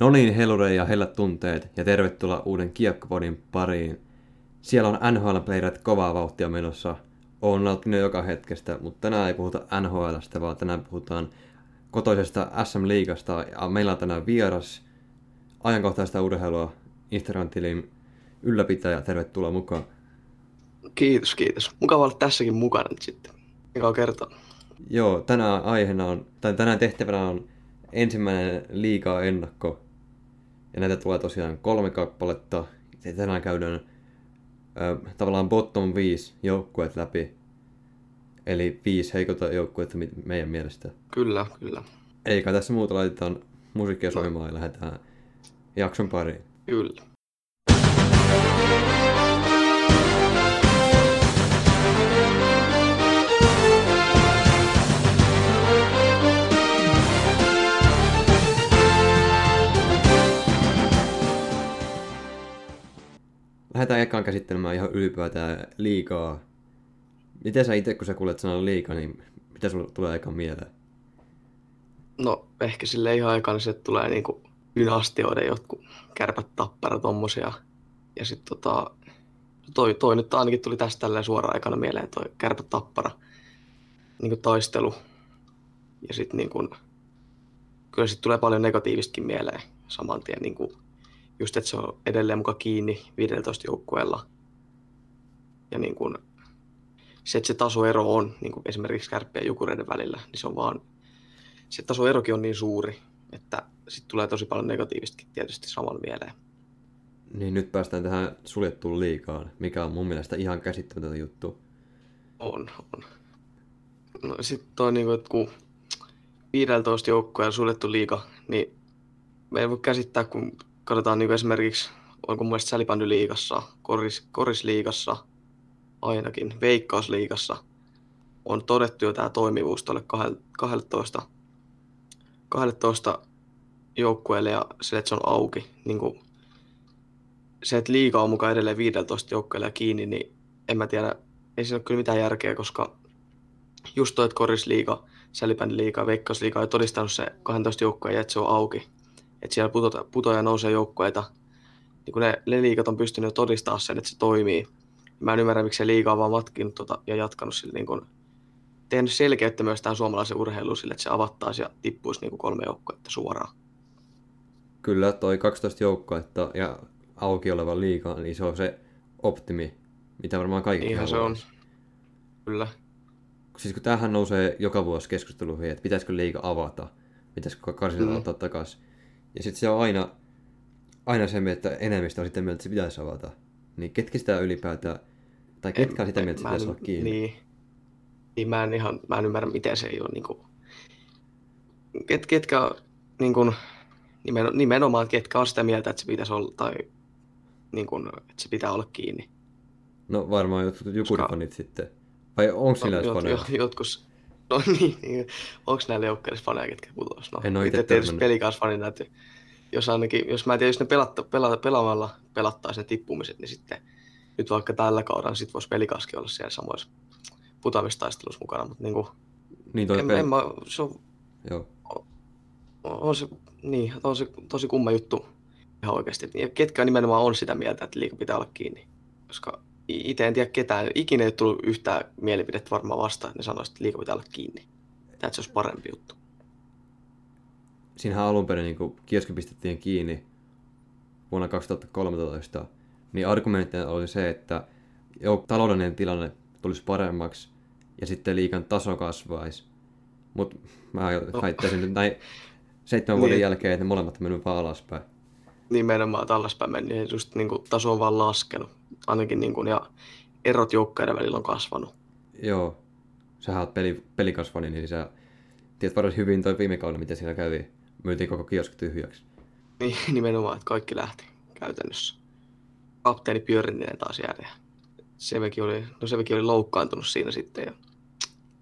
No niin, helure ja hellät tunteet ja tervetuloa uuden Kiekkopodin pariin. Siellä on NHL-playerit kovaa vauhtia menossa. On nauttinut joka hetkestä, mutta tänään ei puhuta NHLstä, vaan tänään puhutaan kotoisesta SM-liigasta. Ja meillä on tänään vieras ajankohtaista urheilua Instagram-tilin ylläpitäjä. Tervetuloa mukaan. Kiitos, kiitos. Mukava olla tässäkin mukana nyt sitten. Mikä on kertoa? Joo, tänään aiheena on, tai tänään tehtävänä on ensimmäinen liikaa ennakko. Ja näitä tulee tosiaan kolme kappaletta. Ja tänään käydään ö, tavallaan bottom 5 joukkueet läpi. Eli viisi heikolta joukkuetta meidän mielestä. Kyllä, kyllä. Eikä tässä muuta laitetaan musiikkia soimaan ja lähdetään jakson pariin. Kyllä. Lähdetään ekaan käsittelemään ihan ylipäätään liikaa. Miten sä itse, kun sä kuulet sanan liika, niin mitä sulle tulee ekaan mieleen? No ehkä sille ihan aikaan se tulee niinku dynastioiden jotkut kärpät tappara tommosia. Ja sitten tota, toi, toi, nyt ainakin tuli tästä tälleen suoraan aikana mieleen toi kärpät tappara niinku taistelu. Ja sitten niinku, kyllä sitten tulee paljon negatiivistakin mieleen saman tien. Niinku, just, että se on edelleen mukaan kiinni 15 joukkueella. Ja niin kuin, se, että se tasoero on niin kuin esimerkiksi kärppien ja jukureiden välillä, niin se on vaan, se tasoerokin on niin suuri, että sitten tulee tosi paljon negatiivistakin tietysti saman mieleen. Niin nyt päästään tähän suljettuun liikaan, mikä on mun mielestä ihan käsittämätöntä juttu. On, on. No sitten toi niin kuin, että kun 15 joukkoja suljettu liiga, niin me ei voi käsittää, kun katsotaan niin esimerkiksi, onko mun mielestä Sälibändyliigassa, koris, korisliigassa, ainakin veikkausliigassa, on todettu jo tämä toimivuus tuolle 12, 12 joukkueelle ja se, että se on auki. Niin kuin, se, että liiga on mukaan edelleen 15 joukkueelle kiinni, niin en mä tiedä, ei siinä ole kyllä mitään järkeä, koska just toi, että korisliiga, Sälibändyliiga ja veikkausliiga on todistanut se 12 joukkueen ja että se on auki, että siellä putoja, putoja nousee joukkueita, niin kun ne, ne liikat on pystynyt todistamaan sen, että se toimii. Mä en ymmärrä, miksi se liiga on vaan matkinut tota, ja jatkanut sille niin kun, tehnyt selkeyttä myös tähän suomalaisen urheiluun sille, että se avattaisi ja tippuisi niin kolme joukkuetta suoraan. Kyllä, toi 12 joukkuetta ja auki oleva liiga, niin se on se optimi, mitä varmaan kaikki Ihan se on. Kyllä. Siis kun tämähän nousee joka vuosi keskusteluihin, että pitäisikö liiga avata, pitäisikö karsina mm. ottaa takaisin. Ja sitten se on aina, aina se, että enemmistö on sitä mieltä, että se pitäisi avata. Niin ketkä sitä ylipäätään, tai ketkä on sitä mieltä, että se pitäisi olla kiinni? Niin. niin mä en ihan, mä en ymmärrä, miten se ei ole niin kuin, ket, ketkä niin kuin, nimenomaan ketkä on sitä mieltä, että se pitäisi olla, tai niin kuin, että se pitää olla kiinni. No varmaan jotkut jukurifanit Koska... sitten. Vai onko sillä no, jot, jot, jotkut, No niin, niin. onko näillä joukkueissa faneja, ketkä putois? No, en ole itse tietysti pelikas fani näytyy. Jos ainakin, jos mä en tiedä, jos ne pelatta, pela, pelaamalla pelattaisi ne tippumiset, niin sitten nyt vaikka tällä kaudella, niin sitten voisi pelikaskin olla siellä samoissa putoamistaistelussa mukana, mutta niin kuin, niin toi en, pel- en mä, se on, Joo. on, on se, niin, on se tosi kumma juttu ihan oikeasti. Ja ketkä nimenomaan on sitä mieltä, että liika pitää olla kiinni, koska itse en tiedä ketään, ikinä ei tullut yhtään mielipidettä varmaan vastaan, että ne sanoisivat, että liika pitää olla kiinni. Että se olisi parempi juttu. Siinähän alun perin niin kioski pistettiin kiinni vuonna 2013, niin argumenttina oli se, että jo, taloudellinen tilanne tulisi paremmaksi ja sitten liikan taso kasvaisi. Mutta mä no. väittäisin nyt näin seitsemän vuoden niin. jälkeen, että ne molemmat mennyt vaan alaspäin. Nimenomaan, että alaspäin meni, just niin kuin, taso on vaan laskenut ainakin niin kuin, ja erot joukkojen välillä on kasvanut. Joo, sähän oot peli, pelikasvani, niin sä tiedät varsin hyvin toi viime kaudella, miten siinä kävi. Myytiin koko kioski tyhjäksi. Niin, nimenomaan, että kaikki lähti käytännössä. Kapteeni Björninen taas jäädä. Sevekin oli, no Sevekin oli loukkaantunut siinä sitten ja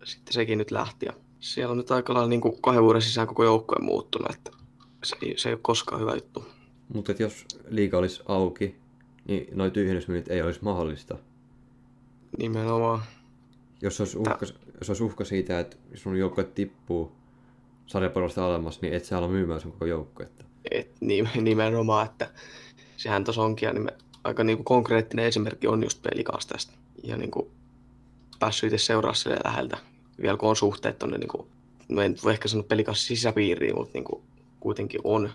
sitten sekin nyt lähti. Ja siellä on nyt aika lailla niin kuin kahden vuoden sisään koko joukkojen muuttunut, että se ei, se ei ole koskaan hyvä juttu. Mutta jos liiga olisi auki, niin noin tyhjennysmyynnit ei olisi mahdollista. Nimenomaan. Jos olisi uhka, jos olisi uhka siitä, että sun joukkue tippuu sarjaporvasta alemmas, niin et sä ala myymään sun koko joukkuetta. Et nimenomaan, että sehän tuossa onkin ja nime, aika niin kuin konkreettinen esimerkki on just pelikaas tästä. Ja niin kuin päässyt itse seuraa sille läheltä, vielä kun on suhteet tuonne, niin kuin, no en voi ehkä sanoa pelikas sisäpiiriin, mutta niin kuin, kuitenkin on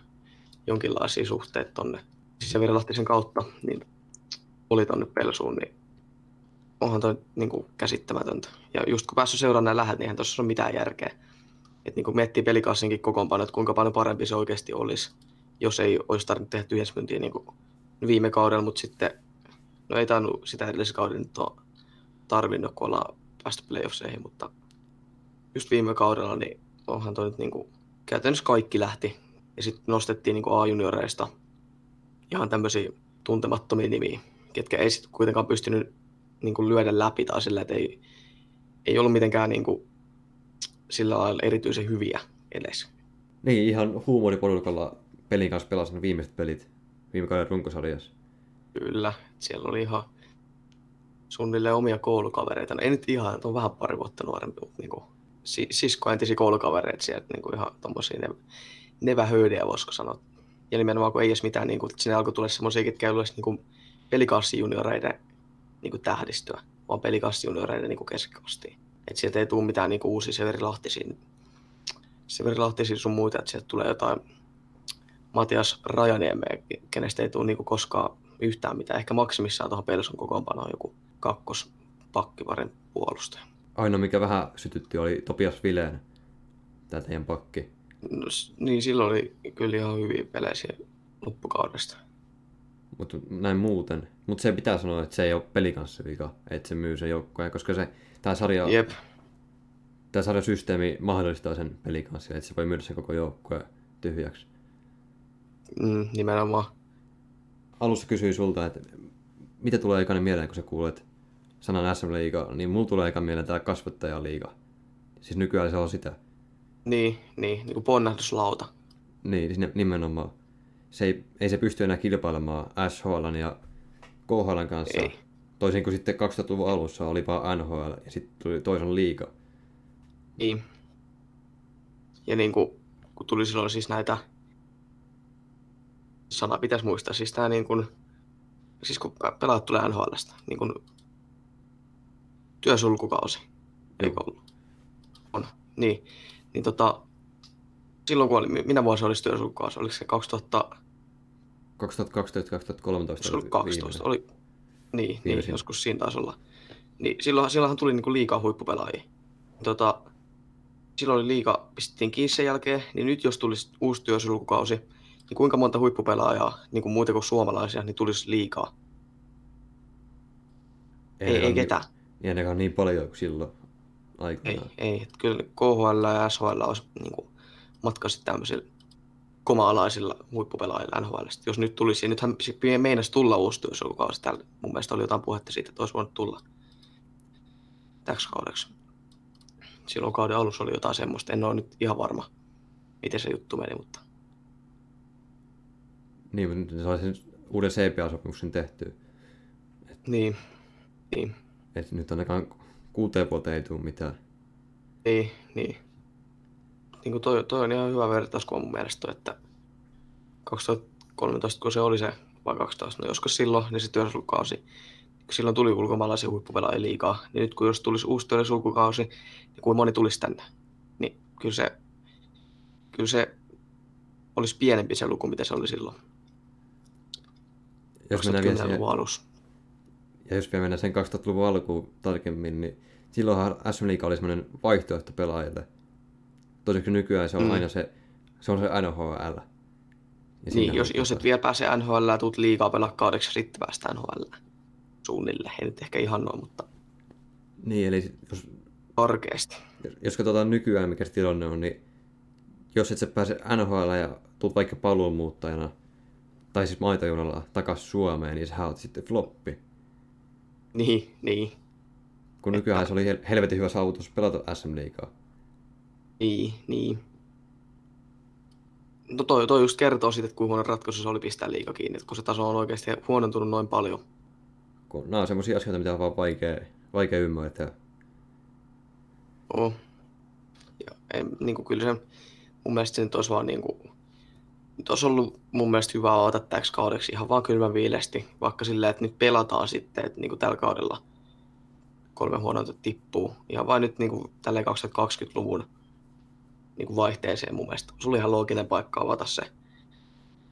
jonkinlaisia suhteet tuonne sisävirlahtisen kautta, niin oli tuonne Pelsuun, niin onhan toi niin kuin, käsittämätöntä. Ja just kun päässyt seuraamaan näin läheltä, niin eihän tuossa ole mitään järkeä. Että niin kuin miettii pelikassinkin kokoonpano, että kuinka paljon parempi se oikeasti olisi, jos ei olisi tarvinnut tehdä tyhjäsmyntiä niin viime kaudella, mutta sitten, no ei tainnut sitä edellisellä kaudella nyt ole tarvinnut, kun ollaan päästy playoffseihin, mutta just viime kaudella, niin onhan toi nyt niin kuin, käytännössä kaikki lähti. Ja sitten nostettiin niin A-junioreista ihan tämmöisiä tuntemattomia nimiä, ketkä ei sitten kuitenkaan pystynyt niin kuin lyödä läpi tai sillä, että ei, ei ollut mitenkään niin kuin, sillä lailla erityisen hyviä edes. Niin, ihan huumoriporukalla pelin kanssa pelasin viimeiset pelit viime kauden runkosarjassa. Kyllä, siellä oli ihan suunnilleen omia koulukavereita. No, ei nyt ihan, on vähän pari vuotta nuorempi, mutta niin kuin, siskoentisi koulukavereita sieltä niin kuin ihan tommosia ne, nevähöydejä, voisiko sanoa. Ja nimenomaan kun ei edes mitään, niin kuin, sinne alkoi tulla semmoisia, ketkä ei ollut niin pelikassijunioreiden niin tähdistöä, vaan pelikassijunioreiden niin keskikastiin. Että sieltä ei tule mitään niin kuin, uusia Severi Lahtisia, Severi Lahtisia sun muita, että sieltä tulee jotain Matias Rajaniemeä, kenestä ei tule niin kuin, koskaan yhtään mitään. Ehkä maksimissaan tuohon Pelson kokoonpanoon joku kakkos pakkivarin puolustaja. Ainoa, mikä vähän sytytti, oli Topias Vileen, tämä teidän pakki. No, niin, silloin oli kyllä ihan hyviä pelejä loppukaudesta. Mutta näin muuten. Mutta se pitää sanoa, että se ei ole pelikanssa vika, että se myy sen joukkueen, koska se, tämä sarja, Jep. tämä sarjasysteemi mahdollistaa sen pelikanssia, että se voi myydä sen koko joukkueen tyhjäksi. Mm, nimenomaan. Alussa kysyin sulta, että mitä tulee ekana mieleen, kun sä kuulet sanan SM Liiga, niin mulla tulee eka mieleen tämä kasvattajaliiga. Siis nykyään se on sitä. Niin, niin, niin kuin ponnahduslauta. Niin, nimenomaan. Se ei, ei se pysty enää kilpailemaan SHL ja KHL kanssa. Ei. Toisin kuin sitten 2000-luvun alussa oli vaan NHL ja sitten tuli toisen liiga. Niin. Ja niin kuin, kun tuli silloin siis näitä, sana pitäisi muistaa, siis tämä niin kuin, siis kun pelaat tulee NHLstä, niin kuin työsulkukausi, eikö ollut? On, niin. Niin tota, silloin kun oli, minä vuosi olisi työsulkukausi, oliko se 2000... 2012-2013 Se oli 12, oli, niin, niin joskus siinä taisi olla. Niin silloin, silloinhan tuli niinku liikaa huippupelaajia. Tota, silloin oli liika, pistettiin kiinni sen jälkeen, niin nyt jos tulisi uusi työsulkukausi, niin kuinka monta huippupelaajaa, niin kuin muita kuin suomalaisia, niin tulisi liikaa? Ei, ei, ei ketään. Niin ainakaan niin paljon kuin silloin aikoinaan. Ei, ei. Että kyllä KHL ja SHL olisi niin kuin, matkasi tämmöisillä koma-alaisilla huippupelaajilla NHL. Jos nyt tulisi, nythän meinasi tulla uusi työsulkukausi. Täällä mun mielestä oli jotain puhetta siitä, että olisi voinut tulla täksi kaudeksi. Silloin kauden alussa oli jotain semmoista. En ole nyt ihan varma, miten se juttu meni, mutta... Niin, mutta nyt saisi uuden CPA-sopimuksen tehtyä. Et, niin, niin. Et nyt ainakaan kuuteen vuoteen ei tule mitään. Niin, niin. Niin kuin toi, toi on ihan hyvä vertauskuva mun mielestä, että 2013, kun se oli se, vai 12, no joskus silloin, niin se työsulkukausi, kun silloin tuli ulkomaalaisia huippupelaajia liikaa, niin nyt kun jos tulisi uusi työsulkukausi, niin kuin moni tulisi tänne, niin kyllä se, kyllä se olisi pienempi se luku, mitä se oli silloin. Jos mennään vielä siihen, alussa. Ja jos vielä mennään sen 2000-luvun alkuun tarkemmin, niin silloinhan SM Liiga oli semmoinen vaihtoehto pelaajille. Toisin kuin nykyään se on mm. aina se, se on se NHL. Ja niin, jos, jos et vielä pääse NHL ja tuut liikaa pelaa kaudeksi, sitten päästään NHL suunnilleen. Ei nyt ehkä ihan noin, mutta... Niin, eli jos... Karkeasti. Jos, katsotaan nykyään, mikä se tilanne on, niin jos et sä pääse NHL ja tuut vaikka paluumuuttajana, tai siis maitojunalla takaisin Suomeen, niin sä oot sitten floppi. Niin, niin. Kun nykyään että... se oli helvetin hyvä saavutus pelata SM Liigaa. Niin, niin. No toi, toi just kertoo siitä, että kuinka huono ratkaisu se oli pistää liiga kiinni, kun se taso on oikeasti huonontunut noin paljon. Kun nämä on semmoisia asioita, mitä on vaan vaikea, vaikea ymmärtää. Oh. Ja, en, niin kuin kyllä se, mun mielestä se nyt olisi vaan niin kuin, nyt olisi ollut mun mielestä hyvä avata täksi kaudeksi ihan vaan kylmän viilesti, vaikka silleen, että nyt pelataan sitten, että niin kuin tällä kaudella kolme huonointa tippuu. Ihan vain nyt niin kuin tälle 2020-luvun niin kuin vaihteeseen mun mielestä. Se oli ihan looginen paikka avata se.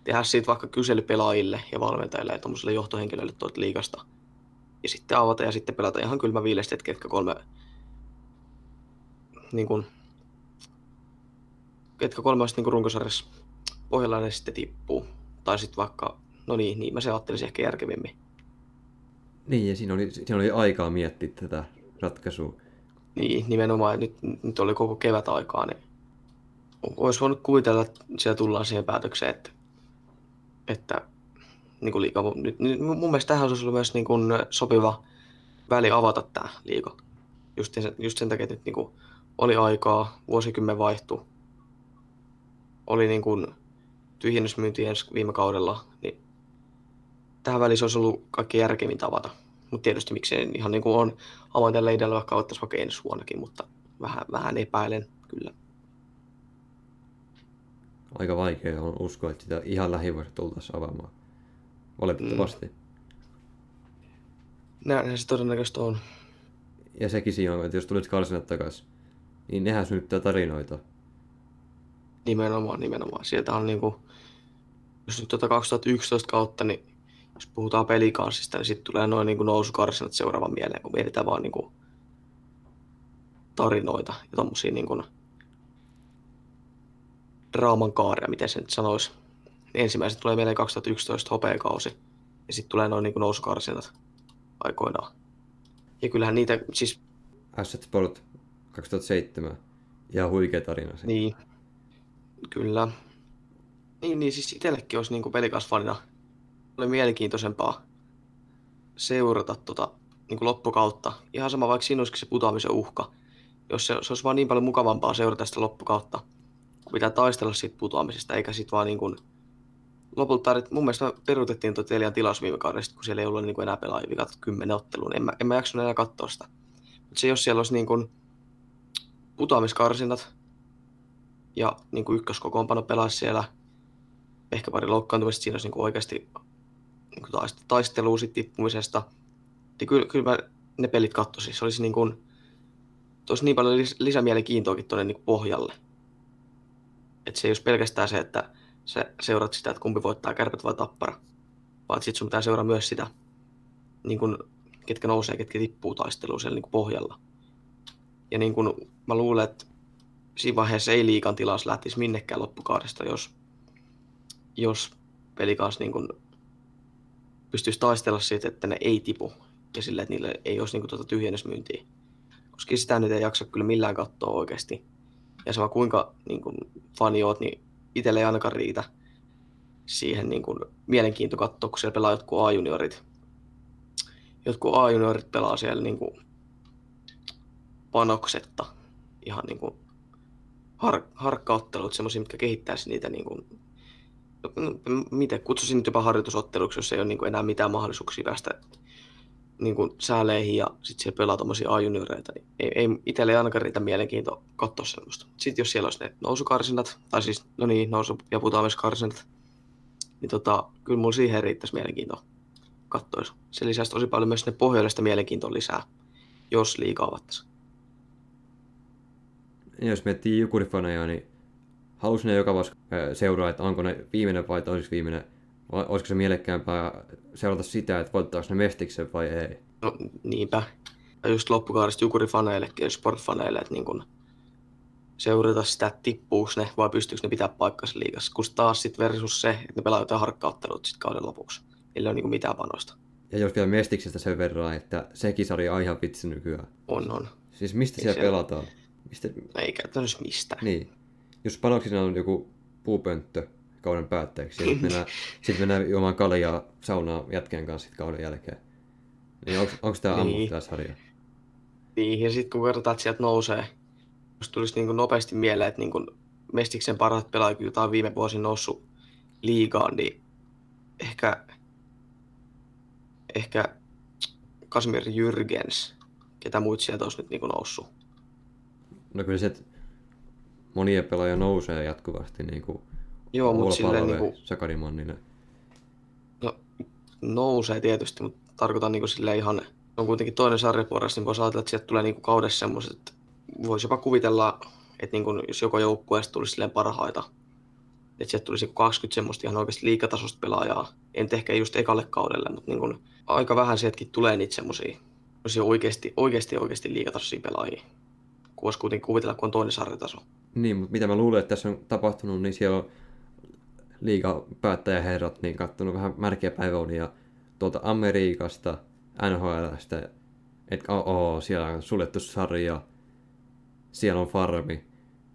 Tehdä siitä vaikka kysely pelaajille ja valmentajille ja tuommoiselle johtohenkilöille tuolta liikasta. Ja sitten avata ja sitten pelata ihan kylmä viilesti, että ketkä kolme niin kuin, ketkä kolme olisi niin runkosarjassa pohjalla sitten tippuu. Tai sitten vaikka, no niin, niin mä se ajattelisin ehkä järkevimmin. Niin, ja siinä oli, siinä oli aikaa miettiä tätä ratkaisua. Niin, nimenomaan. Nyt, nyt oli koko kevät aikaa, niin olisi voinut kuvitella, että siellä tullaan siihen päätökseen, että, että niin kuin liiga, nyt, nyt, mun mielestä tähän olisi ollut myös niin kuin sopiva väli avata tämä liiga. Just sen, just sen takia, että nyt niin kuin oli aikaa, vuosikymmen vaihtui, oli niin kuin tyhjennysmyynti ensi viime kaudella, niin tähän väliin se olisi ollut kaikkein järkevin tavata. Mutta tietysti miksei ihan niin kuin on avointen leidellä vaikka ottaisi vaikka ensi vuonnakin, mutta vähän, vähän epäilen kyllä. Aika vaikea on uskoa, että sitä ihan lähivuodet tultaisiin avaamaan. Valitettavasti. Mm. Näinhän se todennäköisesti on. Ja sekin siinä on, että jos tulit karsinat takaisin, niin nehän synnyttää tarinoita. Nimenomaan, nimenomaan. Sieltä on niinku, jos nyt tuota 2011 kautta, niin jos puhutaan pelikanssista, niin sitten tulee noin niin nousukarsinat seuraavan mieleen, kun mietitään vaan niin kuin tarinoita ja tommosia niin kuin draaman kaaria, miten se nyt sanoisi. Ensimmäiset tulee mieleen 2011 hopeakausi ja sitten tulee noin niin kuin nousukarsinat aikoinaan. Ja kyllähän niitä siis... Asset Sport 2007. Ja huikea tarina se. Niin, kyllä. Niin, niin siis itsellekin olisi niin pelikasfanina oli mielenkiintoisempaa seurata tota, niin kuin loppukautta. Ihan sama, vaikka siinä olisikin se putoamisen uhka. Jos se, se olisi vaan niin paljon mukavampaa seurata sitä loppukautta, kun pitää taistella siitä putoamisesta, eikä sitten vaan niin kuin... Lopulta mun mielestä peruutettiin tuo Telian tilaus viime kaudesta, kun siellä ei ollut niin kuin enää pelaajia vikat kymmenen otteluun. En mä, en mä jaksanut enää katsoa sitä. Mutta se, jos siellä olisi niin kuin putoamiskarsinat ja niin kuin ykköskokoonpano pelaisi siellä, ehkä pari loukkaantumista, siinä olisi niin kuin oikeasti niin taistelua sit tippumisesta, niin kyllä, kyllä mä ne pelit katsoisin. Se olisi niin kuin, olisi niin paljon lis- lisämielenkiintoakin tuonne niin pohjalle. Että se ei olisi pelkästään se, että sä seurat sitä, että kumpi voittaa kärpät vai tappara, vaan sitten sun pitää seuraa myös sitä, niin kuin, ketkä nousee, ketkä tippuu taisteluun siellä niin pohjalla. Ja niin kuin mä luulen, että siinä vaiheessa ei liikan tilaus lähtisi minnekään loppukaudesta, jos, jos peli kanssa niin kuin pystyisi taistella siitä, että ne ei tipu ja sille, että niille ei olisi niinku tuota tyhjennysmyyntiä. Koska sitä nyt ei jaksa kyllä millään katsoa oikeasti. Ja sama kuinka niin kuin fani oot, niin itselle ei ainakaan riitä siihen niin kuin mielenkiinto katsoa, kun siellä pelaa jotkut A-juniorit. Jotkut A-juniorit pelaa siellä niin kuin panoksetta. Ihan niin kuin har, harkkaottelut, semmoisia, mitkä kehittäisi niitä niin kuin miten kutsuisin nyt jopa harjoitusotteluksi, jos ei ole niin kuin enää mitään mahdollisuuksia päästä niin kuin sääleihin ja sitten siellä pelaa tuommoisia A-junioreita, niin ei, ei itselle ei ainakaan riitä mielenkiinto katsoa semmoista. Sitten jos siellä olisi ne nousukarsinat, tai siis, no niin, nousu- ja putoamiskarsinat, niin tota, kyllä mulla siihen riittäisi mielenkiinto katsoisi. Se lisäisi tosi paljon myös ne pohjoillista mielenkiintoa lisää, jos liikaa avattaisiin. Jos miettii jukurifaneja, niin halusi ne joka vuosi seuraa, että onko ne viimeinen vai toiseksi viimeinen, vai olisiko se mielekkäämpää seurata sitä, että voittaako ne mestiksen vai ei? No niinpä. Ja just loppukaudesta jukurifaneillekin ja sportfaneille, että niin kun seurata sitä, että tippuuko ne vai pystyykö ne pitää paikkansa liigassa. Kun taas sitten versus se, että ne pelaa jotain harkkauttelut sitten kauden lopuksi. Eli on niin mitään panosta. Ja jos vielä Mestiksestä sen verran, että se kisari on ihan vitsi nykyään. On, on. Siis mistä siellä, siellä pelataan? Mistä... No ei käytännössä mistään. Niin jos panoksina on joku puupönttö kauden päätteeksi, ja sitten mennään, sit mennään juomaan kaljaa saunaa jätkeen kanssa sit kauden jälkeen. Niin onko tämä ammu niin. tämä sarja? Niin, ja sitten kun verrataan, että sieltä nousee, jos tulisi niin nopeasti mieleen, että niin Mestiksen parhaat pelaajat, joita on viime vuosina noussut liigaan, niin ehkä, ehkä Kasimir Jürgens, ketä muut sieltä olisi nyt niin noussut. No kyllä se, monia pelaajia nousee jatkuvasti niin kuin Joo, mutta silleen Palve, niinku, Sakari Manninen. no, nousee tietysti, mutta tarkoitan niinku silleen ihan, on kuitenkin toinen sarjapuoras, niin voisi ajatella, että sieltä tulee niinku kaudessa semmoiset, että voisi jopa kuvitella, että niinku, jos joko joukkueesta tulisi silleen parhaita, että sieltä tulisi niinku 20 semmoista ihan oikeasti liikatasosta pelaajaa. En ehkä just ekalle kaudelle, mutta niinku, aika vähän sieltäkin tulee niitä semmoisia oikeasti, oikeasti, oikeasti liikatasoisia pelaajia. Kun voisi kuitenkin kuvitella, kun on toinen sarjataso. Niin, mutta mitä mä luulen, että tässä on tapahtunut, niin siellä on liiga päättäjäherrat niin kattonut vähän märkiä päiväunia tuolta Amerikasta, NHLstä, että oo, siellä on suljettu sarja, siellä on farmi,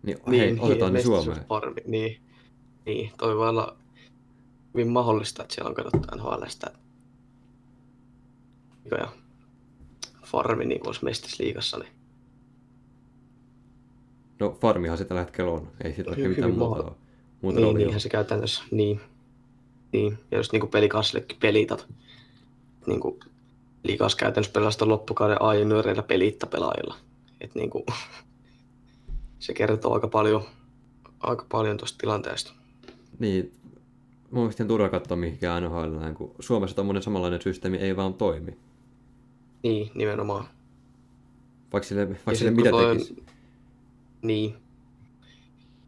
niin, hei, otetaan ne Suomeen. Farmi. Niin, niin, toi voi olla hyvin mahdollista, että siellä on katsottu NHLstä. Ja farmi niin olisi mestisliigassa, niin No farmihan se tällä hetkellä on, ei oikein Hy- mitään muuta ole. Muuta niin, niinhän se käytännössä, niin. niin. Ja jos niinku pelikansillekin pelitat, niinku liikas käytännössä pelastaa loppukauden aion nyöreillä pelitta pelaajilla. Et niinku, se kertoo aika paljon, aika paljon tuosta tilanteesta. Niin, mun mielestä turha katsoa mihinkään NHL, näin, kun Suomessa tommonen samanlainen systeemi ei vaan toimi. Niin, nimenomaan. Vaikka sille, vaikka sille mitä toi tekisi. Niin.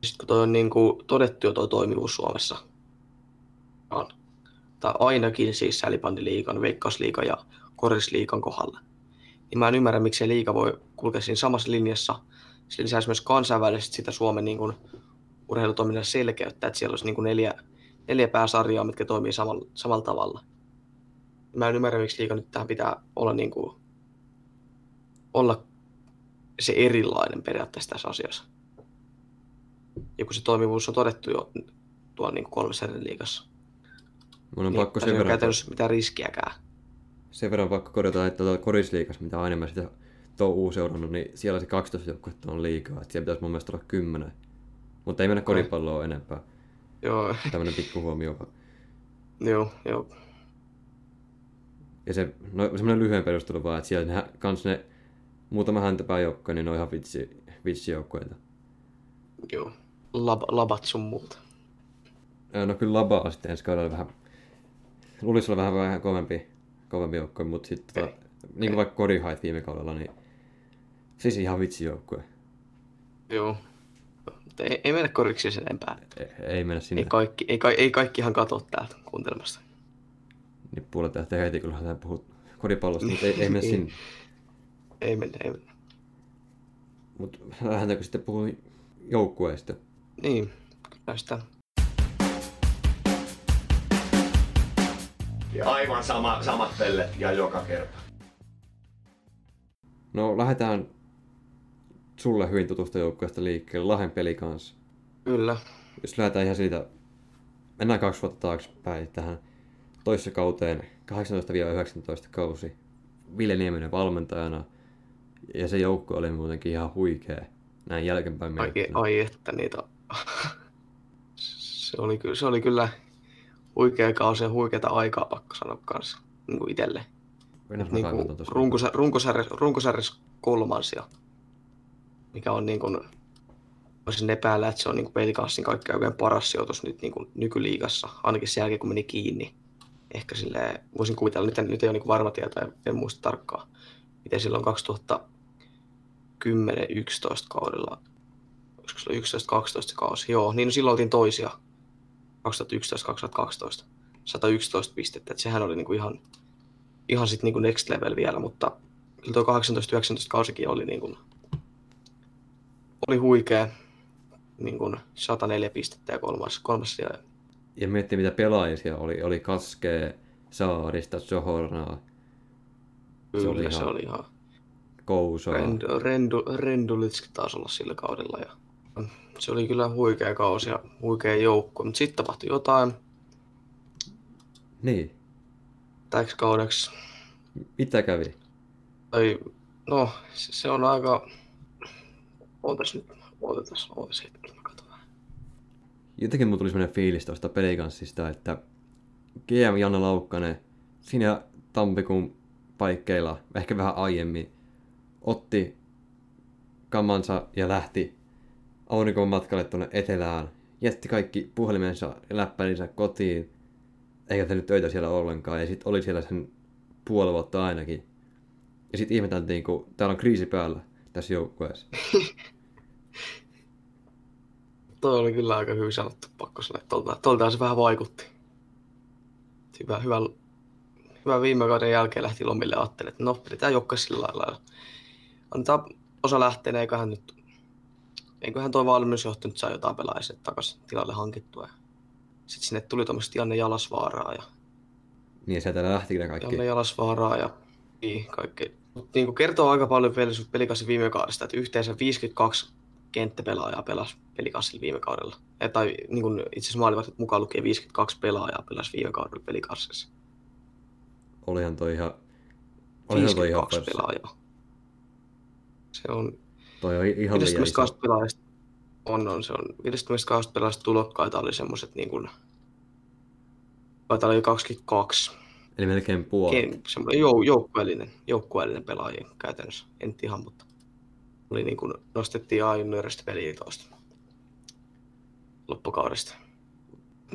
Sitten kun toi on niin kuin todettu jo toi toimivuus Suomessa, on, tai ainakin siis sälibandiliikan, veikkausliikan ja korisliikan kohdalla, niin mä en ymmärrä, miksi se liiga voi kulkea siinä samassa linjassa. Se lisäisi myös kansainvälisesti sitä Suomen niin kuin urheilutoiminnan selkeyttä, että siellä olisi niin kuin neljä, neljä pääsarjaa, mitkä toimii samalla, samalla tavalla. Mä en ymmärrä, miksi liiga nyt tähän pitää olla, niin kuin, olla se erilainen periaatteessa tässä asiassa. Ja kun se toimivuus on todettu jo tuolla niin kolmessa eri liigassa, Mun on niin pakko sen verran, käytännössä mitään riskiäkään. sen verran pakko korjata, että tuolla korisliikassa, mitä aina mä sitä touhuu seurannut, niin siellä se 12 joukkuetta on liikaa. Että siellä pitäisi mun mielestä olla 10. Mutta ei mennä koripalloa enempää. Joo, Tämmönen pikku huomio vaan. joo, joo. Ja se, no semmoinen lyhyen perustelu vaan, että siellä ne, kans ne muutama häntäpääjoukkoja, niin ne on ihan vitsi, vitsijoukkoita. joo. Lab, labat sun muuta. No kyllä Labaa sitten ensi kaudella vähän, luulisi olla vähän, vähän kovempi, kovempi joukkue, mutta sitten tota, niin kuin vaikka Kodihait viime kaudella, niin siis ihan vitsijoukkue. Joo. Mutta ei, ei mennä koriksi sen enempää. Ei, ei mennä sinne. Ei kaikki, ei, ei kaikkihan katso täältä kuuntelemasta. Niin puolet lähtee heti, kun lähdetään puhua koripallosta, mutta ei, ei mennä sinne. Ei mennä, ei mennä. Mutta lähdetäänkö sitten puhua joukkueesta? Niin, kyllä sitä. Ja aivan sama, samat pellet ja joka kerta. No lähdetään sulle hyvin tutusta joukkueesta liikkeelle, Lahen peli kanssa. Kyllä. Jos lähdetään ihan siitä, mennään kaksi vuotta taaksepäin tähän toissa kauteen, 18-19 kausi. Ville Nieminen valmentajana, ja se joukko oli muutenkin ihan huikea, näin jälkeenpäin Ai, ai että niitä... se, oli, ky- se oli kyllä huikea kausi ja huikeata aikaa pakko sanoa kanssa niin kuin itselle. Niin kuin tossa. runkosar- runkosarjas, runkosarjas kolmansia, mikä on niin kuin, voisin epäillä, että se on niin kuin Pelikanssin kaikkein oikein paras sijoitus nyt niin kuin nykyliigassa, ainakin sen jälkeen kun meni kiinni. Ehkä silleen, voisin kuvitella, nyt, nyt ei ole niin varma tieto, en, en muista tarkkaan, miten silloin 2010-11 kaudella, olisiko se 11-12 se kausi, joo, niin no silloin oltiin toisia, 2011-2012, 111 pistettä, että sehän oli niin kuin ihan, ihan sitten niin kuin next level vielä, mutta kyllä tuo 18-19 kausikin oli niin kuin, oli huikea, niin kuin 104 pistettä ja kolmas, kolmas siellä. Ja miettii mitä pelaajia siellä oli, oli Kaskee, Saarista, Johornaa, Kyllä, se oli ihan, se oli ihan Kousaa. Rendu, Rendu, Rendulitski taas olla sillä kaudella. Ja se oli kyllä huikea kausi ja huikea joukko, mutta sitten tapahtui jotain Niin, täksi kaudeksi. mitä kävi? Tai, no, se, on aika... Ootas nyt, ootas, ootas hetki, mä katson vähän. Jotenkin mulla tuli sellainen fiilis tuosta pelikanssista, että GM Janne Laukkanen siinä tammikuun paikkeilla, ehkä vähän aiemmin, otti kamansa ja lähti auringon matkalle tuonne etelään jätti kaikki puhelimensa ja läppärinsä kotiin, eikä tehnyt töitä siellä ollenkaan, ja sitten oli siellä sen puoli vuotta ainakin. Ja sitten ihmeteltiin, kun täällä on kriisi päällä tässä joukkueessa. Toi oli kyllä aika hyvin sanottu, pakko sanoa, että tolta, toltaan se vähän vaikutti. Hyvä, hyvä, hyvä viime kauden jälkeen lähti lomille ja ajattelin, että no, pidetään jokka sillä lailla. Antaa osa lähteä, eiköhän nyt, eiköhän toi valmennusjohto nyt saa jotain pelaajia takaisin tilalle hankittua. Sitten sinne tuli tuommoista Janne Jalasvaaraa ja Niin sieltä lähti ne kaikki. Janne Jalasvaaraa ja niin, kaikki. Mutta niin kuin kertoo aika paljon pelikassin viime kaudesta, että yhteensä 52 kenttäpelaajaa pelasi pelikassilla viime kaudella. Ja, tai niin kuin itse asiassa maalivahdit mukaan lukien 52 pelaajaa pelasi viime kaudella pelikassissa. Olihan toi ihan... Olihan toi ihan 52 pelaajaa. Se on Toi on ihan liian 52 iso. pelaajasta on, on, se on 52 pelaajasta tulokkaita oli semmoiset niin kuin, taitaa jo 22 Eli melkein puoli. Ken, semmoinen jou, joukkueellinen, joukkueellinen pelaaja käytännössä. En ihan, mutta oli niin kuin, nostettiin A-juniorista peliä tuosta loppukaudesta.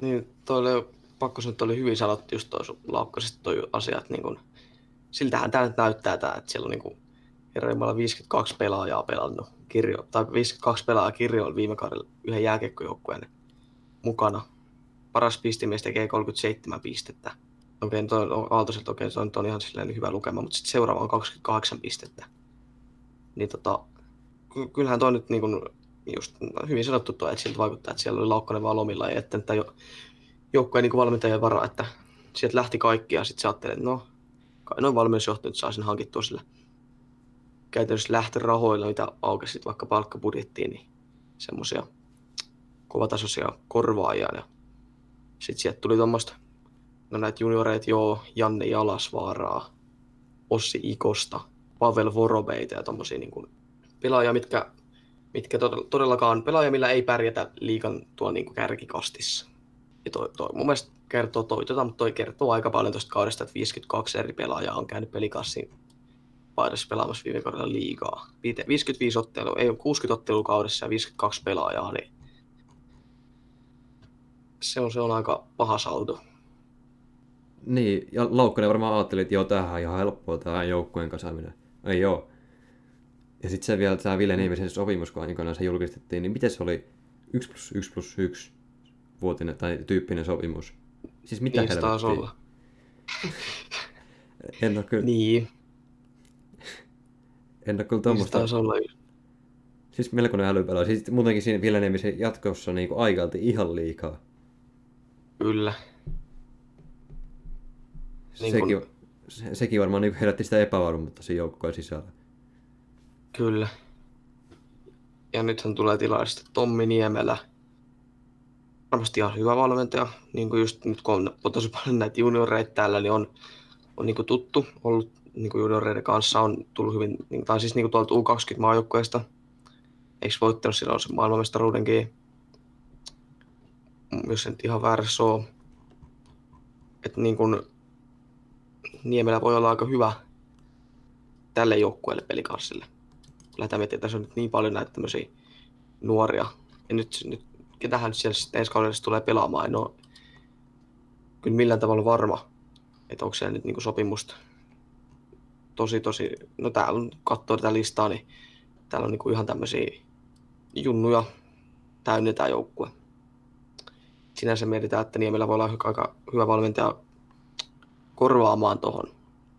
Niin, toi oli, pakko sanoa, että oli hyvin sanottu just toi sun laukkasesta toi asia, että niin kuin, siltähän tämä nyt näyttää tää, että siellä on niin kuin, herra Jumala 52 pelaajaa pelannut kirjo, tai 52 pelaajaa kirjoilla viime kaudella yhden jääkiekkojoukkueen mukana. Paras pistemies tekee 37 pistettä. Okei, toi on Aaltoselta okei, se on, on ihan silleen hyvä lukema, mutta sitten seuraava on 28 pistettä. Niin tota, ky- kyllähän toi nyt niin kuin, just hyvin sanottu tuo, että siltä vaikuttaa, että siellä oli Laukkanen vaan lomilla ja jättänyt tämän jo, joukkueen niin valmentajan varaa, että sieltä lähti kaikki ja sitten sä ajattelet, että no, kai noin valmennusjohto nyt saa sen hankittua sillä käytännössä lähtörahoilla, mitä aukesi sit vaikka palkkabudjettiin, niin semmoisia kovatasoisia korvaajia. Ja sitten sieltä tuli tuommoista, no näitä junioreita joo, Janne Jalasvaaraa, Ossi Ikosta, Pavel Vorobeita ja tommosia niin pelaajia, mitkä, mitkä todella- todellakaan pelaajia, millä ei pärjätä liikan tuo niin kärkikastissa. Ja toi, toi mun mielestä kertoo toi, tota, mutta toi kertoo aika paljon tuosta kaudesta, että 52 eri pelaajaa on käynyt pelikassin paidassa pelaamassa viime kaudella liigaa. Viite- 55 ottelua, ei ole 60 ottelua kaudessa ja 52 pelaajaa, niin se on, se on aika paha saldo. Niin, ja Laukkanen varmaan ajatteli, että joo, tämähän on ihan helppoa, tämä joukkueen kasaaminen. Ei joo. Ja sitten se vielä tämä Ville Niemisen sopimus, kun aikanaan se julkistettiin, niin miten se oli 1 plus 1 plus 1 vuotinen tai tyyppinen sopimus? Siis mitä niin helvettiä? olla. En ole kyllä, niin. En ole kyllä se tuommoista, taas olla. siis melkoinen älypelaaja. Siis muutenkin siinä Ville Niemisen jatkossa niin aikailtiin ihan liikaa. Kyllä. Niin sekin, kun- se, sekin varmaan niin herätti sitä epävarmuutta siinä joukkojen sisällä. Kyllä. Ja nythän tulee tilalle sitten Tommi Niemelä. Varmasti ihan hyvä valmentaja. Niin kuin just nyt kun on tosi paljon näitä junioreita täällä, niin on, on niin kuin tuttu ollut niin kuin junioreiden kanssa. On tullut hyvin, niin- tai siis niin kuin tuolta U20 maajoukkueesta. Eikö voittanut silloin se maailmanmestaruudenkin? Jos en ihan väärässä ole. Että niin kuin Niemelä voi olla aika hyvä tälle joukkueelle pelikanssille lähdetään miettimään, että tässä on nyt niin paljon näitä tämmöisiä nuoria. Ja nyt, nyt ketähän nyt siellä sitten ensi kaudella tulee pelaamaan, en ole kyllä millään tavalla varma, että onko siellä nyt niinku sopimusta. Tosi, tosi, no täällä on, katsoo tätä listaa, niin täällä on niinku ihan tämmöisiä junnuja täynnä tämä joukkue. Sinänsä mietitään, että Niemelä voi olla aika hyvä valmentaja korvaamaan tuohon.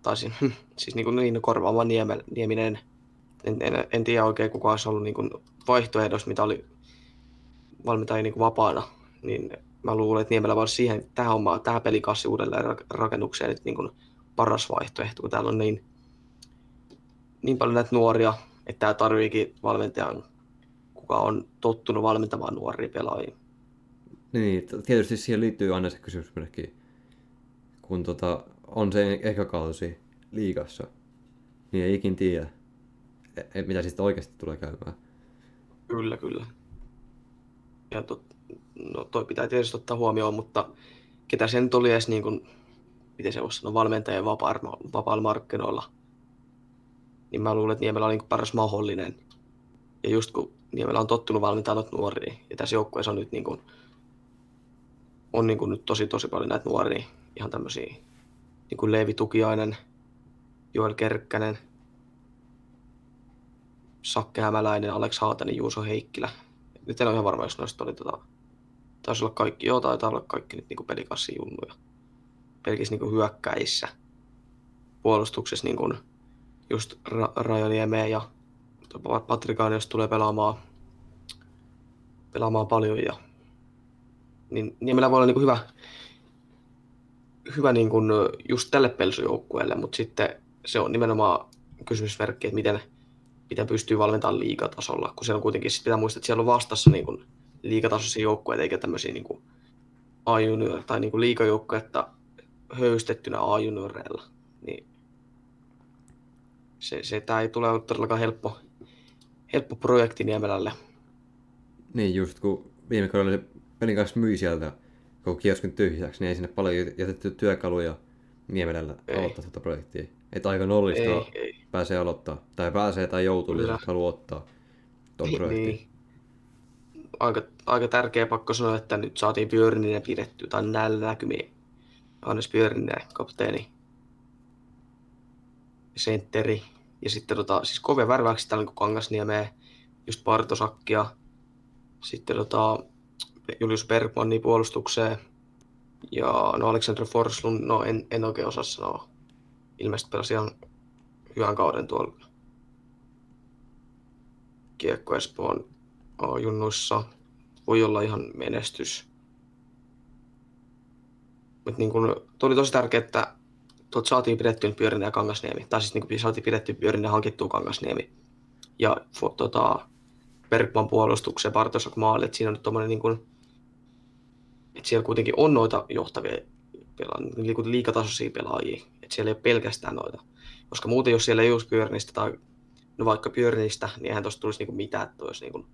Tai siis, siis niin, kuin niin korvaamaan Niemel, Nieminen en, en, en tiedä oikein kuka olisi ollut niin kuin vaihtoehdossa, mitä oli valmentajia niin kuin vapaana, niin mä luulen, että Niemelä voisi siihen, tähän, omaan, tähän pelikassi uudelleen rak- rakennukseen niin kuin paras vaihtoehto, kun täällä on niin, niin paljon näitä nuoria, että tämä tarviikin valmentajan, kuka on tottunut valmentamaan nuoria pelaajia. Niin, tietysti siihen liittyy aina se kysymysmerkki, kun tota, on se eka kausi liigassa, niin ei ikin tiedä, e- e- mitä siitä oikeasti tulee käymään. Kyllä, kyllä. Ja tot, no toi pitää tietysti ottaa huomioon, mutta ketä se nyt oli edes niin kuin, miten se voisi sanoa, valmentajien vapaa- vapailla markkinoilla, niin mä luulen, että Niemelä oli niin paras mahdollinen Ja just kun Niemellä on tottunut valmentaa nuoria, ja tässä joukkueessa on nyt niin kuin, on niin kuin nyt tosi tosi paljon näitä nuoria, ihan tämmöisiä, niin kuin Leevi Tukiainen, Joel Kerkkänen, Sakke Hämäläinen, Alex Haatanen, Juuso Heikkilä. Nyt en ole ihan varma, jos noista oli tota, taisi olla kaikki, joo, taitaa olla kaikki nyt niin pelikassi junnuja. Pelkissä niin hyökkäissä. Puolustuksessa niin kuin just Ra- Rajaniemeen ja Patrikaan, jos tulee pelaamaan, pelaamaan paljon. Ja, niin Niemellä voi olla niin kuin hyvä, hyvä niin kuin just tälle pelsujoukkueelle, mutta sitten se on nimenomaan kysymysmerkki, että miten, miten pystyy valmentamaan liigatasolla, kun siellä on kuitenkin, sit pitää muistaa, että siellä on vastassa niin kuin liigatasoisia joukkueita, eikä tämmöisiä niin kuin A-junior tai niin kuin liigajoukkuetta höystettynä A-junioreilla. Niin se, se tämä ei tule todellakaan helppo, helppo projekti Niemelälle. Niin, just kun viime kaudella se pelin kanssa myi sieltä koko kioskun tyhjäksi, niin ei sinne paljon jätetty työkaluja Niemelällä aloittaa tätä projektia. Että aika nollista ei, ei. pääsee aloittaa. Tai pääsee tai joutuu, jos haluaa ottaa tuon projektin. Niin. Aika, aika tärkeä pakko sanoa, että nyt saatiin Björninen pidetty, tai näillä näkymiin. Johannes Björninen, kapteeni, sentteri. Ja sitten tota, siis kovia värväyksiä täällä niin Kangasniemeä, just Partosakkia, sitten tota, Julius Bergmanni puolustukseen, ja no Alexander Forslund, no en, en oikein osaa sanoa. Ilmeisesti pelasi ihan hyvän kauden tuolla Kiekko Espoon junnuissa. Voi olla ihan menestys. Mutta niin kun, oli tosi tärkeää, että tuot saatiin pidettyä Pyörinen ja Kangasniemi. Tai siis niin kuin saatiin pidettyä Pyörinen ja hankittua Kangasniemi. Ja tota, Bergman puolustuksen, Bartosok maali, että siinä on nyt tommonen niin kuin, että siellä kuitenkin on noita johtavia pelaajia, niin liikatasoisia pelaajia, että siellä ei ole pelkästään noita. Koska muuten jos siellä ei olisi Pyörinistä tai no vaikka Pyörinistä, niin eihän tuosta tulisi niinku mitään, että olisi niinku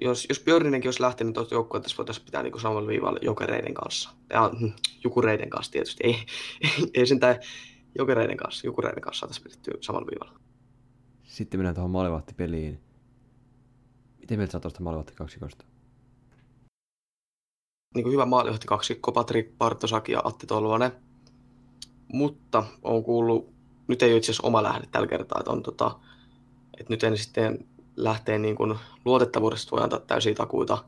jos, jos Björninenkin olisi lähtenyt tuosta joukkueelta, tässä voitaisiin pitää niin samalla viivalla jokereiden kanssa. Ja hm, jukureiden kanssa tietysti. Ei, ei, ei sentään jokereiden kanssa, jukureiden kanssa saataisiin pidettyä samalla viivalla. Sitten mennään tuohon maalivahtipeliin. Miten mieltä sä tuosta kaksikosta? Niin kuin hyvä maalivahti kaksikko, Patrik Bartosak ja Atti Tolvanen. Mutta on kuullut, nyt ei ole itse asiassa oma lähde tällä kertaa, että, on, tota, että nyt en sitten lähtee niin kuin luotettavuudesta voi antaa täysiä takuita,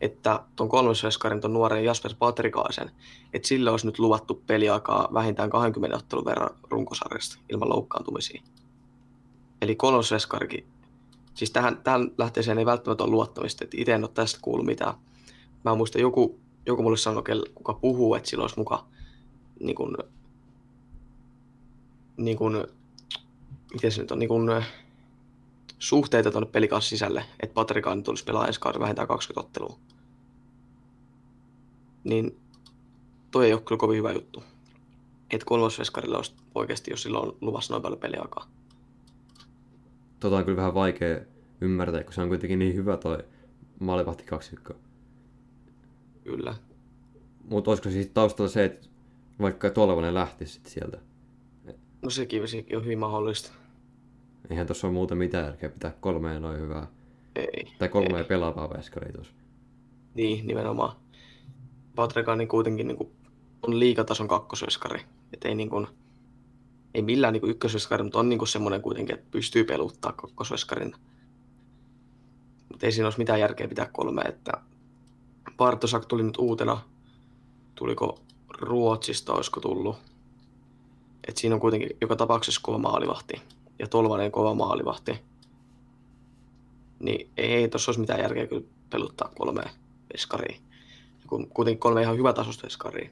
että tuon kolmosveskarin, tuon nuoren Jasper Patrikaisen, että sille olisi nyt luvattu peliaikaa vähintään 20 ottelun verran runkosarjasta ilman loukkaantumisia. Eli kolmosveskarikin, siis tähän, tähän lähteeseen ei välttämättä ole luottamista, että itse en ole tästä kuullut mitään. Mä muistan, joku, joku mulle sanoi, kuka puhuu, että sillä olisi muka niin kuin, niin kuin, miten se nyt on, niin kuin, suhteita tuonne pelikaan sisälle, että Patrikaan tulisi pelaa ensi kauden vähintään 20 ottelua. Niin toi ei ole kyllä kovin hyvä juttu. Että kolmosveskarilla olisi oikeasti, jos sillä on luvassa noin paljon peliaikaa. Tota on kyllä vähän vaikea ymmärtää, kun se on kuitenkin niin hyvä toi maalivahti kaksikko. Kyllä. Mutta olisiko siis taustalla se, että vaikka Tolvanen lähtisi sieltä? No sekin, sekin on hyvin mahdollista. Eihän tuossa ole muuta mitään järkeä pitää kolmea noin hyvää. Ei. Tai kolmea ei. pelaavaa veskaria tuossa. Niin, nimenomaan. Patrika niin kuitenkin niin kuin, on liikatason kakkosveskari. Että ei, niin kuin, ei millään niin ykkösveskari, mutta on niin semmoinen kuitenkin, että pystyy peluttaa kakkosveskarin. Mutta ei siinä olisi mitään järkeä pitää kolmea. Että Bartosak tuli nyt uutena. Tuliko Ruotsista, olisiko tullut? Et siinä on kuitenkin joka tapauksessa kova maalivahti ja Tolvanen kova maalivahti, niin ei tuossa olisi mitään järkeä kyllä peluttaa kolme veskaria. Kuitenkin kolme ihan hyvä tasosta veskaria.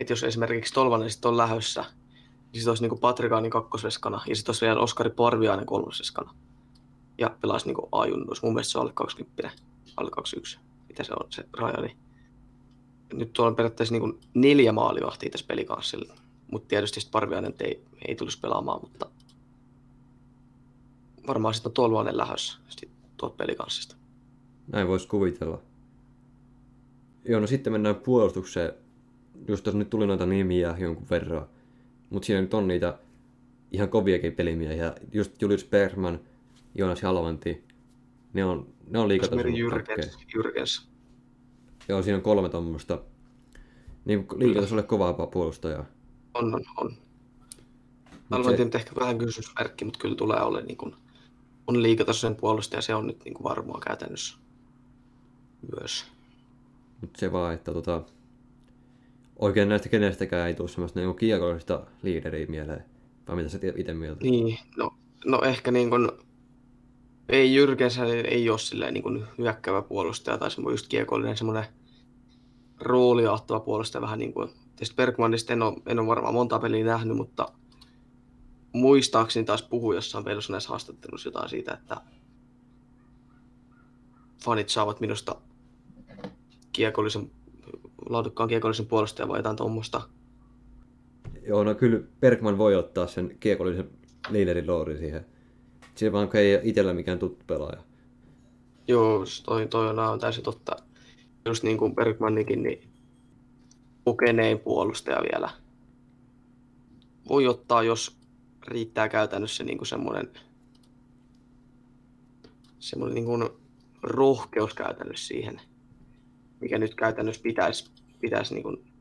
Et jos esimerkiksi Tolvanen sitten on lähössä, niin sitten olisi niinku Patrikaani kakkosveskana ja sitten olisi vielä Oskari Parviainen kolmosveskana. Ja pelaisi niinku A-junnuus. Mun mielestä se on alle 20, alle 21. Mitä se on se raja, niin nyt tuolla on periaatteessa niinku neljä maalivahtia tässä pelikanssilla. Mutta tietysti Parviainen ei, ei tulisi pelaamaan, mutta varmaan sitten on Tolvanen lähdössä tuolta pelikanssista. Näin voisi kuvitella. Joo, no sitten mennään puolustukseen. Just tuossa nyt tuli noita nimiä jonkun verran. Mutta siinä nyt on niitä ihan koviakin pelimiehiä. Just Julius Bergman, Joonas Jalvanti. Ne on, ne on liikatason. Jyrkens, Jyrkens. Joo, siinä on kolme tuommoista niin liikatasolle kovaa puolustajaa. On, on, on. Mut Alvanti se- nyt ehkä vähän kysymysmerkki, mutta kyllä tulee olemaan niin kuin, on liikatasoisen puolustaja, se on nyt niin kuin varmaa käytännössä myös. Mutta se vaan, että tota, oikein näistä kenestäkään ei tule semmoista niin kiekollista liideriä mieleen. Vai mitä sä itse mieltä? Niin, no, no ehkä niin kuin, ei Jyrkensä ei ole silleen niin kuin hyökkäävä puolustaja tai semmoinen just kiekollinen semmoinen roolia ottava puolustaja vähän niin kuin, tietysti Bergmanista en ole, en ole varmaan monta peliä nähnyt, mutta muistaakseni taas puhui jossain näissä haastattelussa jotain siitä, että fanit saavat minusta kiekollisen, laadukkaan kiekollisen puolustajan vai jotain tuommoista. Joo, no kyllä Bergman voi ottaa sen kiekollisen liiderin roolin siihen. Se vaan ei ole itsellä mikään tuttu pelaaja. Joo, toi, toi on aivan täysin totta. Just niin kuin Bergmannikin, niin kokenein puolustaja vielä. Voi ottaa, jos riittää käytännössä niin kuin semmoinen, semmoinen niin kuin rohkeus käytännössä siihen, mikä nyt käytännössä pitäisi, pitäisi niin kuin,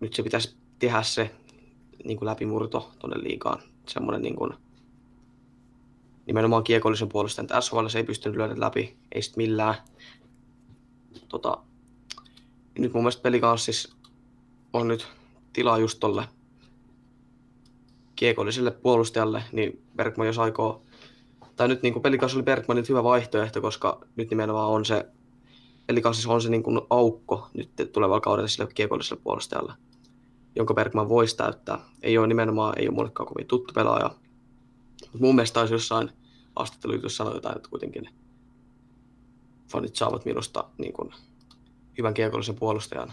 nyt se pitäisi tehdä se niin kuin läpimurto tuonne liikaan. Semmoinen niin kuin, nimenomaan kiekollisen puolustajan. Että SHL ei pystynyt lyödä läpi, ei sit millään. Tota, nyt mun mielestä pelikanssis on nyt tilaa just tolle kiekolliselle puolustajalle, niin Bergman jos aikoo, tai nyt niin pelikanssi oli Bergman nyt hyvä vaihtoehto, koska nyt nimenomaan on se, pelikanssis on se niin kuin aukko nyt tulevalla kaudella sille kiekolliselle puolustajalle, jonka Bergman voisi täyttää. Ei ole nimenomaan, ei ole mullekaan kovin tuttu pelaaja, mutta mun mielestä taisi jossain haastattelujutussa sanoa jotain, että kuitenkin fanit saavat minusta niin kuin, hyvän kiekollisen puolustajan.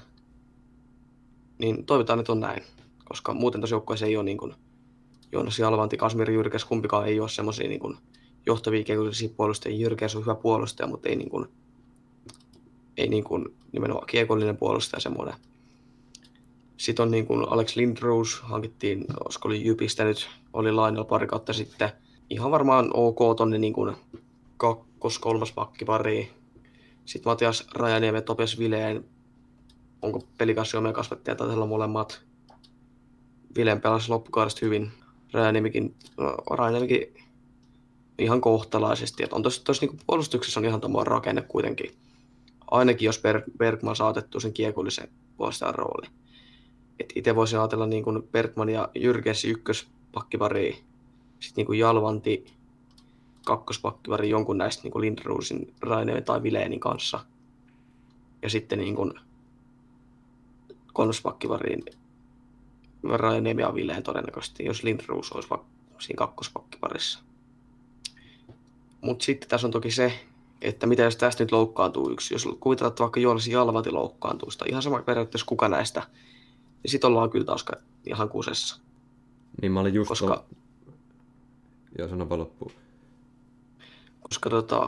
Niin toivotaan, että on näin, koska muuten tuossa joukkueessa ei ole niin kuin, Joonas Jalvanti, Kasmir Jyrkäs, kumpikaan ei ole semmoisia niin johtavia kiekollisia puolustajia. Jyrkäs on hyvä puolustaja, mutta ei, niin kuin, ei niin kuin, nimenomaan kiekollinen puolustaja semmoinen. Sitten on niin kuin Alex Lindros, hankittiin, olisiko oli Jypistä nyt, oli lainalla pari kautta sitten. Ihan varmaan ok tonne niin kuin kakkos, kolmas pakkipari. Sitten Matias Rajaniemen, Topias Vileen, onko pelikassi omia kasvattaja tai molemmat. Vileen pelasi loppukaudesta hyvin. Rajaniemikin, no, Rajaniemikin ihan kohtalaisesti. Et on tuossa, tuossa niin puolustuksessa on ihan tuommoinen rakenne kuitenkin. Ainakin jos Ber- Bergman saatettu sen kiekollisen puolustajan rooli. Itse voisin ajatella niin kuin Bergman ja Jyrkens ykköspakkipari, sitten niin kuin Jalvanti kakkospakkivari jonkun näistä niin kuin Lindrosin, Raineen tai Vileenin kanssa. Ja sitten niin kuin kolmospakkivari Raineen ja todennäköisesti, jos Lindros olisi vaikka siinä kakkospakkiparissa. Mutta sitten tässä on toki se, että mitä jos tästä nyt loukkaantuu yksi. Jos kuvitellaan, että vaikka Joonas Jalvati loukkaantuu sitä, ihan sama periaatteessa kuka näistä, niin sitten ollaan kyllä taas ihan kusessa. Niin mä olin just... Koska- Joo, sano vaan loppuun. koska tota,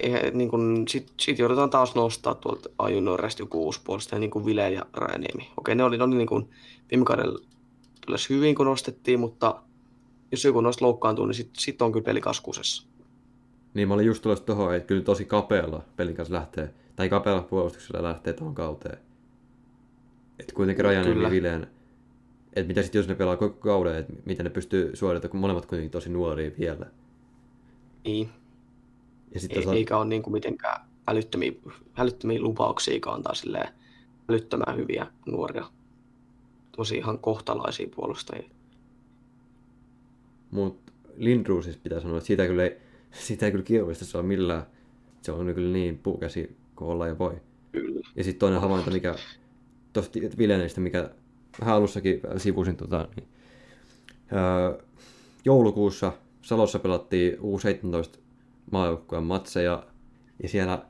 eihän, niin kun, sit, sit joudutaan taas nostaa tuolta Ajunoresta joku uusi puolustaja, niin kuin Vile ja Rajaniemi. Okei, ne oli, ne oli niin kuin, viime kaudella hyvin, kun nostettiin, mutta jos joku noista loukkaantuu, niin sitten sit on kyllä peli kaskusessa. Niin mä olin just tulossa tohon, että kyllä tosi kapealla pelin kanssa lähtee, tai kapealla puolustuksella lähtee tuohon kauteen. Että kuitenkin Rajan ja. Vileen, että mitä sitten jos ne pelaa koko kauden, että miten ne pystyy suorittamaan, kun molemmat kuitenkin tosi nuoria vielä. Niin, Ja sitten ei, taas, eikä ole niin kuin mitenkään älyttömiä, älyttömiä lupauksia antaa silleen älyttömän hyviä nuoria. Tosi ihan kohtalaisia puolustajia. Mutta Lindruusista pitää sanoa, että siitä kyllä ei, siitä ei kyllä kiekollista saa millään. Se on kyllä niin puukäsi kuin olla ja voi. Kyllä. Ja sitten toinen havainto, mikä tuosta Vileneistä, mikä vähän alussakin sivusin, tota, niin, öö, joulukuussa Salossa pelattiin U17 maajoukkueen matseja, ja siellä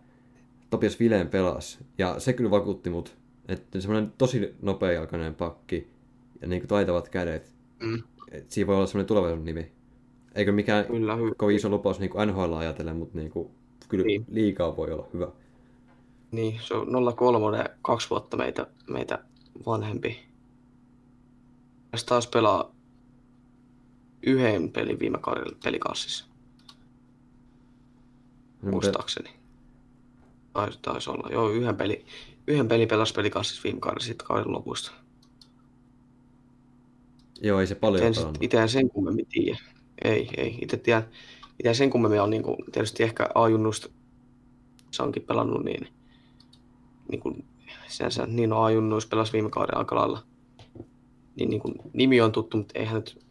Topias Vileen pelasi, ja se kyllä vakuutti mut, että semmoinen tosi nopeajalkainen pakki, ja niin kuin taitavat kädet, Mm. että siinä voi olla semmoinen tulevaisuuden nimi. Eikö mikään Kyllä, kovin iso lupaus niin kuin NHL ajatellen, mutta niin kuin, kyllä Niin. liikaa voi olla hyvä. Niin, se on 03, kaksi vuotta meitä, meitä vanhempi. Ja taas pelaa yhden pelin viime kaudella pelikassissa. No, muistaakseni. Taisi, taisi olla. Joo, yhden peli, yhden peli pelasi pelikassissa viime kaudella sitten kauden lopusta. Joo, ei se paljon pelannut. itse sen kummemmin tiedä. Ei, ei. Itse tiedän, itse sen kummemmin on niin kuin, tietysti ehkä A-junnusta se onkin pelannut niin, niin kuin, sinänsä niin on pelasi viime kauden aika lailla. Niin, niin kuin, nimi on tuttu, mutta eihän nyt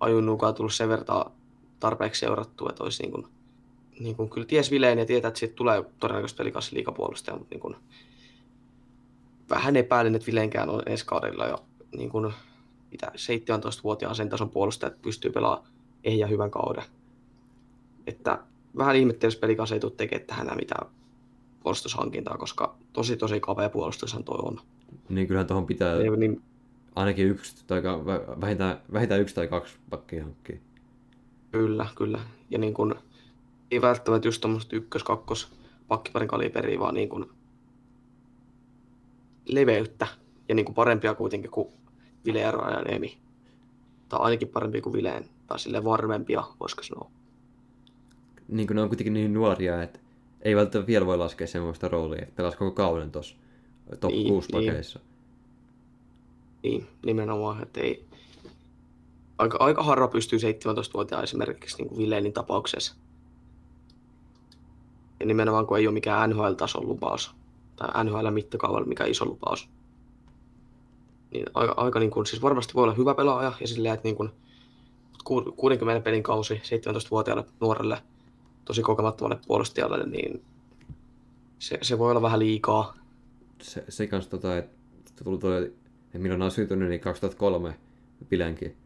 A-junnukaan tullut sen verran tarpeeksi seurattua, että olisi niin kuin, niin kuin, kyllä ties Vileen ja tietää, että siitä tulee todennäköisesti pelikassa liikapuolustaja, mutta niin kuin, vähän epäilen, että Vileenkään on ensi kaudella jo niin kuin, mitä 17-vuotiaan sen tason puolustajat pystyy pelaamaan ehjä hyvän kauden. Että vähän ihmettelen, jos pelikas ei tule tekemään tähän mitään puolustushankintaa, koska tosi tosi kapea puolustushan toi on. Niin kyllähän tuohon pitää Ei, niin, ainakin yksi tai vähintään, vähintään yksi tai kaksi pakkia hankkia. kyllä, kyllä. Ja niin kun, ei välttämättä just tommoset ykkös, kakkos pakkiparin kaliberiä, vaan niin kun leveyttä ja niin kun parempia kuitenkin kuin Vile ja Rajaniemi. Tai ainakin parempia kuin Vileen, tai sille varmempia, voisiko sanoa. Niin kuin ne on kuitenkin niin nuoria, että ei välttämättä vielä voi laskea semmoista roolia, että pelasi koko kauden tuossa top Niin, 6 niin. pakeissa. Niin, nimenomaan, että ei... Aika, aika harva pystyy 17-vuotiaan esimerkiksi niin kuin Vileenin tapauksessa. Ja nimenomaan kun ei ole mikään NHL-tason lupaus, tai NHL-mittakaavalla mikä iso lupaus. Niin aika, aika niin kuin, siis varmasti voi olla hyvä pelaaja, ja silleen, että niin kuin, ku- 60 pelin kausi 17-vuotiaalle nuorelle, tosi kokemattomalle puolustajalle, niin se, se voi olla vähän liikaa. Se, se kanssa tota, että tuli toi, että milloin on syntynyt, niin 2003 Vilenkin.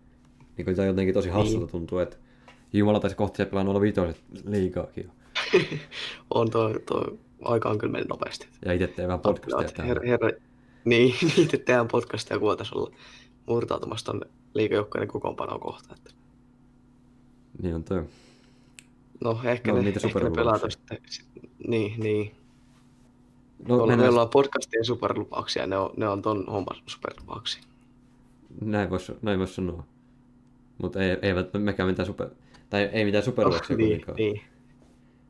Niin kuin tämä jotenkin tosi hassulta Niin. tuntuu, että Jumala taisi kohta se pelaa 05 liigaakin. On toi, toi aika on kyllä mennyt nopeasti. Ja itse tein vähän podcastia Her, täällä. herra, niin, niitä tehdään podcastia, kun voitaisiin olla murtautumassa tuonne liikajoukkojen kokoonpanoon kohta. Että. Niin on toi. No ehkä, No, ne, niitä ehkä ne superlupauksia. pelaa sitten. Niin, niin. No, No, me mennään, ollaan podcastien superlupauksia, ne on, ne on ton homman superlupauksia. näin voisi näin vois sanoa. Mutta ei, eivät mekään mitään super... Tai ei mitään superluoksia niin, kuitenkaan. niin.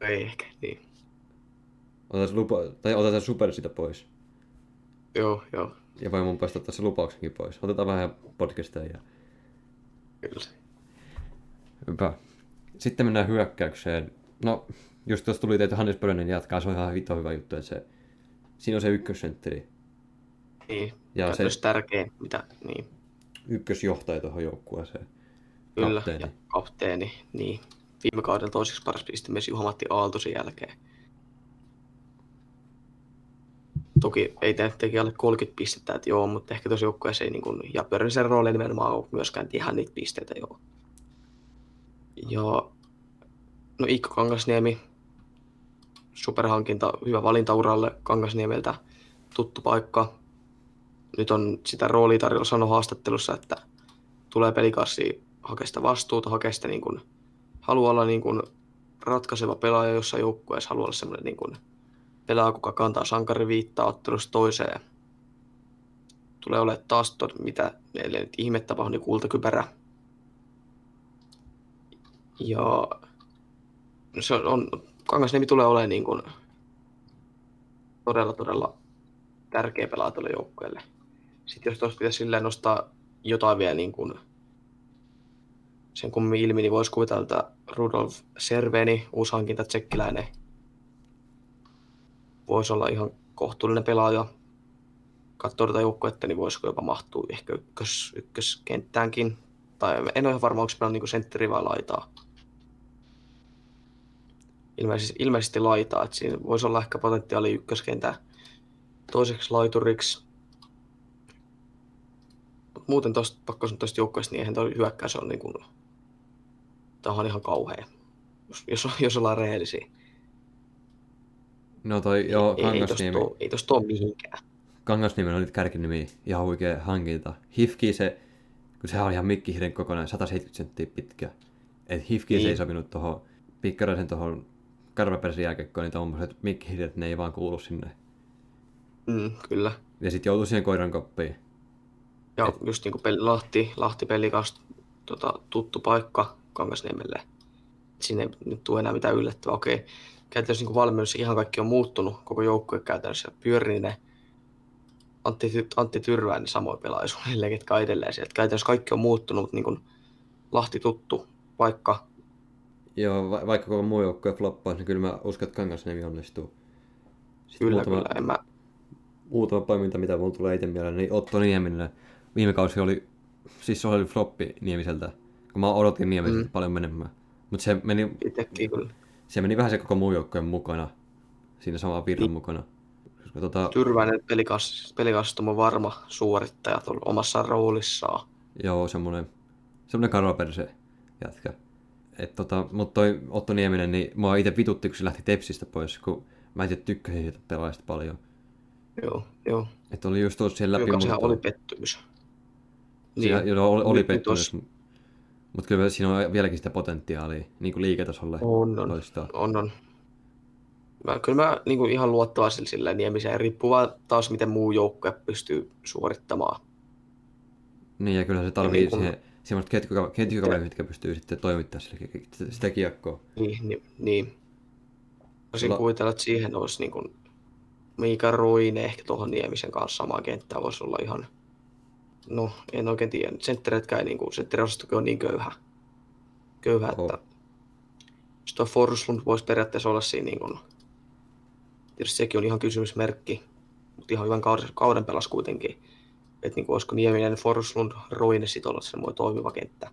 Ei ehkä, niin. Otetaan, lupa, tai otetaan super sitä pois. Joo, joo, Ja voi mun päästä ottaa se lupauksenkin pois. Otetaan vähän podcastia ja kyllä. hyvä. Sitten mennään hyökkäykseen. No, just tuossa tuli teitä Hannes Pörönen jatkaa, se on ihan hito hyvä juttu, että se, siinä on se ykkössentteri, Niin, Ja se- se tärkein, mitä, niin, ykkösjohtaja tuohon joukkueeseen. kyllä, Kapteeni. ja kapteeni, niin. Viime kauden toiseksi paras pistemies Juha-Matti Aalto sen jälkeen. Toki ei tee teki alle 30 pistettä, että joo, mutta ehkä tuossa joukkueessa ei niin kuin, ja Pörnisen rooli nimenomaan ole myöskään ihan niitä pisteitä, joo. Ja no Iikka Kangasniemi, superhankinta, hyvä valinta uralle Kangasniemeltä, tuttu paikka. Nyt on sitä roolia tarjolla sanoi haastattelussa, että tulee pelikassi hakea sitä vastuuta, hakea sitä niin kuin, haluaa olla niin kuin ratkaiseva pelaaja jossain joukkueessa, haluaa olla semmoinen niin kuin pelaaja, kuka kantaa sankariviittaa ottelusta toiseen. Tulee olemaan taas, tot, mitä meille nyt ihme tapahtuu, niin kultakypärä. Ja se on, Kangasniemi tulee olemaan niin kuin todella, todella tärkeä pelaaja tuolle joukkueelle. Sitten jos tuossa pitäisi nostaa jotain vielä niin kuin sen kummin ilmi, niin voisi kuvitella, että Rudolf Serveni, uusi hankinta tsekkiläinen, voisi olla ihan kohtuullinen pelaaja. Katsoo tätä joukkuetta, niin voisiko jopa mahtua ehkä ykkös, ykköskenttäänkin. Tai en ole ihan varma, onko pelannut niin sentteri vai laitaa. Ilmeisesti, ilmeisesti laitaa, että siinä voisi olla ehkä potentiaali ykköskentää toiseksi laituriksi. Mut muuten tosta, pakko sanoa tuosta joukkueesta, niin eihän toi hyökkäys ole niin kuin, tämä on ihan kauhea, jos, jos, jos ollaan rehellisiä. No toi, joo, ei, Kangasniemi. ei tosta ole mihinkään. Kangasniemen on nyt kärkinimi, ihan huikea hankinta. Hifki se, kun sehän on ihan mikkihiden kokonainen, 170 senttiä pitkä. Et Hifki se Niin. ei sopinut tuohon pikkaraisen tuohon karvapersin jääkekkoon, niin tommoset mikkihidet, ne ei vaan kuulu sinne. Mm, kyllä. Ja sit joutuu siihen koiran koppiin. Ja just niin kuin peli, Lahti, Lahti pelikas tota, tuttu paikka Kangasniemelle. Sinne ei nyt tule enää mitään yllättävää. Okei, käytännössä niin valmennus ihan kaikki on muuttunut, koko joukkue käytännössä pyörii ne Antti, Antti Tyrväinen samoin pelaa suunnilleen, ketkä on edelleen sieltä. Käytännössä kaikki on muuttunut, mutta niin kuin Lahti tuttu paikka. Joo, va- vaikka koko muu joukkue floppaa, niin kyllä mä uskon, että Kangasniemi onnistuu. Sitten Kyllä, muutama, kyllä. En mä, muutama poiminta, mitä mulla tulee itse mieleen, niin Otto Nieminen. Viime kausi oli, siis se oli floppi Niemiseltä, kun mä odotin Niemiseltä Mm. paljon menemään. Mutta se meni, itsekin kyllä. se meni vähän se koko muu joukkueen mukana, siinä samaa virran mukana. Koska tota, Tyrväinen pelikassista on varma suorittaja tuolla omassa roolissaan. joo, semmonen, semmonen karvaperse jätkä. Et tota, mutta toi Otto Nieminen, niin mua itse vitutti, kun se lähti Tepsistä pois, kun mä itse tykkäsin siitä pelaajasta paljon. Joo, joo. Että oli just tullut siellä läpi. Joka sehän oli pettymys. Niin. joo, oli, oli Nyt- nyt pettymys, mutta kyllä siinä on vieläkin sitä potentiaalia niin kuin liiketasolle On, on. loistaa. On, on. Mä, kyllä mä niin kuin ihan luottavaisella sillä niemiseen, riippuu vaan taas miten muu joukkue pystyy suorittamaan. Niin, ja kyllä se tarvii niin kun- siihen semmoista ketjuka- ketjukaveria, mitkä pystyy sitten toimittamaan sille, sitä- sitä kiekkoa. Niin, niin, niin. Voisin Sulla- kuvitella, että siihen olisi niin kuin Miika Ruine ehkä tuohon Niemisen kanssa samaa kenttää voisi olla ihan, no en oikein tiedä, sentteretkään niin kuin, sentteriosastokin on niin köyhä, köyhä että jos tuo Forslund voisi periaatteessa olla siinä niin kuin, tietysti sekin on ihan kysymysmerkki, mutta ihan hyvän kauden, kauden pelas kuitenkin. Että niin kuin, olisiko Nieminen, Forslund, Roine sitten olla semmoinen toimiva kenttä.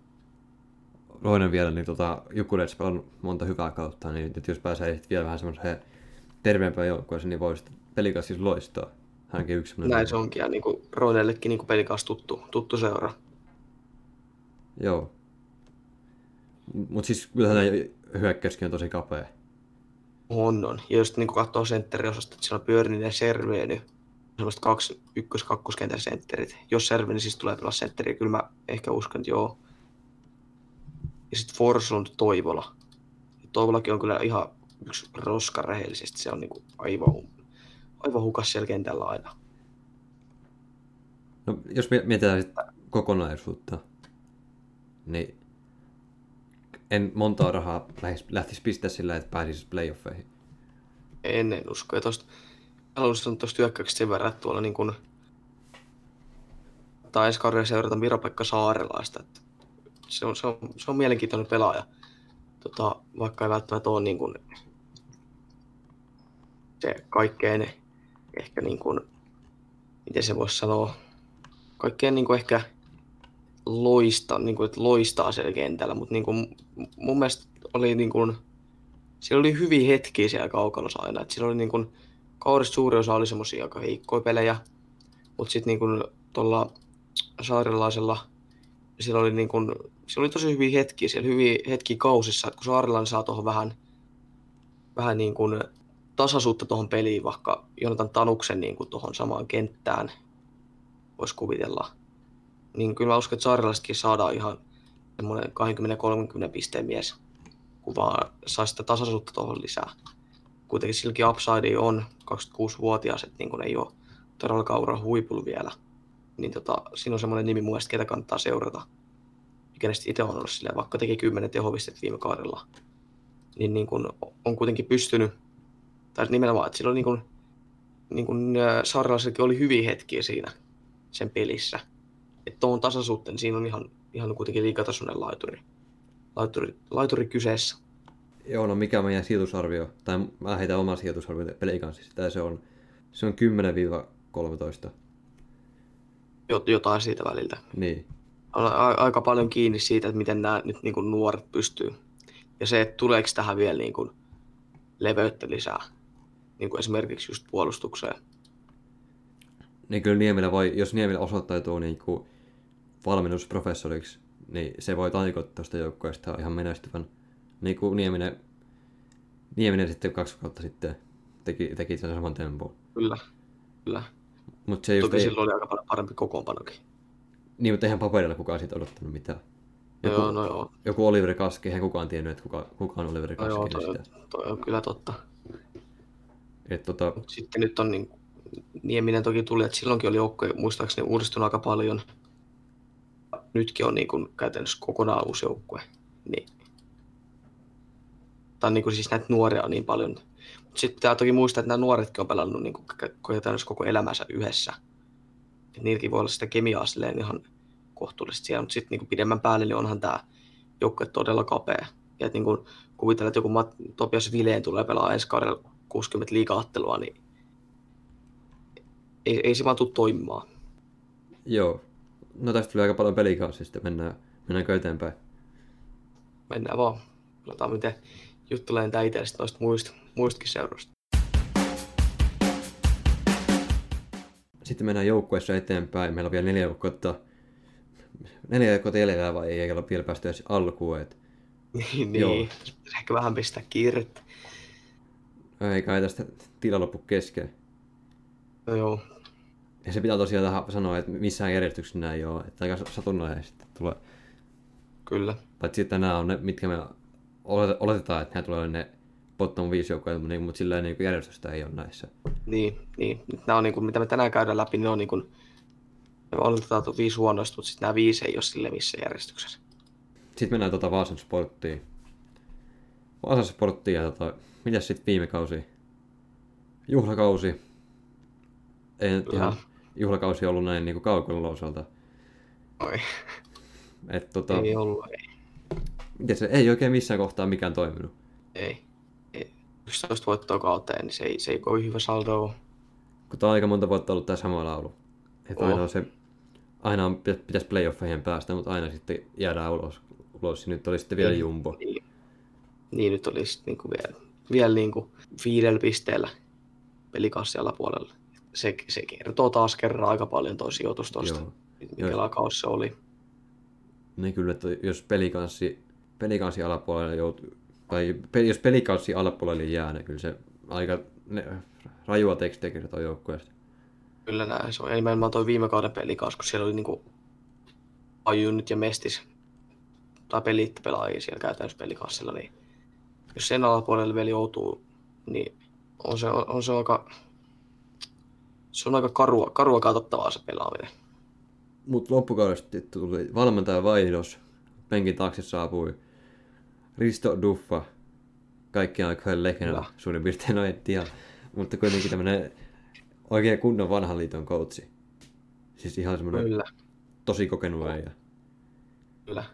Roinen vielä, niin tota, Jukurets on monta hyvää kautta, niin nyt jos pääsee vielä vähän semmoiseen terveempään joukkueeseen, niin voi sitten pelikas siis loistaa. Hänkin yksi. Näin se onkin, ja niin kuin Roinellekin niin kuin pelikas tuttu, tuttu seura. Joo. Mutta siis kyllähän tämä hyökkäyskin on tosi kapea. On, on. Ja jos niin katsoo sentteriosasta, että siellä on Björnin ja Serveny, sellaiset kaksi ykkös kakkoskentän sentterit. Jos Serveny siis tulee pelaa sentteriä, kyllä mä ehkä uskon, että joo. Ja sitten Forslund Toivola. Ja Toivolakin on kyllä ihan yksi roska rehellisesti. Se on niin kuin aivan, aivan hukas siellä kentällä aina. No, jos mi- mietitään sitten kokonaisuutta, niin en montaa rahaa lähtis, lähtisi pistää sillä, että pääsisi playoffeihin. En, en usko. Ja tosta, haluaisin sanoa tuosta hyökkäyksestä sen verran, että tuolla niin kuin, tai ensi kaudella seurata Miro-Pekka Saarelaista. Että se, on, se, on, se on mielenkiintoinen pelaaja, tota, vaikka ei välttämättä ole niin kuin, se kaikkein ehkä niin kuin, miten se voisi sanoa, kaikkein niin kuin ehkä loista, niin kuin, että loistaa siellä kentällä, mutta niin kuin, mun mielestä oli niin kuin, siellä oli hyviä hetkiä siellä kaukalossa aina. Et siellä oli niin kuin, kaudesta suuri osa oli semmoisia aika heikkoja pelejä, mutta sitten niin kuin tuolla saarelaisella siellä oli, niin kuin, siellä oli tosi hyviä hetkiä, siellä hyviä hetkiä kausissa, että kun saarelainen saa tuohon vähän, vähän niin kuin tasaisuutta tuohon peliin, vaikka Jonatan Tanuksen niin kuin tuohon samaan kenttään voisi kuvitella, niin kyllä mä uskon, että saarelaisetkin saadaan ihan semmoinen 20-30 pisteen mies kun vaan saa sitä tasaisuutta tuohon lisää. Kuitenkin silläkin upside on 26-vuotias, että niin kun ei ole todellakaan uran huipulla vielä. Niin tota, siinä on semmoinen nimi mun ketä kannattaa seurata. Ja kenestä itse on ollut silleen, vaikka teki 10 tehopistettä viime kaudella. Niin, niin kun on kuitenkin pystynyt, tai nimenomaan, että silloin niin niin Saarelaisellakin oli hyviä hetkiä siinä sen pelissä. Että tuohon tasaisuuteen niin siinä on ihan, ihan kuitenkin liikatasoinen laituri laituri, laituri kyseessä. Joo, no mikä meidän sijoitusarvio, tai mä heitän oman sijoitusarvion pelin kanssa, sitä se on, se on 10-13. Jot- Jotain siitä väliltä. Niin, On a- aika paljon kiinni siitä, että miten nämä nyt niin kuin nuoret pystyy. Ja se, että tuleeko tähän vielä niin kuin leveyttä lisää. Niin kuin esimerkiksi just puolustukseen. niin kyllä Niemelä voi, jos Niemelä osoittautuu niin kuin valmennusprofessoriksi, niin se voi taikottaa tuosta joukkueesta ihan menestyvän. Niin kuin Nieminen, Nieminen sitten kaksi kautta sitten teki, teki sen saman tempon. Kyllä. Kyllä. Mutta se Toki ei, silloin oli aika paljon parempi kokoonpanokin. niin, mutta eihän paperilla kukaan siitä odottanut mitään. Joku, Joo, no joo. joku Oliver Kaski, eihän kukaan tiennyt, että kuka, kuka on Oliver No Kaski. joo, niin toi, sitä. toi on kyllä totta. Et tota, sitten nyt on niin, Nieminen toki tuli, että silloinkin oli joukkoja muistaakseni uudistunut aika paljon. Nytkin on niin kuin käytännössä kokonaan uusi joukkue. Niin. tai niin kuin siis näitä nuoria on niin paljon. Mutta sitten pitää toki muistaa, että nämä nuoretkin on pelannut niin kuin koko elämänsä yhdessä. Et niilläkin voi olla sitä kemiaa silleen ihan kohtuullisesti siellä, mutta sitten niin pidemmän päälle niin onhan tämä joukkue todella kapea. Ja että niin kuin kuvitellaan, että joku Topias Vileen tulee pelaa ensi kaudella 60 liikaattelua, niin ei, ei se vaan tule toimimaan. Joo. No tästä tuli aika paljon pelikausia, sitten mennään, mennäänkö eteenpäin? Mennään vaan. Katsotaan, miten juttu lentää itse noista muist, muistakin seuroista. Sitten mennään joukkueessa eteenpäin. Meillä on vielä neljä joukkuetta. Neljä joukkuetta jäljellä vai ei ole vielä päästy edes alkuun. Et... niin, niin. ehkä vähän pistää kiirettä. Ei tästä tila loppu kesken. No joo. Ja se pitää tosiaan tähän sanoa, että missään järjestyksessä näin ei ole. Että aika satunnaisesti tulee. Kyllä. Paitsi että nämä on ne, mitkä me oletetaan, että nämä tulee ne bottom 5 joukkoja, niin, mutta sillä niin järjestystä ei ole näissä. Niin, niin. Nämä on niin kuin, mitä me tänään käydään läpi, ne on niin kuin, me oletetaan viisi huonoista, mutta sitten nämä viisi ei ole sille missä järjestyksessä. Sitten mennään tuota Vaasan sporttiin. Vaasan sporttiin ja tota, mitäs sitten viime kausi? Juhlakausi. Ei nyt ihan juhlakausi ollut näin niin kaukolon osalta. Oi. Et, tota, ei ollut, ei. Miten se ei oikein missään kohtaa mikään toiminut. Ei. ei. 11 voittoa kauteen, niin se ei, se ei kovin hyvä saldo ole. Kun tämä on aika monta vuotta ollut tämä sama laulu. Että oh. aina on se, aina on, pitäisi playoffeihin päästä, mutta aina sitten jäädään ulos. ulos. Nyt oli sitten vielä niin, jumbo. Niin, niin nyt oli sitten niinku vielä, vielä niinku viidellä pisteellä pelikassi alapuolella. Se, se kertoo taas kerran aika paljon tuo sijoitus tuosta, mikä kausi se oli. Niin kyllä, että jos pelikanssi, pelikanssi alapuolelle joutuu, tai jos pelikanssi alapuolelle jää, niin kyllä se aika ne, rajua tekstiä kertoo joukkueesta. Kyllä näin, se on enemmän toi viime kauden pelikaus, kun siellä oli niinku Ajunnit ja Mestis tai pelit pelaajia siellä käytännössä pelikassilla, niin jos sen alapuolelle vielä joutuu, niin on se, on, on se aika, se on aika karua, karua katsottavaa se pelaaminen. Mutta loppukaudesta tuli valmentaja vaihdos. Penkin taakse saapui Risto Duffa. Kaikki aikojen legenda suurin piirtein on tiedä. Mutta kuitenkin tämmönen oikein kunnon vanhan liiton coachi. Siis ihan semmoinen tosi kokenut äijä. Kyllä.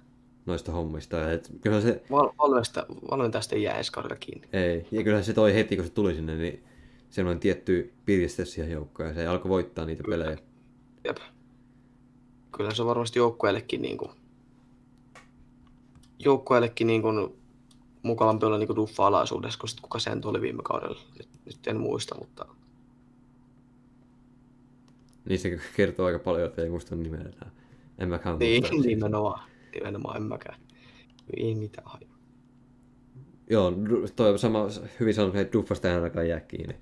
Noista hommista. Et kyllä se... Val- valmenta, valmentajasta ei jää edes kiinni. Ei. Ja kyllä se toi heti, kun se tuli sinne, niin se on tietty piriste siihen joukkoon ja se alkoi voittaa niitä kyllä. pelejä. Jep kyllä se on varmasti joukkueellekin niin kuin, joukkueellekin niin kuin, mukavampi olla niin duffa-alaisuudessa, kun kuka sen tuli viime kaudella. Nyt, nyt en muista, mutta... Niin se kertoo aika paljon, että ei muista nimeä enää. En mäkään Niin, nimenomaan. Nimenomaan en mäkään. Ei mitään hajua. Joo, toi sama hyvin sanonut, että Duffasta ei ainakaan jää kiinni.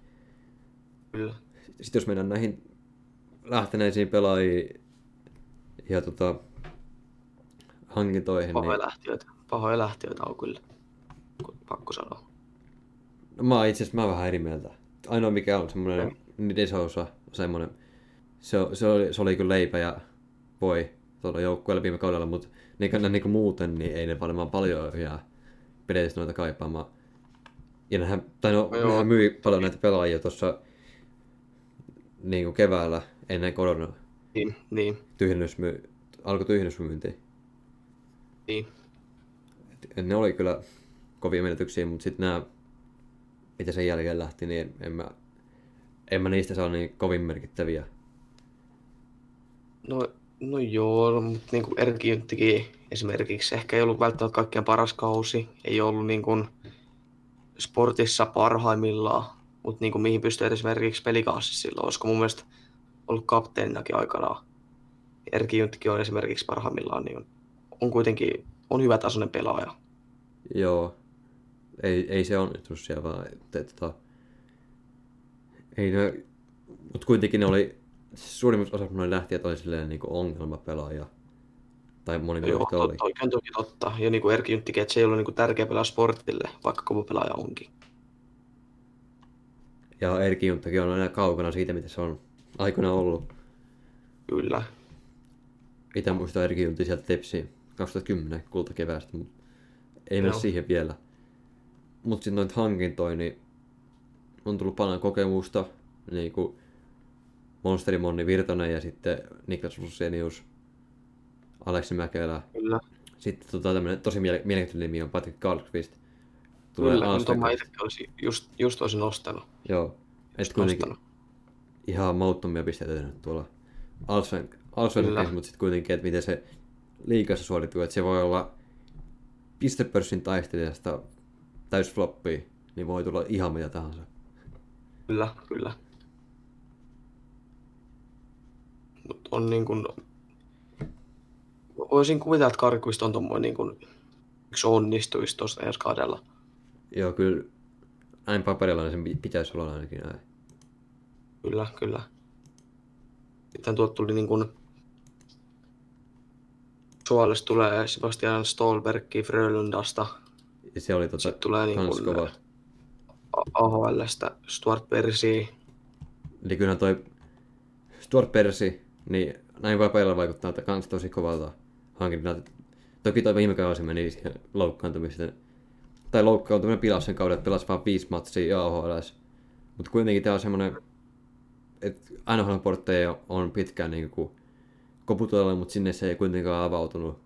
Kyllä. Sitten jos mennään näihin lähteneisiin pelaajiin, ja tota, hankintoihin. Pahoja niin... lähtiöitä. Pahoja lähtiöitä on kyllä, pakko sanoa. No, mä itse asiassa mä vähän eri mieltä. Ainoa mikä on semmoinen Nidesousa, semmoinen, se, se, oli, se oli kyllä leipä ja voi tuolla joukkueella viime kaudella, mutta niin, niin kuin muuten niin ei ne varmaan paljon jää pidetistä noita kaipaamaan. Ja nehän, tai no, no nehän myi paljon näitä pelaajia tuossa niin kuin keväällä ennen koronaa. Niin, niin. Tyhjennysmy... Alkoi tyhjennysmyynti. Niin. Et ne oli kyllä kovia menetyksiä, mutta sitten nämä, mitä sen jälkeen lähti, niin en mä, en mä niistä saa niin kovin merkittäviä. No, no joo, mutta niin kuin Erkki esimerkiksi ehkä ei ollut välttämättä kaikkein paras kausi. Ei ollut niin kuin sportissa parhaimmillaan, mutta niin kuin mihin pystyy esimerkiksi pelikaasissa silloin, olisiko mun mielestä ollut kapteeninakin aikanaan. Erki Junttikin on esimerkiksi parhaimmillaan, niin on, on kuitenkin on hyvä tasoinen pelaaja. Joo, ei, ei se onnistu siellä vaan, että, että ei ne, mutta kuitenkin ne oli, suurimmassa osassa noin lähtijät oli silleen niin ongelmapelaaja. Tai moni Joo, oli. Oikein toki totta. Ja niin kuin Erki Junttikin, että se ei ole niin kuin tärkeä pelaa sportille, vaikka kova pelaaja onkin. Ja Erki Junttikin on aina kaukana siitä, mitä se on aikoina ollut. Kyllä. Itse muistaa Erki Junti sieltä Tepsi 2010 kultakeväästä, mutta ei mene siihen vielä. Mutta sitten noita hankintoja, niin on tullut paljon kokemusta, niin kuin Monsteri Monni Virtanen ja sitten Niklas Rusenius, Aleksi Mäkelä. Kyllä. Sitten tota, tämmöinen tosi miele- mielenkiintoinen nimi on Patrick Karlqvist. Kyllä, Las kun tuon mä itsekin olisin just, just olisin nostanut. Joo. Et kuitenkin nostanut. ihan mauttomia pisteitä tehnyt tuolla Alsvenkin, Kyllä. mutta sitten kuitenkin, että miten se liikassa suorituu, että se voi olla pistepörssin taistelijasta täysfloppia, niin voi tulla ihan mitä tahansa. Kyllä, kyllä. Mut on niin kuin... Voisin kuvitella, että Karkuista on tommoinen niin kuin yksi onnistuisi tuossa ensi kaudella. Joo, kyllä näin paperilla niin sen pi- pitäisi olla ainakin näin. Kyllä, kyllä. Sitten tuolta tuli niin kuin... Suolesta tulee Sebastian Stolbergki Frölundasta. Ja se oli tota, Sitten tulee niin kuin kova. AHLstä Stuart Persi. Eli kyllä toi Stuart Persi, niin näin paperilla vaikuttaa että kans tosi kovalta hankinnalta. Toki toi viime kausi meni siihen loukkaantumiseen. Tai loukkaantuminen pilasi sen kauden, että pelasi vaan viisi matsia AHLs. Mutta kuitenkin tää on semmonen, että NHL-portteja on pitkään niin kuin koputella, mutta sinne se ei kuitenkaan avautunut.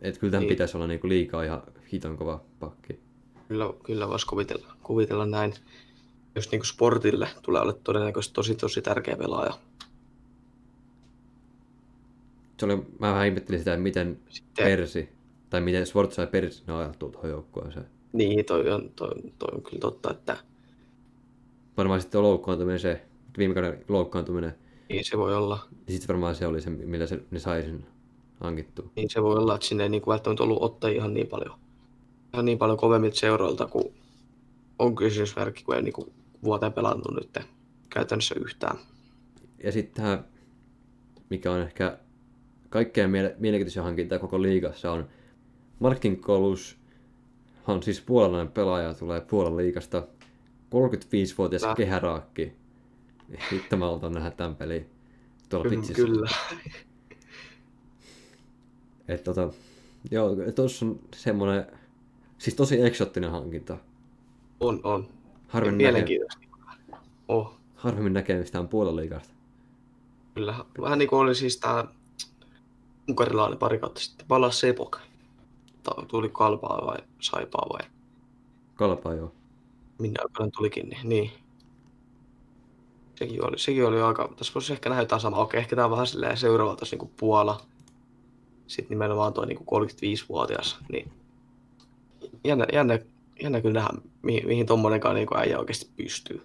Että kyllä tämän Niin. pitäisi olla niin kuin liikaa ihan hiton kova pakki. Kyllä, kyllä voisi kuvitella, kuvitella näin. Jos niin kuin sportille tulee olla todennäköisesti tosi tosi tärkeä pelaaja. Se oli, mä vähän ihmettelin sitä, miten Sitten, Persi, tai miten Swartz ja Persi ne ajattuu tuohon joukkueeseen. niin, toi on, toi, toi on kyllä totta, että Varmaan sitten on loukkaantuminen se, viime kauden loukkaantuminen, niin se voi olla. niin sitten varmaan se oli se, millä se, ne sai sen hankittua. Niin se voi olla, että sinne ei niin kuin välttämättä ollut ottajia ihan niin paljon. Ihan niin paljon kovemmilta seuroilta, kuin on kysymysmerkki, kun ei niin kuin vuoteen pelannut nyt käytännössä yhtään. Ja sitten tähän, mikä on ehkä kaikkein miele- mielenkiintoisin hankinta koko liigassa on Markin Kolus, on siis puolalainen pelaaja, tulee Puolan liigasta, 35-vuotias Kyllä. kehäraakki. Hitto mä otan nähdä tämän pelin tuolla Kyllä, pitsissä. kyllä. Et tota, joo, tuossa on semmoinen, siis tosi eksoottinen hankinta. On, on. Harvemmin, näkee, Mielenkiintoista. Oh, harvemmin näkee mistään Puolan liigasta. kyllä. Vähän niin kuin oli siis tämä unkarilainen pari kautta sitten. Palas Sepok. Tuli kalpaa vai saipaa vai Kalpaa joo. minne aikana tulikin, niin, niin. Sekin oli, sekin oli aika, tässä voisi ehkä nähdä jotain samaa. Okei, ehkä tämä on vähän silleen seuraava tuossa niin Puola. Sitten nimenomaan tuo niin 35-vuotias, niin jännä, jännä, jännä kyllä nähdä, mihin, mihin tommonenkaan niin äijä oikeasti pystyy.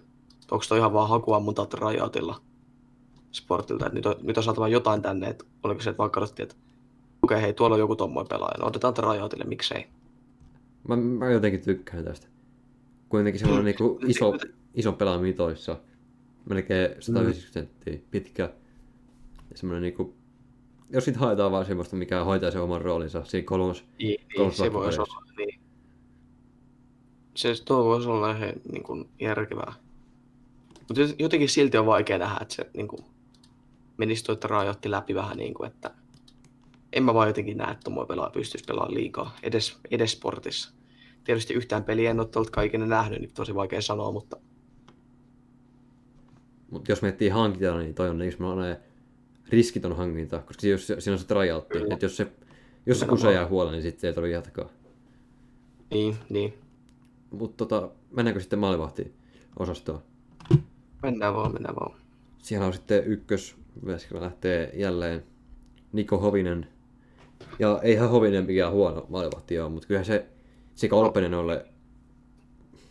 Onko toi ihan vaan hakua mun tautta rajautilla sportilta, että nyt on, nyt on saatava jotain tänne, että oliko se, että vaikka katsottiin, että okei, okay, hei, tuolla on joku tommoinen pelaaja, no otetaan tätä rajautille, miksei. Mä, mä jotenkin tykkään tästä. Kuitenkin semmoinen niinku iso, iso pelaaja mitoissa. Melkein 190 senttiä pitkä. Ja semmoinen niinku... Jos sit haetaan vaan semmoista, mikä hoitaa sen oman roolinsa siinä kolmos... Niin, niin Kolmas se voisi olla, niin. Se tuo voisi olla ihan niin kuin, järkevää. Mutta jotenkin silti on vaikea nähdä, että se niin kuin, menisi että rajoitti läpi vähän niin kuin, että en mä vaan jotenkin näe, että tuommoinen pelaaja pystyisi pelaamaan liikaa, edes, edes sportissa. Tietysti yhtään peliä en ole tuolta kaiken nähnyt, niin tosi vaikea sanoa, mutta Mutta jos miettii hankintaa, niin toi on niin semmoinen riskiton hankinta, koska jos, siinä on se tryout, Kyllä. että jos se, jos se kusee jää huolella, niin sitten ei tarvitse jatkaa. niin, niin. Mutta tota, mennäänkö sitten maalivahti osastoon? Mennään vaan, mennään vaan. Siellä on sitten ykkös, Veskellä lähtee jälleen Niko Hovinen. Ja eihän Hovinen mikään huono maalivahti ole, mutta kyllähän se, se Kolpenen ole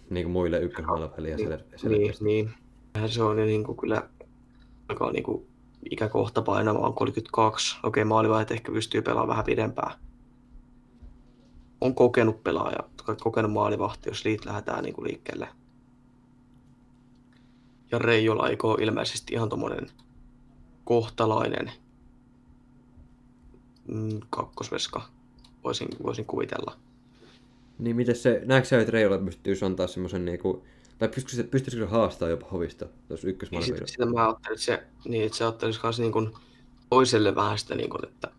niin kuin muille ykkösmaalivahtia Niin, sel- niin, niin. Kyllähän se on jo niin kuin kyllä alkaa niin kuin ikäkohta painamaan 32. Okei, maalivahdet ehkä pystyy pelaamaan vähän pidempään. On kokenut pelaaja, kokenut maalivahti, jos liit lähdetään niin kuin liikkeelle. Ja Reijola ole ilmeisesti ihan tommonen kohtalainen mm, kakkosveska, voisin, voisin kuvitella. Niin miten se, näetkö sä, että Reijola pystyisi antaa semmoisen niinku, tai pystyisikö, se- pystyisikö se haastaa jopa Hovista, jos Niin sit, ykkösmaalivahti? sitä mä ajattelin, että se, niin, että se ajattelisi myös niin kuin toiselle vähän sitä, niin kuin, että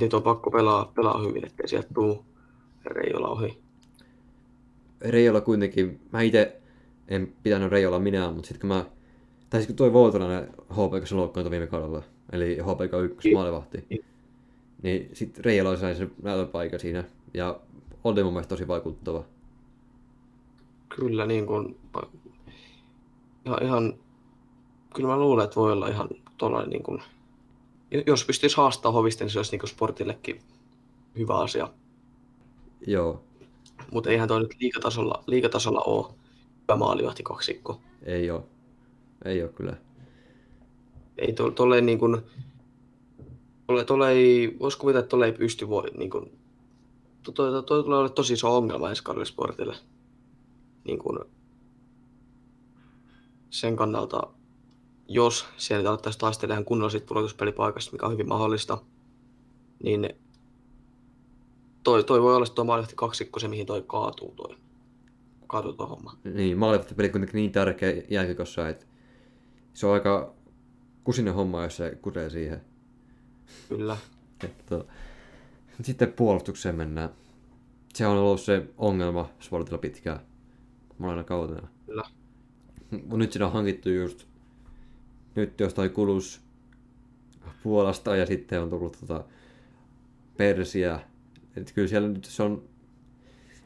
nyt on pakko pelaa, pelaa hyvin, ettei sieltä tuu Reijola ohi. Reijola kuitenkin, mä itse en pitänyt Reijola minä, mutta sitten kun mä, tai kun toi Voutolainen HPK se loukkaantui viime kaudella, eli HPK 1 maalivahti, niin sitten Reijola sai sen näytöpaikan siinä, ja oli mun mielestä tosi vaikuttava. Kyllä niin kuin, ihan, ihan, kyllä mä luulen, että voi olla ihan tuollainen niin kuin, jos pystyisi haastamaan hovista, niin se olisi niin kuin sportillekin hyvä asia. Joo, Mutta eihän toi nyt liikatasolla, liikatasolla ole hyvä maalivahti kaksikko. ei oo. Ei oo kyllä. Ei to, tolleen niin kuin, tolle, tolle ei, vois kuvitella, että tolle ei pysty voi, niin kuin, to, to, to, toi tulee olla tosi iso ongelma ensi kaudella sportille. Niin kuin, sen kannalta, jos siellä alettaisiin taistelemaan kunnolliset pudotuspelipaikasta, mikä on hyvin mahdollista, niin toi, toi voi olla tuo maalivahti kaksikko se, mihin toi kaatuu toi, kaatuu tuo homma. Niin, maalivahtipeli kuitenkin niin tärkeä jälkikossa, että se on aika kusinen homma, jos se kutee siihen. Kyllä. Että, sitten puolustukseen mennään. Se on ollut se ongelma Sportilla pitkään, monena kautena. Kyllä. Mutta nyt siinä on hankittu just nyt jostain kulus Puolasta ja sitten on tullut tota Persia. Et kyllä siellä nyt se on,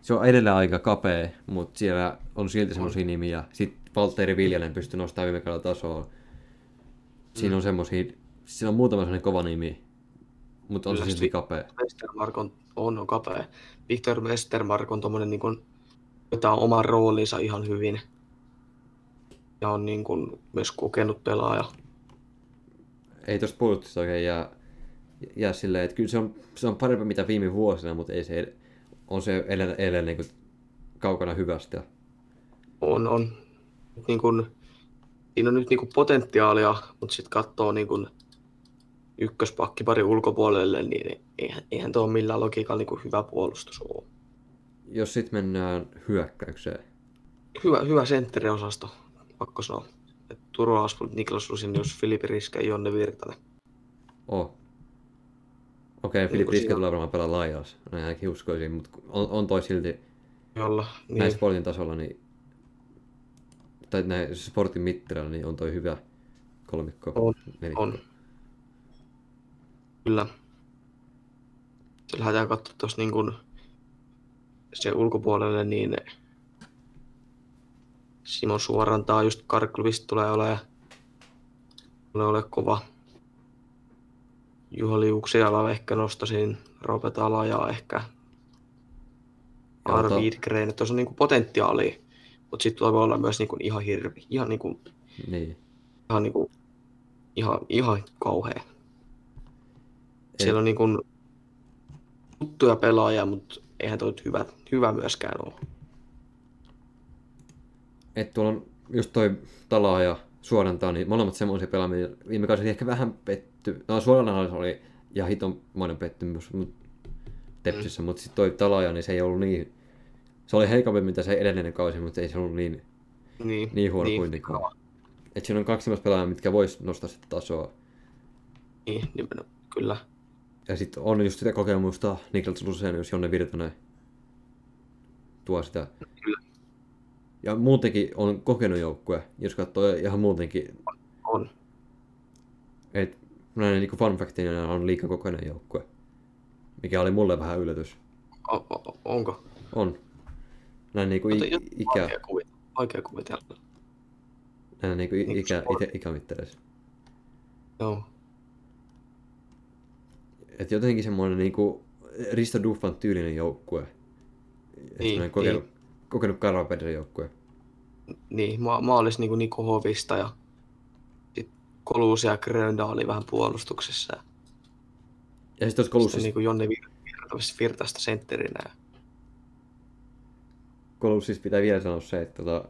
se on edelleen aika kapea, mutta siellä on silti semmoisia nimiä. Sitten Valtteri Viljanen pystyy nostamaan viime kaudella tasoa. Siinä on semmoisia, siinä on muutama sellainen kova nimi, mutta on se silti kapea. Westermark on, on, on kapea. Victor Westermark on tommonen niin kuin, vetää oman roolinsa ihan hyvin. Ja on niin kuin, myös kokenut pelaaja. ei tuosta puolustuksesta oikein jää, jää silleen, että kyllä se on, se on parempi mitä viime vuosina, mutta ei se, on se edelleen, edelleen niin kuin kaukana hyvästä. On, on. Niin kuin, siinä on nyt niin kuin potentiaalia, mutta sitten katsoo niin kuin ykköspakki pari ulkopuolelle, niin eihän, eihän tuo millään logiikalla niin kuin hyvä puolustus ole. Jos sitten mennään hyökkäykseen, Hyvä, hyvä sentteriosasto, pakko sanoa. Et Turo Aspel, Niklas Rusinius, Filippi Riske ja Jonne Virtanen. oh. Okei, okay, Filip kun Riske tulee varmaan pelaa laajas, näin ainakin uskoisin, mutta on, on toi silti Jolla, niin. näin niin, tasolla, niin, tai näin sportin mittarilla, niin on toi hyvä kolmikko. On, nelikko. on. Kyllä. Se lähdetään katsoa tuossa niin kuin se ulkopuolelle, niin Simon Suorantaa just Karkluvista tulee olemaan tulee ole kova. Juho Liuksiala ehkä nostaisin, Robert Alaja ehkä. Joo, Ar to- Wiedgren, että tuossa on niinku potentiaalia, mutta sitten voi olla myös niinku ihan hirvi, ihan, niinku, Niin. ihan, niinku, ihan, ihan kauhea. Ei. Siellä on niinku tuttuja pelaajia, mutta eihän toi hyvä, hyvä myöskään ole. että tuolla on just toi Talaa ja Suorantaa, niin molemmat semmoisia pelaamia. Viime kaudella ehkä vähän petty. No Suorantaa oli ihan hitonmoinen pettymys mut Tepsissä, mm. mutta sitten toi Talaja, niin se ei ollut niin... Se oli heikompi mitä se edellinen kausi, mutta ei se ollut niin, Niin, niin huono niin. kuitenkaan. Et siinä on kaksi semmoista pelaajaa, mitkä vois nostaa sitä tasoa. Niin, nimenomaan, kyllä. Ja sitten on just sitä kokemusta, Niklas Lusenius, Jonne Virtanen tuo sitä. Kyllä. Ja muutenkin on kokenut joukkue, jos katsoo ihan muutenkin On. Et näin niin fun factina on liikaa kokoinen joukkue. Mikä oli mulle vähän yllätys. O, onko? On. Näin niin kuin Mutta i- jo- ikä, Vaikea kuvitella. Vaikea kuvitella. näin niin kuin Niin ikä, kuin ikä, ikämittareissa. Joo. Et jotenkin semmoinen niin kuin Risto Duffan tyylinen joukkue. Niin, kokenut, kokenut Karvapedren joukkue. Niin, ma- maalis niinku Niko Hovista ja sit Koluus ja Gröndaali vähän puolustuksessa. Ja Ja sitten tuossa sitten niinku Jonne Vir- Virtasta, Virtasta sentterinä. Ja Kolussis pitää vielä sanoa se, että tota,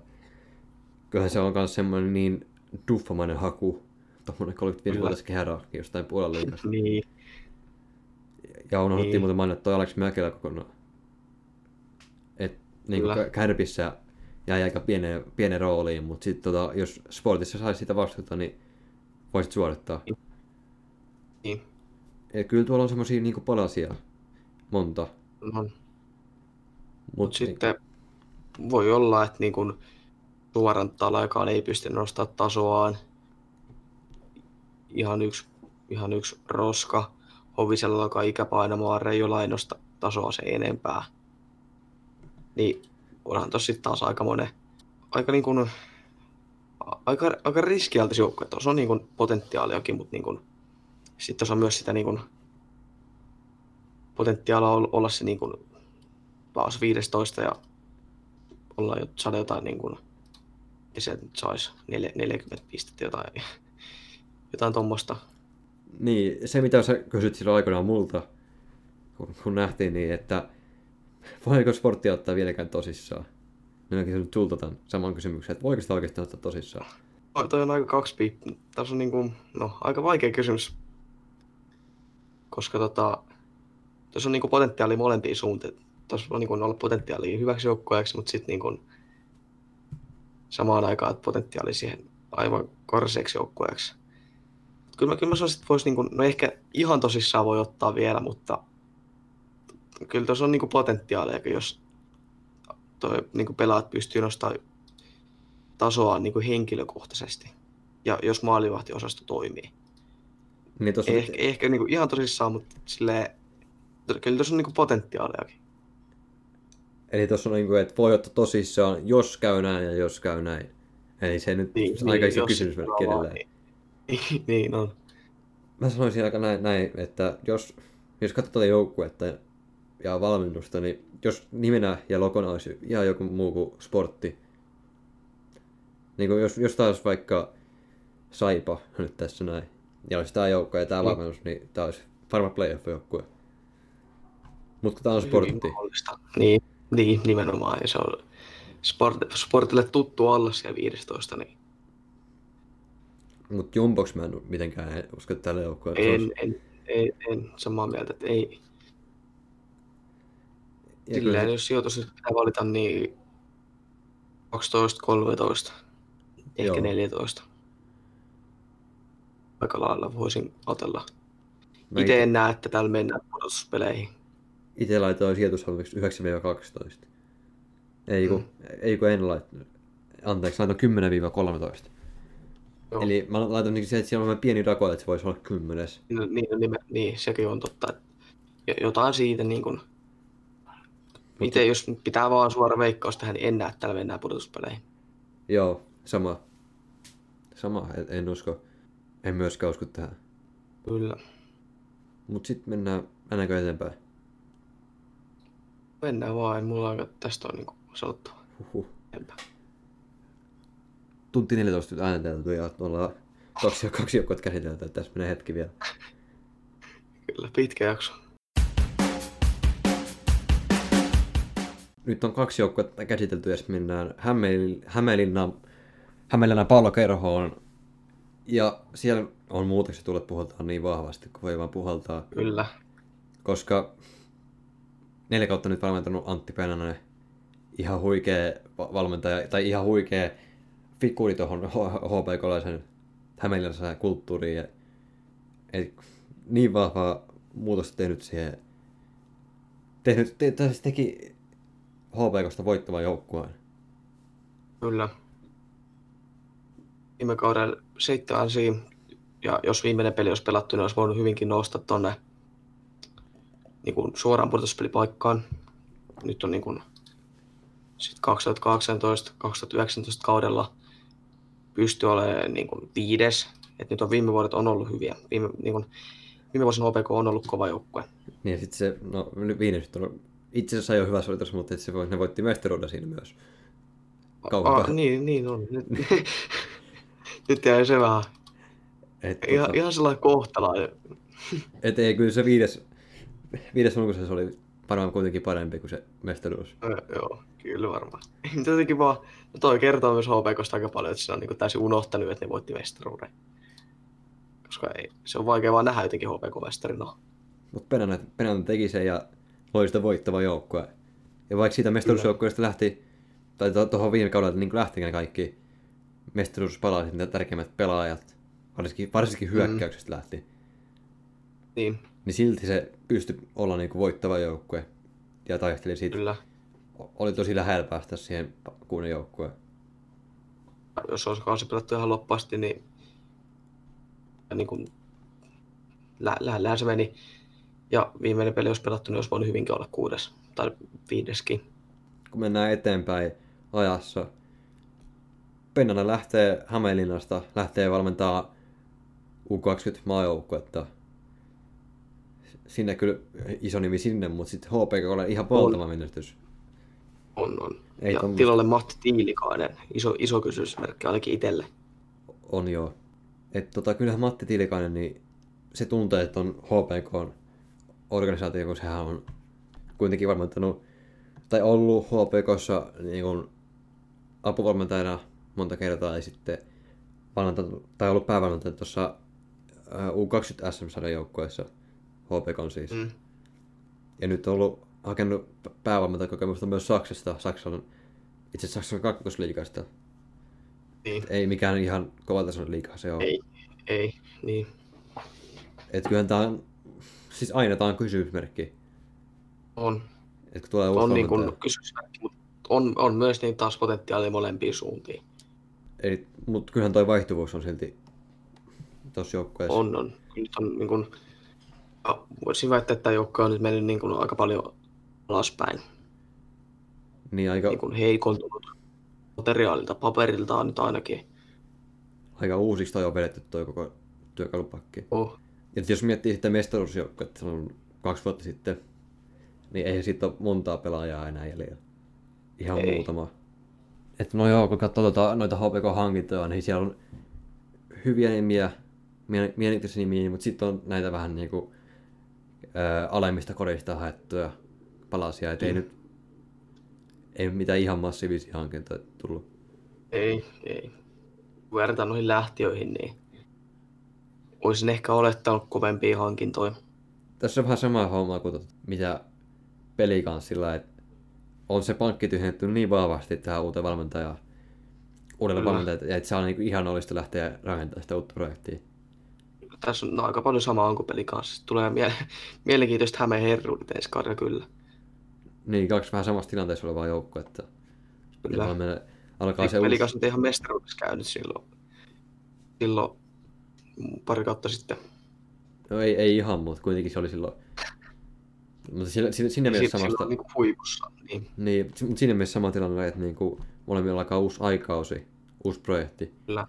kyllähän se on myös semmoinen niin duffamainen haku. Tuommoinen 35-vuotias kehärahki jostain puolella liikasta. Niin, Ja unohdettiin Niin. muuten mainita toi Alex Mäkelä kokonaan. Et niin kuin Kärpissä jäi aika pieneen, pieneen rooliin, mutta sitten tota, jos sportissa saisi sitä vastuuta, niin voisit suorittaa. niin. Et kyllä tuolla on semmosia niinku palasia monta. No, Mut, Mutta sitten voi olla, että niin kuin suoran talaikaan ei pysty nostamaan tasoaan. Ihan yksi, ihan yksi roska. Hovisella alkaa ikäpainamaan Reijola ei nosta tasoa se enempää. Niin onhan tossa sitten taas aika monen, aika niin kuin, aika, aika riskialtis joukkue. Tuossa on niin kuin potentiaaliakin, mutta niin kuin, sitten tuossa on myös sitä niin kuin, potentiaalia olla se niin kuin, taas 15 ja olla jo, saada jotain niin kuin, ja se nyt saisi 40 pistettä jotain, jotain tuommoista. Niin, se mitä sä kysyt silloin aikoinaan multa, kun, kun nähtiin niin, että voiko sportti ottaa vieläkään tosissaan? Niin mäkin kysynyt sulta tämän saman kysymyksen, että voiko sitä oikeasti ottaa tosissaan? Toi, toi on aika kaksi piippi. Tässä on niinku, no, aika vaikea kysymys. Koska tota, tuossa on niinku potentiaalia molempiin suuntiin. Tuossa on niinku olla potentiaalia hyväksi joukkueeksi, mutta sitten niinku samaan aikaan että potentiaalia siihen aivan korseeksi joukkueeksi. Kyllä mä, kyllä mä sanoisin, että voisi niinku, no ehkä ihan tosissaan voi ottaa vielä, mutta kyllä tuossa on niinku potentiaalia, jos toi, niinku pelaat pystyy nostamaan tasoa niinku henkilökohtaisesti. Ja jos maalivahtiosasto toimii. Niin tossa, Ehkä, ehkä niinku ihan tosissaan, mutta silleen, kyllä tuossa on niinku potentiaaliakin. Eli tuossa on niin kuin, että voi ottaa tosissaan, jos käy näin ja jos käy näin. Eli se nyt niin, aika iso jos kysymysmerkki edelleen. Niin, niin on. Mä sanoisin aika näin, näin että jos, jos katsotaan joukkuetta ja valmennusta, niin jos nimenä ja lokona olisi ihan joku muu kuin sportti, niin kuin jos, jos taas vaikka Saipa nyt tässä näin, ja olisi tämä joukko ja tämä Mm. valmennus, niin tämä olisi varma playoff-joukkue. Mutta tämä on sportti. Niin, niin, nimenomaan. Ja se on sport, sportille tuttu alla siellä 15, niin Mutta jumboks mä en mitenkään en usko, että tällä joukkueella en, olisi. en, en, en, samaa mieltä, että ei. Ja kyllä Silleen, se- jos sijoitus nyt pitää valita, niin 12, 13, ehkä Joo. 14. Aika lailla voisin otella. Itse en näe, että täällä mennään pudotuspeleihin. Itse laitoin sijoitushalviksi 9-12. Ei kun, Mm. ei kun en laittanut. Anteeksi, laitoin 10-13. Joo. Eli mä laitan niin se, että siellä on pieni rako, että se voisi olla kymmenes. Niin, niin, niin, niin, sekin on totta. Jotain siitä niin kuin, itse jos pitää vaan suora veikkaus tähän, niin en näe, että täällä mennään pudotuspeleihin. Joo, sama. Sama, en, en usko. En myöskään usko tähän. Kyllä. Mut sitten mennään, mennäänkö eteenpäin? Mennään vaan, en mulla aika tästä on niin kuin sanottava. Huhhuh. Enpä. Tunti 14 nyt äänitelty ja ollaan kaksi, kaksi joukkuetta käsitelty, että tässä menee hetki vielä. Kyllä, pitkä jakso. Nyt on kaksi joukkuetta käsitelty ja sitten mennään Hämeen, Hämeenlinnan, Hämeenlinnan pallokerhoon. Ja siellä on muutokset tullut puhaltaa niin vahvasti, kun voi vaan puhaltaa. Kyllä. Koska neljä kautta nyt valmentanut Antti Pennanen, ihan huikea va- valmentaja, tai ihan huikea figuri tuohon HPK-laisen hämeenlinnalaisen kulttuuriin. Ja, et, niin vahvaa muutosta tehnyt siihen. Tehnyt, te, tai siis teki HPKsta voittavan joukkueen. Kyllä. Viime kaudella seitsemän ja jos viimeinen peli olisi pelattu, niin olisi voinut hyvinkin nousta tonne niin kuin suoraan pudotuspelipaikkaan. Nyt on niin kuin, sit 2018-2019 kaudella pysty olemaan niin kuin viides. Et nyt on viime vuodet on ollut hyviä. Viime, niin kuin, viime vuosina OPK on ollut kova joukkue. Niin sitten se, no nyt on itse asiassa jo hyvä suoritus, mutta se voi, ne voitti mestaruuden siinä myös. Kauan Ah, niin, niin on. Nyt, nyt jäi se vähän. Et, Ihan, tota, ihan sellainen kohtalainen. et ei, kyllä se viides, viides sulkuisessa oli varmaan kuitenkin parempi kuin se mestaruus. Joo, kyllä varmaan. Mutta jotenkin vaan, no toi kertoo myös HPKsta aika paljon, että se on niin täysin unohtanut, että ne voitti mestaruuden. Koska ei, se on vaikea vaan nähdä jotenkin HPK-mestarina. Mutta Pennanen teki sen ja loi sitä voittava joukkue. Ja vaikka siitä mestaruusjoukkueesta lähti, tai tuohon to, viime kaudella niin lähti ne kaikki mestaruuspalaiset, ne tärkeimmät pelaajat, varsinkin, varsinkin hyökkäyksestä lähti, Niin, niin silti se pystyi olla niin voittava joukkue ja taisteli siitä kyllä. oli tosi lähellä päästä siihen kuuden joukkueen. Jos olisi kausi pelattu ihan loppuasti, niin, niin kuin, lä- lähellähän se meni. Ja viimeinen peli olisi pelattu, niin olisi voinut hyvinkin olla kuudes tai viideskin. Kun mennään eteenpäin ajassa, Pennanen lähtee Hämeenlinnasta, lähtee valmentaa U20 maajoukkuetta. Sinne kyllä iso nimi sinne, mutta sitten HPK on ihan valtava menestys. On, on. Ei ja tommoista. tilalle Matti Tiilikainen, iso, iso kysymysmerkki ainakin itselle. On joo. Et tota, kyllähän Matti Tilikainen, niin se tuntee, että on HPK organisaatio, kun sehän on kuitenkin valmentanut, tai ollut HPKssa niin kuin apuvalmentajana monta kertaa ja sitten valmentanut, tai ollut päävalmentaja tuossa U20 SM-sarjan joukkueessa, HPK on siis. Mm. Ja nyt on ollut hakenut päävalmentajakokemusta myös Saksasta, Saksan, itse asiassa Saksan kakkosliigasta. Niin. Ei mikään ihan kovatason liikaa se on. Ei, ei, niin. Et kyllähän tää on, siis aina tää on kysymysmerkki. On, Et kun tulee uusi on niin kuin kysymysmerkki, mutta on, on myös niin taas potentiaalia molempiin suuntiin. Eli, mut kyllähän toi vaihtuvuus on silti tossa joukkueessa. On, on. Nyt on niin kuin, voisin väittää, että tämä joukko on nyt mennyt niin kuin aika paljon alaspäin. Niin aika, Niin kuin heikontunut materiaalilta, paperiltaan nyt ainakin. aika uusiksi toi on vedetty toi koko työkalupakki. Oh, Ja jos miettii sitten mestaruusjoukkuetta silloin kaksi vuotta sitten, niin ei siitä ole montaa pelaajaa enää jäljellä. Ihan Ei. muutama. Et no joo, kun katsoo tuota, noita HPK-hankintoja, niin siellä on hyviä nimiä, mie- mielenkiintoisia nimiä, mutta sitten on näitä vähän niinku ää, alemmista kodista haettuja palasia, et ei Mm. nyt ei mitään ihan massiivisia hankintoja tullut. ei, ei. Kun verrataan noihin lähtiöihin, niin olisin ehkä olettanut kovempia hankintoja. Tässä on vähän sama homma kuin tot, mitä pelikanssilla, että on se pankki tyhjennetty niin vahvasti tähän uuteen valmentajaan, uudelle valmentajalle, ja että se on niin ihannollista lähteä rakentamaan sitä uutta projektia. Tässä on no, aika paljon samaa kuin peli kanssa. Tulee mie- mielenkiintoista Hämeen herruudet ensi kaudella kyllä. Niin, kaksi vähän samassa tilanteessa olevaa joukkuetta. Kyllä. Ja mennä, alkaa se Peli kanssa nyt ihan mestaruudessa käynyt silloin, silloin pari kautta sitten. No ei, ei ihan, mutta kuitenkin se oli silloin... Mutta sillä, sillä, siinä mielessä Silloin samasta... niin huipussa. Niin, Niin, mutta siinä mielessä sama tilanne, että niin kuin molemmilla alkaa uusi aikausi, uusi projekti. kyllä.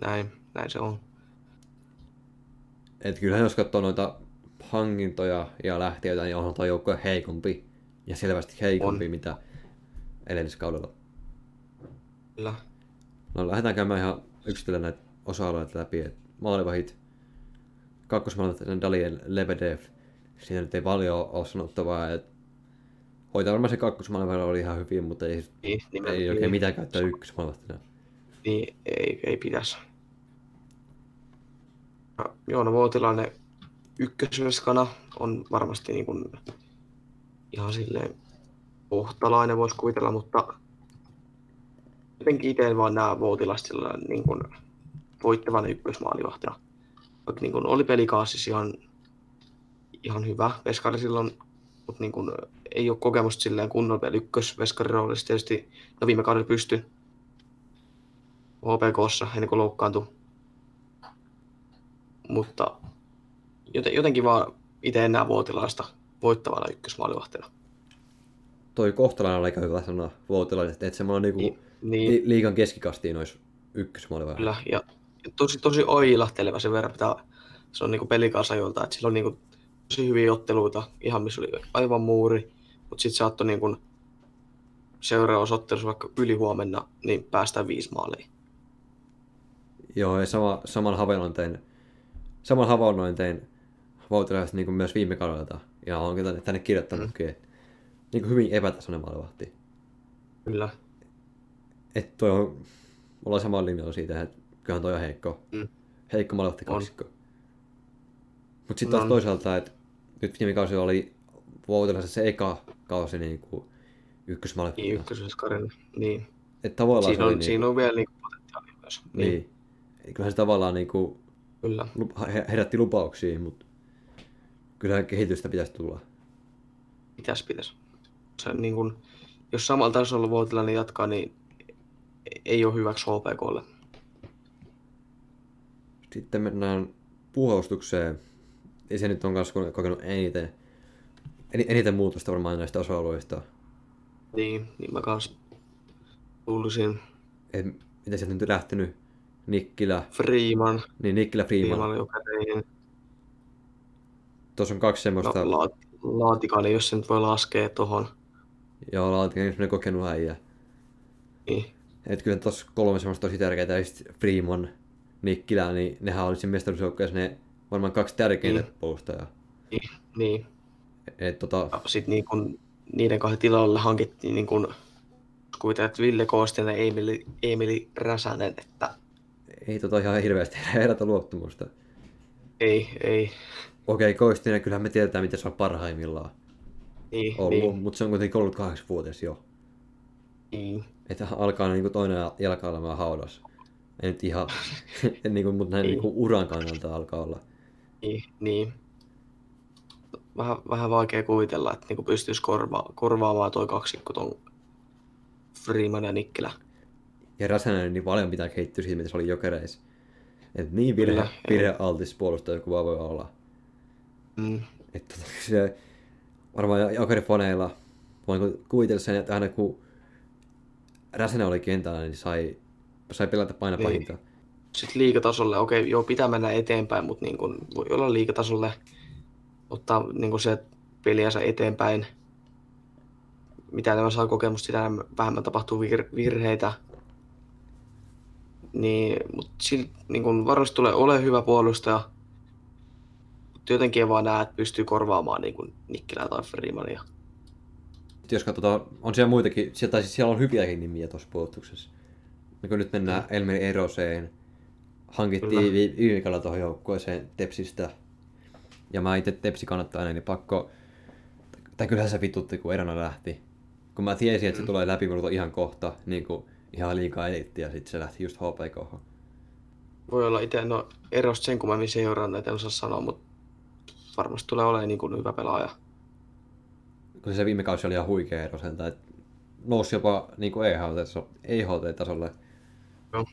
Näin, näin se on. Et kyllähän jos katsoo noita hankintoja ja lähtiöitä, niin onhan tuo joukkue heikompi. Ja selvästi heikompi, On. mitä edelliskaudella. Kyllä. No lähdetään käymään ihan yksitellen näitä osa-alueita läpi. Et maalivahit, kakkosmaalivahit Dalien Lebedev. Siinä nyt ei paljon ole sanottavaa. Et hoitaa varmaan se kakkosmaalivahti oli ihan hyvin, mutta ei, Niin, ei oikein mitään käyttää ykkösmaalivahtina. Niin, ei, ei pitäisi. Joona Vuotilainen ykkösveskana on varmasti niin kuin ihan silleen kohtalainen voisi kuvitella, mutta jotenkin itse vaan näen Vuotilasta sillä niin kuin voittavana ykkösmaalivahtina. Vaikka niin kuin oli pelikaasissa ihan, ihan hyvä veskari silloin, mutta niin kuin ei ole kokemusta silleen kunnolla vielä ykkösveskariroolissa. Tietysti no viime kaudella pystyi HPKssa ennen kuin loukkaantui. Mutta joten, jotenkin vaan itse en näe Vuotilaista voittavana ykkösmaalivahtina. Toi kohtalainen on aika hyvä sana vuotilainen, että et semmoinen niinku Niin, niin li- liigan keskikastiin olisi ykkösmaalivahti. kyllä. Ja, tosi, tosi oilahteleva sen verran pitää se on niinku pelikansajolta, että sillä on niinku tosi hyviä otteluita, ihan missä oli aivan muuri, mutta sitten saattoi niinku seuraavassa ottelussa vaikka yli huomenna, niin päästään viisi maalia. Joo, ja sama, saman havainnon tein, saman havainnoin tein Voutilaisesta niin myös viime kaudelta. Ja onkin tänne, tänne kirjoittanutkin, mm. että niin kuin hyvin epätasainen maalivahti. Kyllä. Että toi on, ollaan samalla linjalla siitä, että kyllähän toi on heikko, Mm. heikko maalivahti kaksikko. Mutta sitten taas On. toisaalta, että nyt viime kausi oli Voutilaisessa se eka kausi niin kuin ykkösmaalivahti. Niin, ykkösveskarina. Niin. Että tavallaan Siinä se oli on, niin, siinä on vielä niinku potentiaalia myös. niin. niin. Kyllähän se tavallaan niin kuin Kyllä. herätti lupauksia, mutta kyllähän kehitystä pitäisi tulla. Pitäis, pitäis. Se niin kuin, jos samalla tasolla Voutilainen jatkaa, niin ei ole hyväksi HPKlle. Sitten mennään puolustukseen. Ei se nyt on kanssa kokenut eniten, eniten muutosta varmaan näistä osa-alueista. Niin, niin mä kanssa luulisin. Et, mitä sieltä nyt lähtenyt? Nikkilä. Freeman. Niin, Nikkilä Freeman. Freeman joka teihin. Tuossa on kaksi semmoista... No, la- Laatikainen, jos se nyt voi laskea tuohon. Joo, Laatikainen semmoinen kokenut äijä. Niin. Että kyllä tuossa kolme semmoista tosi tärkeää, ja sitten Freeman, Nikkilä, niin nehän olisi mestaruusjoukkueessa ne varmaan kaksi tärkeintä Niin. puolustajaa. Niin. niin. Et, tota, Sitten niin kun niiden kahden tilalle hankittiin niin kun, että Ville Koostinen ja Emili, Emili Räsänen, että ei tota ihan hirveästi herätä luottamusta. ei, ei, Okei, Koistinen, kyllähän me tiedetään, miten se on parhaimmillaan niin, ollut, niin, mutta se on kuitenkin 38 vuotias jo. niin, Että alkaa niin toinen jalka olemaan haudassa. Ei nyt ihan, niin kuin, mutta näin niin kuin uran kannalta alkaa olla. niin, niin. Vähän, vähän vaikea kuvitella, että niin pystyisi korva, korvaamaan toi kaksikko ton Freeman ja Nikkilä. Ja Räsänen niin paljon pitää kehittyä siitä, mitä se oli jokereissa. Et niin virhe, Kyllä, ei. virhealtis puolustaja kuin vaan voi olla. Mm, Että tota, se varmaan jokerifoneilla voin kuvitella sen, että aina kun Räsänen oli kentällä, niin sai, sai pelata painapahinta. Niin. sitten liikatasolle, okei, joo, pitää mennä eteenpäin, mutta niin kun, voi olla liikatasolle ottaa niin kun se peliänsä eteenpäin. Mitä enemmän saa kokemusta, sitä vähemmän tapahtuu vir- virheitä. Niin, mutta silti niin kun varmasti tulee ole hyvä puolustaja. Mutta jotenkin en vaan näe, että pystyy korvaamaan niin Nikkilää tai Freemania. Jos katsotaan, on siellä muitakin, siellä, tai siis siellä on hyviäkin nimiä tuossa puolustuksessa. Niin kun nyt mennään Elmeri Eroseen, hankittiin viime viikolla tuohon joukkueeseen Tepsistä. Ja mä itse Tepsi kannattaa niin pakko, tai kyllähän se vitutti, kun Erona lähti. Kun mä tiesin, että se tulee läpi ihan kohta, niin kuin ihan liikaa elitti, ja sitten se lähti just HPK. Voi olla itse, no erosta sen kummemmin seurannut, en osaa sanoa, mutta varmasti tulee olemaan niin kuin hyvä pelaaja. Kun se viime kausi oli ihan huikea Eroselta, että nousi jopa niin kuin EHT-taso- EHT-tasolle. Joo.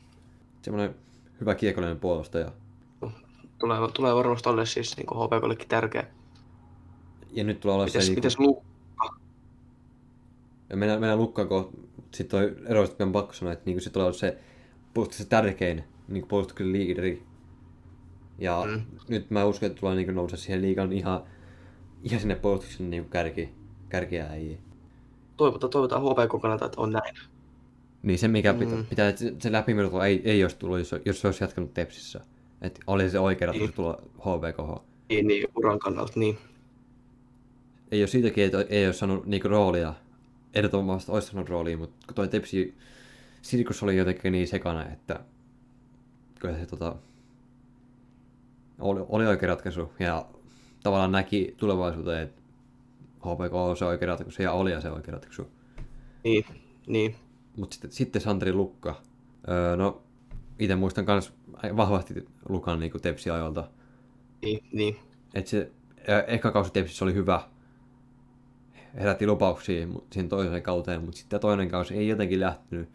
Semmoinen hyvä kiekollinen puolustaja. Tulee, tulee varmasti olemaan siis niin kuin HPKllekin tärkeä. Ja nyt tulee olla Mites, se... mites Niinku, Lu... ja mennään, mennään lukkaan, kun sitten toi eroista on pakko sanoa, että niinku se tulee olla se puolustuksen tärkein niinku puolustuksen liideri. Ja Mm. nyt mä uskon, että tulee niinku nousee siihen liigan ihan, ihan sinne puolustuksen niinku kärki, kärkiäjiin. Toivotaan, toivotaan HPK kannalta, että on näin. Niin se, mikä pitää, Mm. pitää että se- se läpimurto ei, ei olisi tullut, jos, jos se olisi jatkanut Tepsissä. Että oli se oikea ratkaisu Niin. tulla HVKH. Niin, niin uran kannalta, niin. Ei ole siitäkin, että ei ole saanut niinku roolia. Ehdottomasti olisi saanut roolia, mutta kun toi Tepsi sirkus oli jotenkin niin sekana, että kyllä se tota, oli, oli oikea ratkaisu. Ja tavallaan näki tulevaisuuteen, että HPK on se oikea ratkaisu ja oli se oikea ratkaisu. Niin, niin. Mutta sitten, sitten Santeri Lukka. Öö, no, itse muistan myös vahvasti Lukan niin Tepsi-ajoilta. Niin, niin. Että se ä, eka kausi Tepsissä oli hyvä. Herätti lupauksia siihen toiseen kauteen, mutta sitten toinen kausi ei jotenkin lähtenyt.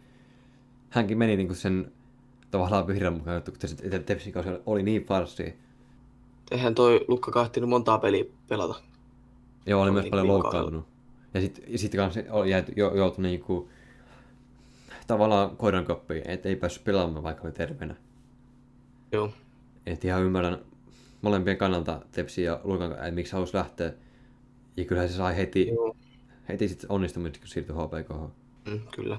Hänkin meni niinku sen tavallaan vihreän mukaan, kun se Tepsin kausi oli niin farssi. Eihän toi Lukka kahtinut montaa peliä pelata. Joo, oli Oli myös niin paljon loukkaantunut. Ja sitten sit kanssa oli jääty, jo, joutunut niinku, tavallaan koiran koppiin, että ei päässyt pelaamaan vaikka oli terveenä. Joo. Et ihan ymmärrän molempien kannalta Tepsi ja Lukan, että miksi halusi lähteä. Ja kyllähän se sai heti, Joo. heti sitten onnistumista, kun siirtyi HPK. Mm, kyllä.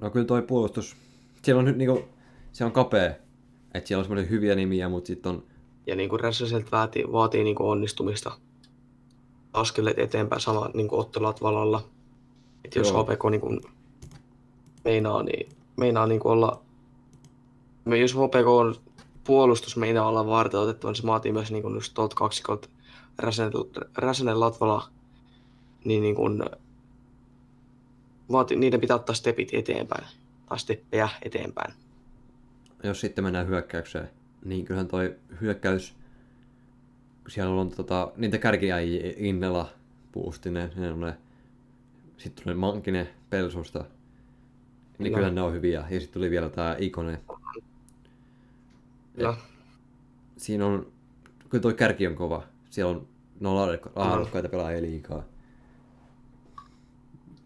No kyllä toi puolustus, siellä on nyt niinku, se on kapea. Että siellä on semmoinen hyviä nimiä, mutta sitten on, Ja niin kuin Räsäseltä vaatii, vaatii niin kuin onnistumista. Askeleet eteenpäin sama niin kuin ottelut valalla. Et jos Joo. HPK niin kuin meinaa, niin, meinaa niin kuin olla... me- Jos HPK on puolustus meinaa olla varten otettava, niin se vaatii myös niin kuin just tuolta kaksikolta Räsänen, Räsänen Latvala. Niin, niin kuin, vaati, niiden pitää ottaa stepit eteenpäin. Tai steppejä eteenpäin. jos sitten mennään hyökkäykseen, niin kyllähän toi hyökkäys, kun siellä on tota, niitä kärkiäjiä, Innela, Puustinen, ne sitten tuli Mankinen Pelsusta. Niin Kyllä. kyllä ne on hyviä. Ja sitten tuli vielä tää Ikonen. Kyllä. Siinä on, kyllä toi kärki on kova. Siellä on, ne on laadukkaita pelaajia liikaa.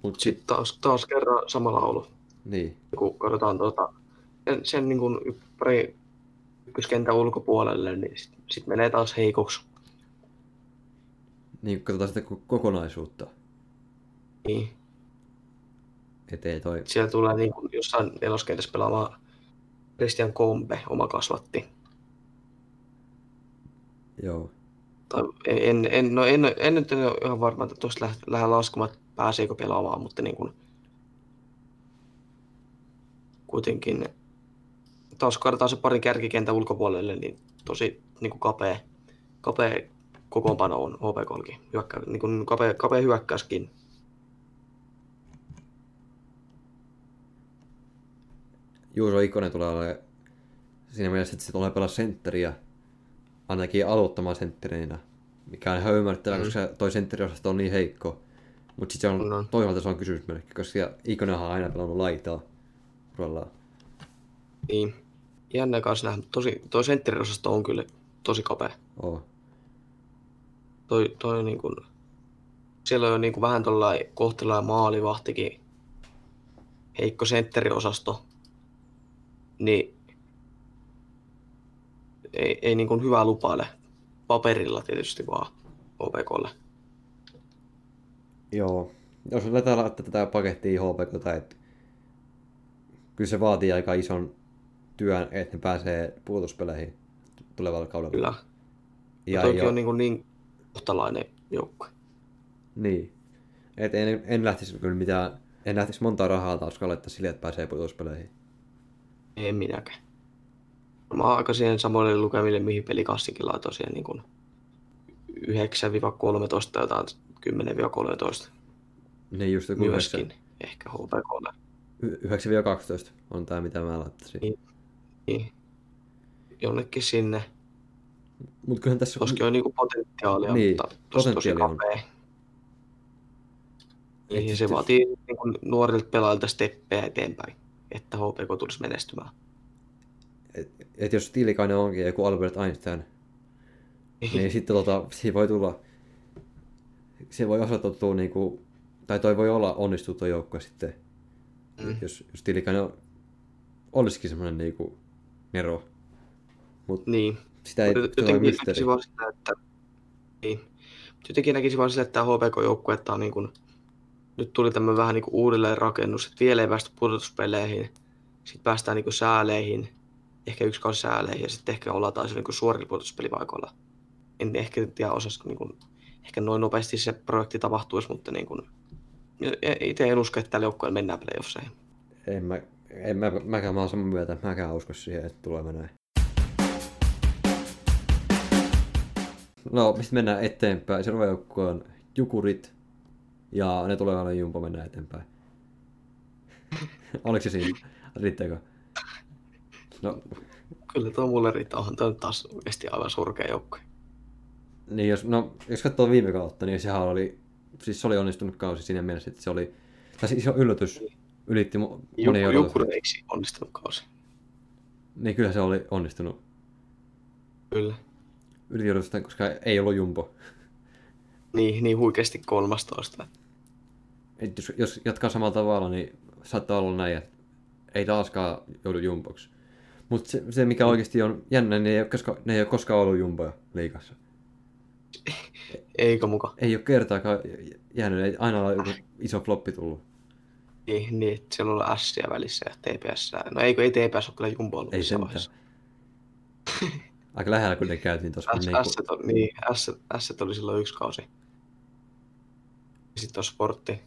Mut sit, Sitten taas, taas kerran sama laulu, niin, kun katsotaan tuota, sen, sen niin kuin pari ykköskentän ulkopuolelle, niin sitten sit menee taas heikoksi. niin katsotaan sitä ko- kokonaisuutta. Niin. Et ei toi, Siellä tulee niin kuin jossain neloskentässä pelaamaan Christian Kombe, oma kasvatti. joo. Tai en, en, no en, en nyt ole ihan varma, että tuosta lähde, laskemaan, pääseekö pelaamaan, mutta niin kuin, kuitenkin taas kun katsotaan se parin kärkikentän ulkopuolelle, niin tosi niin kuin kapea, kapea kokoonpano on HPKllakin. Hyökkä, niin kuin kapea, kapea hyökkäyskin. Juuso Ikonen tulee olemaan siinä mielessä, että se tulee pelaa sentteriä, ainakin aloittamaan sentterinä, mikä on ihan ymmärrettävää, Mm. koska toi sentteriosasto on niin heikko. Mutta sitten se on, on. toisaalta se on kysymysmerkki, koska Ikonenhan on aina pelannut laitaa urallaan. Niin. Jännä kanssa nähdä, tosi, toi sentteriosasto on kyllä tosi kapea. Oo. Toi, toi niin kuin, siellä on jo niin kuin vähän tuollainen kohtela ja maalivahtikin heikko sentteriosasto, niin ei, ei niin kuin hyvää lupaile paperilla tietysti vaan OPKlle. Joo. Jos aletaan laittaa tätä pakettia HPKta, että kyllä se vaatii aika ison työn, että ne pääsee puolustuspeleihin tulevalla kaudella. Kyllä. Ja Ja, on niin, kuin niin kohtalainen joukkue. Niin. Et en, en lähtisi kyllä mitään, en lähtisi montaa rahaa taas laittaa sille, että pääsee puolustuspeleihin. En minäkään. Mä oon aika siihen samoille lukemille, mihin pelikassikin laitoin siihen niin kuin 9-13 tai jotain 10-13 Niin just joku myöskin. Ehkä HPKlle. 9-12 on tämä, mitä mä laittaisin. Niin. Niin. Jonnekin sinne. Mutta kyllähän tässä Toskin on niinku potentiaalia, Niin, mutta tosi, tosi on. kapea. Et Niin, se vaatii niinku nuorilta pelaajilta steppejä eteenpäin, että HPK tulisi menestymään. Et, et jos Tiilikainen onkin joku Albert Einstein, niin sitten tota, siinä voi tulla, se voi osoittautua niinku, tai toi voi olla onnistuu tuo joukkue sitten, Mm. jos, jos Tiilikainen on, olisikin semmoinen niinku nero. Mutta Niin. sitä ei jotenkin mysteri. näkisin vaan sitä, että... Niin. Mut Jotenkin näkisin vaan sille, että tämä HPK-joukkue, että on niin kuin... Nyt tuli tämmöinen vähän niin kuin uudelleen rakennus, että vielä ei päästä pudotuspeleihin, sitten päästään niin kuin sääleihin, ehkä yksi kausi sääleihin, ja sitten ehkä ollaan taas niin suorilla pudotuspelipaikoilla. En ehkä tiedä osaisiko niin kuin, ehkä noin nopeasti se projekti tapahtuisi, mutta niin kuin, itse en usko, että tällä joukkueella mennään playoffseihin. En mä, en mä, mäkään mä oon saman myötä, mäkään usko siihen, että tulee näin. No, mistä mennään eteenpäin? Seuraava joukkue on Jukurit. Ja ne tulee olemaan Jumpo mennä eteenpäin. Oliko se siinä? Riittääkö? No, Kyllä tuo mulle riittää, onhan tuo taas oikeasti aivan surkea joukkue. niin jos, no, jos katsoo viime kautta, niin sehän oli, siis se oli onnistunut kausi siinä mielessä, että se oli, tai siis iso yllätys, ylitti mo- moni odotus. Jukureiksi onnistunut kausi. Niin kyllä se oli onnistunut Kyllä. ylitti koska ei ollut Jumpo. Niin, niin huikeasti 13. Et jos, jos jatkaa samalla tavalla, niin saattaa olla näin, että ei taaskaan joudu jumpoksi. Mutta se, se, mikä oikeasti on jännä, niin ei ole, koska, ne ei ole koskaan ollut jumpoja liikassa. Eikö muka? Ei ole kertaakaan jäänyt, ei aina ole joku iso floppi tullut. Niin, niin että siellä on ollut S välissä ja TPS. No eikö, ei TPS ole kyllä Jumbo ollut Ei sentään. Aika lähellä kun ne käytiin tuossa. S, Niin S, on, niin, S, S oli silloin yksi kausi. Sitten on sportti.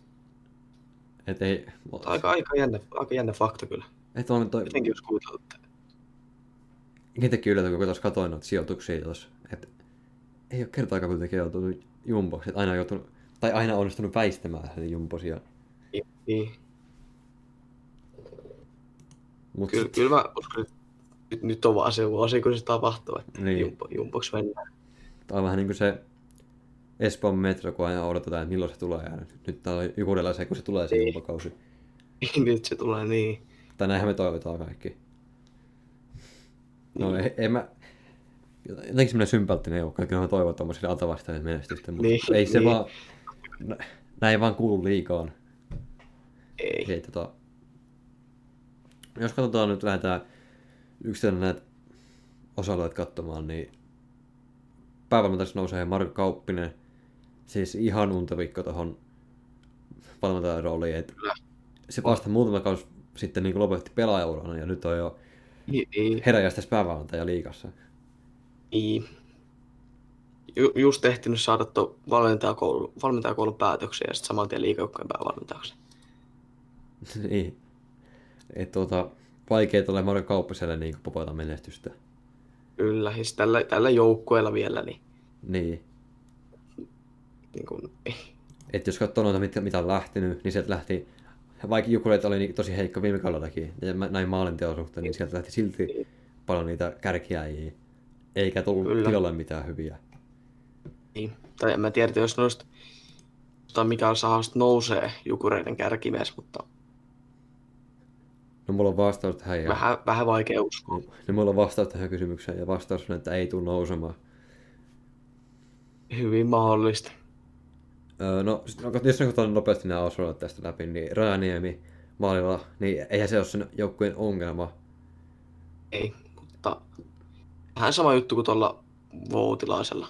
et ei, Mutta aika, aika, jännä, aika jännä fakta kyllä. et on toi, Jotenkin jos kuvitellut, että itsekin yllätyin, kun tuossa katsoin noita sijoituksia tuossa, että ei ole kertaakaan kuitenkin joutunut jumpoksi, että aina on joutunut, tai aina onnistunut väistämään sen jumposia. niin, niin. Mut Kyllä, kyllä mä uskon, että nyt, nyt on vaan se vuosi, kun se tapahtuu, että Niin. niin. jumpo, jumpoksi mennään. Tämä on vähän niin kuin se Espoon metro, kun aina odotetaan, että milloin se tulee. Ja nyt täällä on Jukurilla se, kun se tulee se Ei. jumpakausi. Nyt se tulee niin. Tai näinhän me toivotaan kaikki. No ei, en mä... Jotenkin semmoinen sympaattinen joukko, että kyllä mä toivon tuommoisille altavastaajille menestystä, mutta Niin, ei se niin. vaan... nä- Näin ei vaan kuulu liikaan. Ei. Ei, tota... Jos katsotaan nyt, lähdetään yksilön näitä osa-alueet katsomaan, niin päävalmentajaksi nousee Marko Kauppinen, siis ihan untavikko tuohon valmentajan rooliin, että se vasta muutama kausi sitten niin lopetti pelaajaurana ja nyt on jo Niin, niin, heräjästäisi päävalmentaja liigassa. niin. Ju, just ehtinyt saada tuon valmentajakoulun, valmentajakoulun päätöksen ja sitten saman tien liikajoukkojen päävalmentajaksi. niin. Et tota, vaikea tulee Marko Kauppiselle niin popota menestystä. Kyllä, sit tällä, tällä joukkueella vielä, niin, Niin. niin kuin, Et jos katsoo noita, mitä, mitä on lähtenyt, niin sieltä lähti, vaikka Jukureet oli niin tosi heikko viime kaudellakin, ja mä- näin maalinteon suhteen, niin sieltä lähti silti paljon niitä kärkiäjiä, eikä tullut Kyllä. tilalle mitään hyviä. niin. Tai en mä tiedä, jos noista tai mikä sahasta nousee Jukureiden kärkimies, mutta No mulla on vastaus tähän, ja vähän, vähän vaikea uskoa. no, mulla on vastaus tähän kysymykseen, ja vastaus on, että ei tule nousemaan. Hyvin mahdollista. No, no, jos nyt otan nopeasti nämä osuudet tästä läpi, niin Rajaniemi maalilla, niin eihän se ole sen joukkueen ongelma. Ei, mutta vähän sama juttu kuin tuolla Voutilaisella.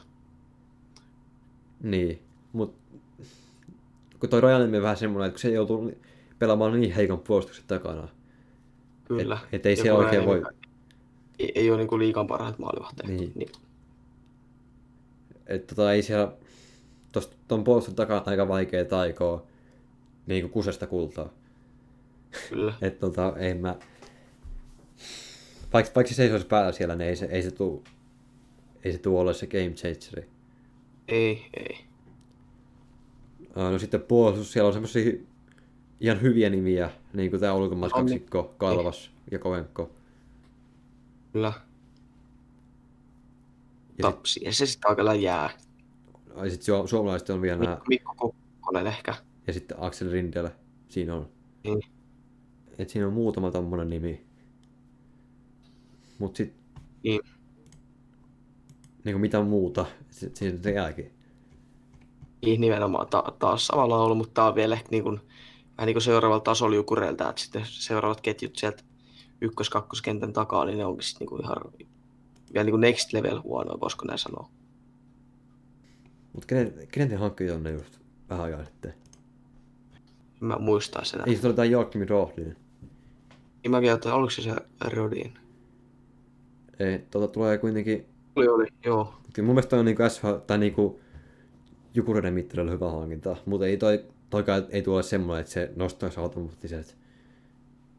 Niin, mutta kun toi Rajaniemi on vähän semmoinen, että kun se joutuu pelaamaan niin heikon puolustuksen takana, Kyllä. Et- et ei kun oikein ei- voi- Ei, ei ole niinku liikan parhaat maalivahteet. Niin. niin. että tota, ei siellä tosta, ton puolustuksen takana on aika vaikea taikoa niin kuin kusesta kultaa. Kyllä. Että tota, ei mä... Vaikka, vaikka se seisoisi päällä siellä, niin ei se, ei se tuu, ei se tuu ole se game changeri. Ei, ei. No sitten puolustus, siellä on semmosia ihan hyviä nimiä, niin kuin tää ulkomaalaiskaksikko, Kalvas ja Kovenko. Kyllä. Ja Mutta siihen se sitten aika jää. Ai sit su- suomalaiset on vielä nämä, Mikko, Kokkonen ehkä. ja sitten Axel Rindel, siinä on. Niin. Et siinä on muutama tommonen nimi. Mut sit, Niin. niinku mitä muuta, siinä se jääkin. Niin nimenomaan ta- taas samalla ollut, mutta tää on vielä ehkä niin kuin, vähän niin kuin seuraavalla tasolla Jukureilta, että sitten seuraavat ketjut sieltä ykkös-kakkoskentän takaa, niin ne onkin sitten niin kuin ihan vielä niin kuin next level huonoa, voisiko näin sanoa. Mut kenen, kenen te hankkii tonne just vähän aikaa sitten? En mä muistaa sitä. Ei se tuli tää Joakim Rohdin. Niin mä vielä, oliko se se Rodin? Ei, tota tulee kuitenkin, Oli, oli, joo. kyllä mun mielestä on niinku SH, tai niinku Jukureiden mittarilla hyvä hankinta, mutta ei toi, toikaan ei tule semmoinen, että se nostaisi automaattisesti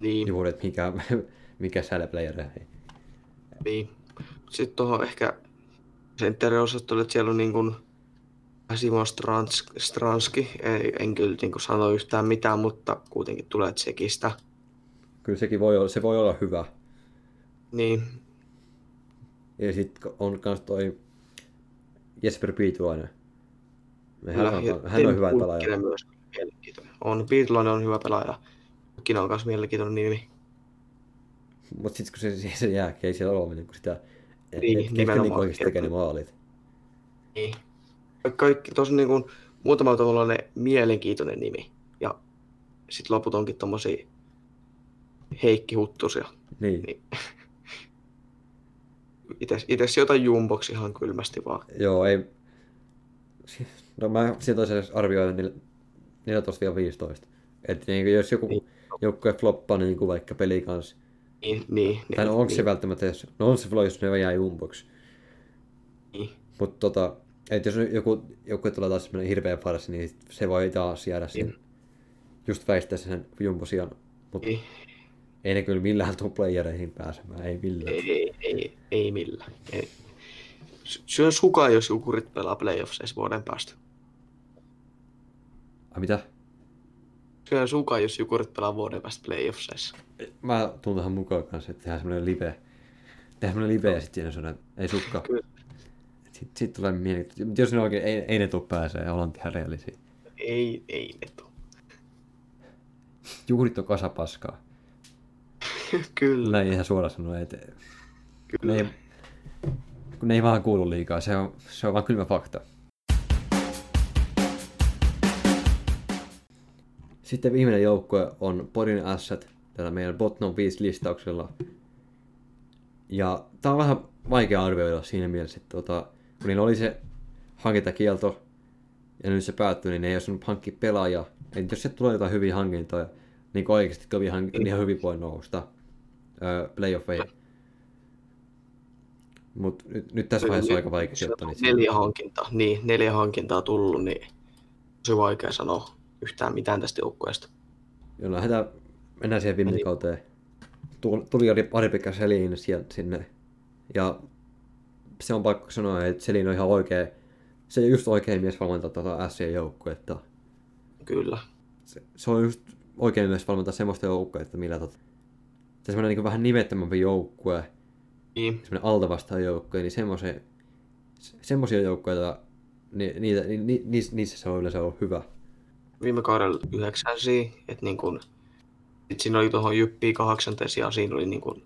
Niin, Jukureet mikä, mikä säleplayeri. niin. Sitten tuohon ehkä sentteriosastolle, että siellä on niin kuin Simo Strans, Stranski, ei, en kyllä niin kuin sano yhtään mitään, mutta kuitenkin tulee Tsekistä. Kyllä sekin voi olla, se voi olla hyvä. Niin, Ja sitten on kans toi Jesper Piitulainen. Hän on, hän on hyvä pelaaja. Myös. On, Piitlainen on hyvä pelaaja. Pulkkinen on myös mielenkiintoinen nimi. Mutta sitten kun se, se, se jääkin, ei siellä ole niin kuin sitä, et, Niin, et, ketkä nimenomaan. niin oikeasti tekee ne maalit. Niin. Kaikki tosi niin kuin, muutamalla tavalla ne mielenkiintoinen nimi. Ja sitten loput onkin tommosia Heikki Huttusia. Niin. Niin. Ites, ites jotain jumboksi ihan kylmästi vaan. Joo, ei... No mä sieltä olisi arvioida nel- 14-15. Että niin, jos joku Niin. joukkue floppaa niin kuin vaikka peli kanssa, Niin, niin, tai no onko niin, se välttämättä edes, no on se flow, jos ne jää jumboksi. Niin, Mutta tota, että jos joku joukkue tulee taas semmoinen hirveä farsi, niin se voi taas jäädä sen, just väistää sen jumbosian. Mutta niin. ei ne kyllä millään tuu playereihin pääsemään, ei millään. Ei, ei, ei millään. Ei. Sy- Syön sukaa, jos Jukurit pelaa playoffseissa vuoden päästä. Ai mitä? Syön sukaa, jos Jukurit pelaa vuoden päästä playoffseissa. Mä tuun tähän mukaan kanssa, että tehdään semmoinen live. Tehdään semmoinen live ja sitten siinä sanotaan, ei sukka. Kyllä. Sitten sit tulee mutta jos ne oikein, ei, ei ne tule pääsee, ollaan ihan reellisiä. Ei, ei ne tuu. Juurit on kasa paskaa. Kyllä, Näin ihan suoraan sanoen, että kyllä. ne ei, kun ne ei vaan kuulu liikaa, se on, se on vaan kylmä fakta. Sitten viimeinen joukkue on Porin Asset tällä meidän Bottom 5 listauksella. Ja tää on vähän vaikea arvioida siinä mielessä, että tota, kun niillä oli se hankintakielto ja nyt se päättyi, niin ne ei osannut hankkia pelaajaa. Et jos sieltä tulee jotain hyviä hankintoja, niin oikeasti kovin hankintoja, niin ihan hyvin voi nousta öö, playoffeihin. Mutta nyt, nyt tässä vaiheessa on aika vaikea sijoittaa niitä. Neljä hankintaa, niin, neljä hankintaa tullut, niin tosi vaikea sanoa yhtään mitään tästä joukkueesta. Joo, lähdetään, mennään siihen viime kauteen. Tuli- Tuli oli pari pikka sinne. Ja se on pakko sanoa, että Selin on ihan oikea, se on just oikein mies valmentaa tuota SC joukkuetta. Kyllä. Se, se, on just oikein mies valmentaa semmoista joukkuetta, millä tota, se semmoinen niin vähän nimettömämpi joukkue, Niin, semmoinen alta vastaan joukkue, niin semmoisen, semmoisia joukkueita, ni, niitä, ni, ni, niissä, niissä se on yleensä ollut hyvä. viime kaudella yhdeksänsiä, että niin kun, sit siinä oli tuohon Jyppiin kahdeksanteen sijaan, siinä oli niin kun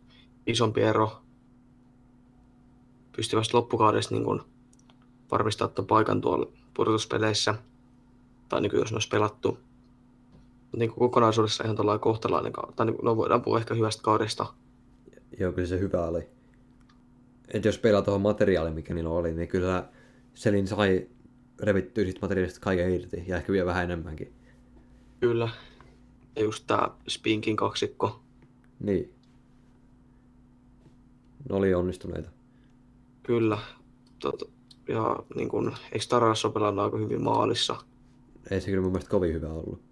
isompi ero. Pystyi vasta loppukaudesta niin kun varmistaa tuon paikan tuolla pudotuspeleissä, tai niin kun jos ne olisi pelattu. Niin kuin kokonaisuudessa ihan tuollainen kohtalainen kautta, tai niin kun, no voidaan puhua ehkä hyvästä kaudesta. Joo, kyllä se hyvä oli. Et jos pelaa tuohon materiaaliin, mikä niillä oli, niin kyllä Selin sai revittyä siitä materiaalista kaiken irti, ja ehkä vielä vähän enemmänkin. Kyllä. Ja just tää Spinkin kaksikko. Niin. Ne oli onnistuneita. Kyllä. Tot, ja niin kun, eikö Taras ole pelannut aika hyvin maalissa? Ei se kyllä mun mielestä kovin hyvä ollut.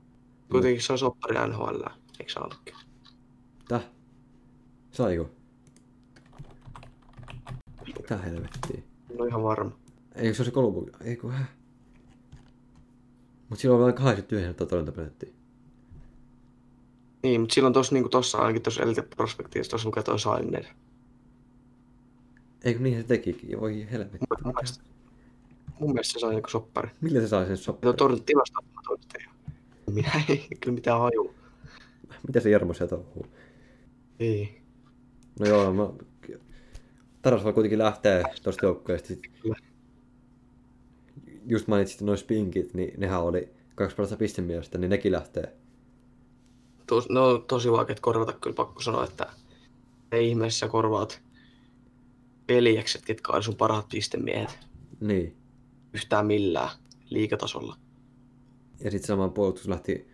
Kuitenkin se on soppari NHL, eikö saanutkin? Täh? Saiko? Mitä helvettiä? Ole ihan varma. Eikö se ole se Kolumbu? Eikö häh? Mut silloin on vain 89 torjuntaprosenttia. Niin, mutta silloin tuossa niin tossa, ainakin tuossa Elite Prospektiivissa tuossa lukee toi Sainer. Eikö niin se tekikin? Voi helvetti. Mun mielestä, mun mielestä se sai niinku soppari. Millä se sai sen Tuo sopparin? torjuntatilasta mä todistin. Minä ei kyllä mitään haju. Mitä se Jarmo sieltä touhuu? Ei. No joo, mä... Taras voi kuitenkin lähteä tosta joukkueesta. Just mainitsit noin spinkit, niin nehän oli kaksi parasta pistemiestä, niin nekin lähtee. Tos, ne on tosi vaikeat korvata, kyllä pakko sanoa, että ei ihmeessä korvaat veljekset, ketkä on sun parhaat pistemiehet Niin. yhtään millään liikatasolla. Ja sitten saman puolustus lähti,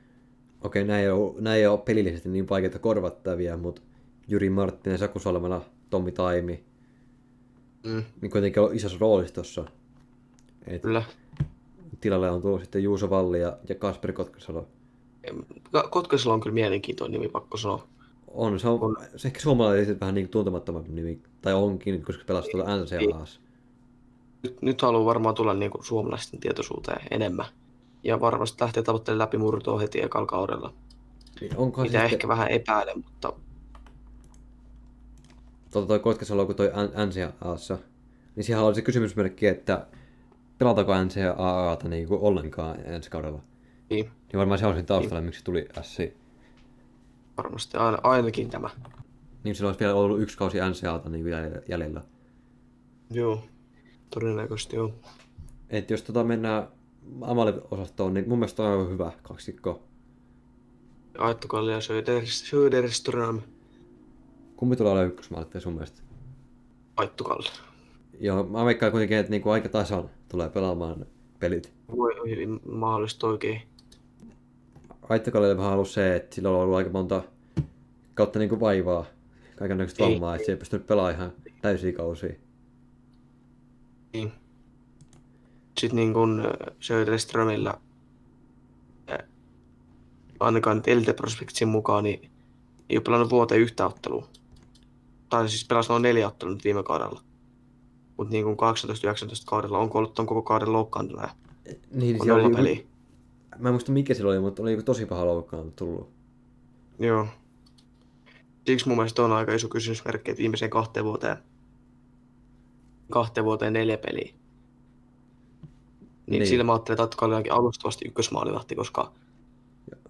okei, nämä ei ole, nämä ei ole pelillisesti niin vaikeita korvattavia, mutta Juri Marttinen, Saku Salmela, Tommi Taimi, Mm, niin kuitenkin on isossa roolissa tuossa. Et kyllä. tilalle on tullut sitten Juuso Valli ja, ja Kasper Kotkasalo. Ka- Kotkasella on kyllä mielenkiintoinen nimi, pakko sanoa. On, se on, On. se ehkä suomalainen vähän niin tuntemattomampi nimi, tai onkin, koska pelasi tuolla NCAAssa. Nyt, nyt haluaa varmaan tulla niin kuin suomalaisten tietoisuuteen enemmän. Ja varmasti lähtee tavoittelemaan läpimurtoa heti ekalla kaudella. Niin onkohan Mitä sitten, ehkä vähän epäilen, mutta tuota toi Kotkasalo kuin toi NCAAssa, niin siellä oli se kysymysmerkki, että pelataanko NCAAta niin kuin ollenkaan ensi kaudella. niin, Niin varmaan se on siinä taustalla, miksi se tuli SC. Varmasti aina, ainakin tämä. Niin sillä olisi vielä ollut yksi kausi NCAata niin jäljellä-. Joo, todennäköisesti joo. Et jos tota mennään Amali-osastoon, niin mun mielestä on hyvä kaksikko. Aittokalli ja Söder, Söderström. Kumpi tulee olemaan ykkösmaalit sun mielestä? Aittokalli. Joo, mä veikkaan kuitenkin, että niinku aika tasan tulee pelaamaan pelit. Voi hyvin mahdollista oikein. Aittokallille vähän ollut se, että sillä on ollut aika monta kautta niinku vaivaa, kaikenlaista vammaa, että se ei pystynyt pelaamaan ihan täysiä kausia. Niin. Sitten niin kuin Söderströmillä, äh, ainakaan nyt Elte Prospectsin mukaan, niin ei ole pelannut vuoteen yhtä ottelua. Tai siis pelasi noin neljä ottelua nyt viime kaudella. Mutta niin kuin 18-19 kaudella on ollut ton koko kauden loukkaantunut. ja Niin, On siellä oli peliä. Mä en muista mikä sillä oli, mutta oli joku tosi paha loukkaantunut tullut. Joo. Siksi mun mielestä on aika iso kysymysmerkki, että viimeiseen kahteen vuoteen, kahteen vuoteen neljä peliä. Niin, Niin. sillä mä ajattelin, että Atka oli ainakin alustavasti ykkösmaalivahti, koska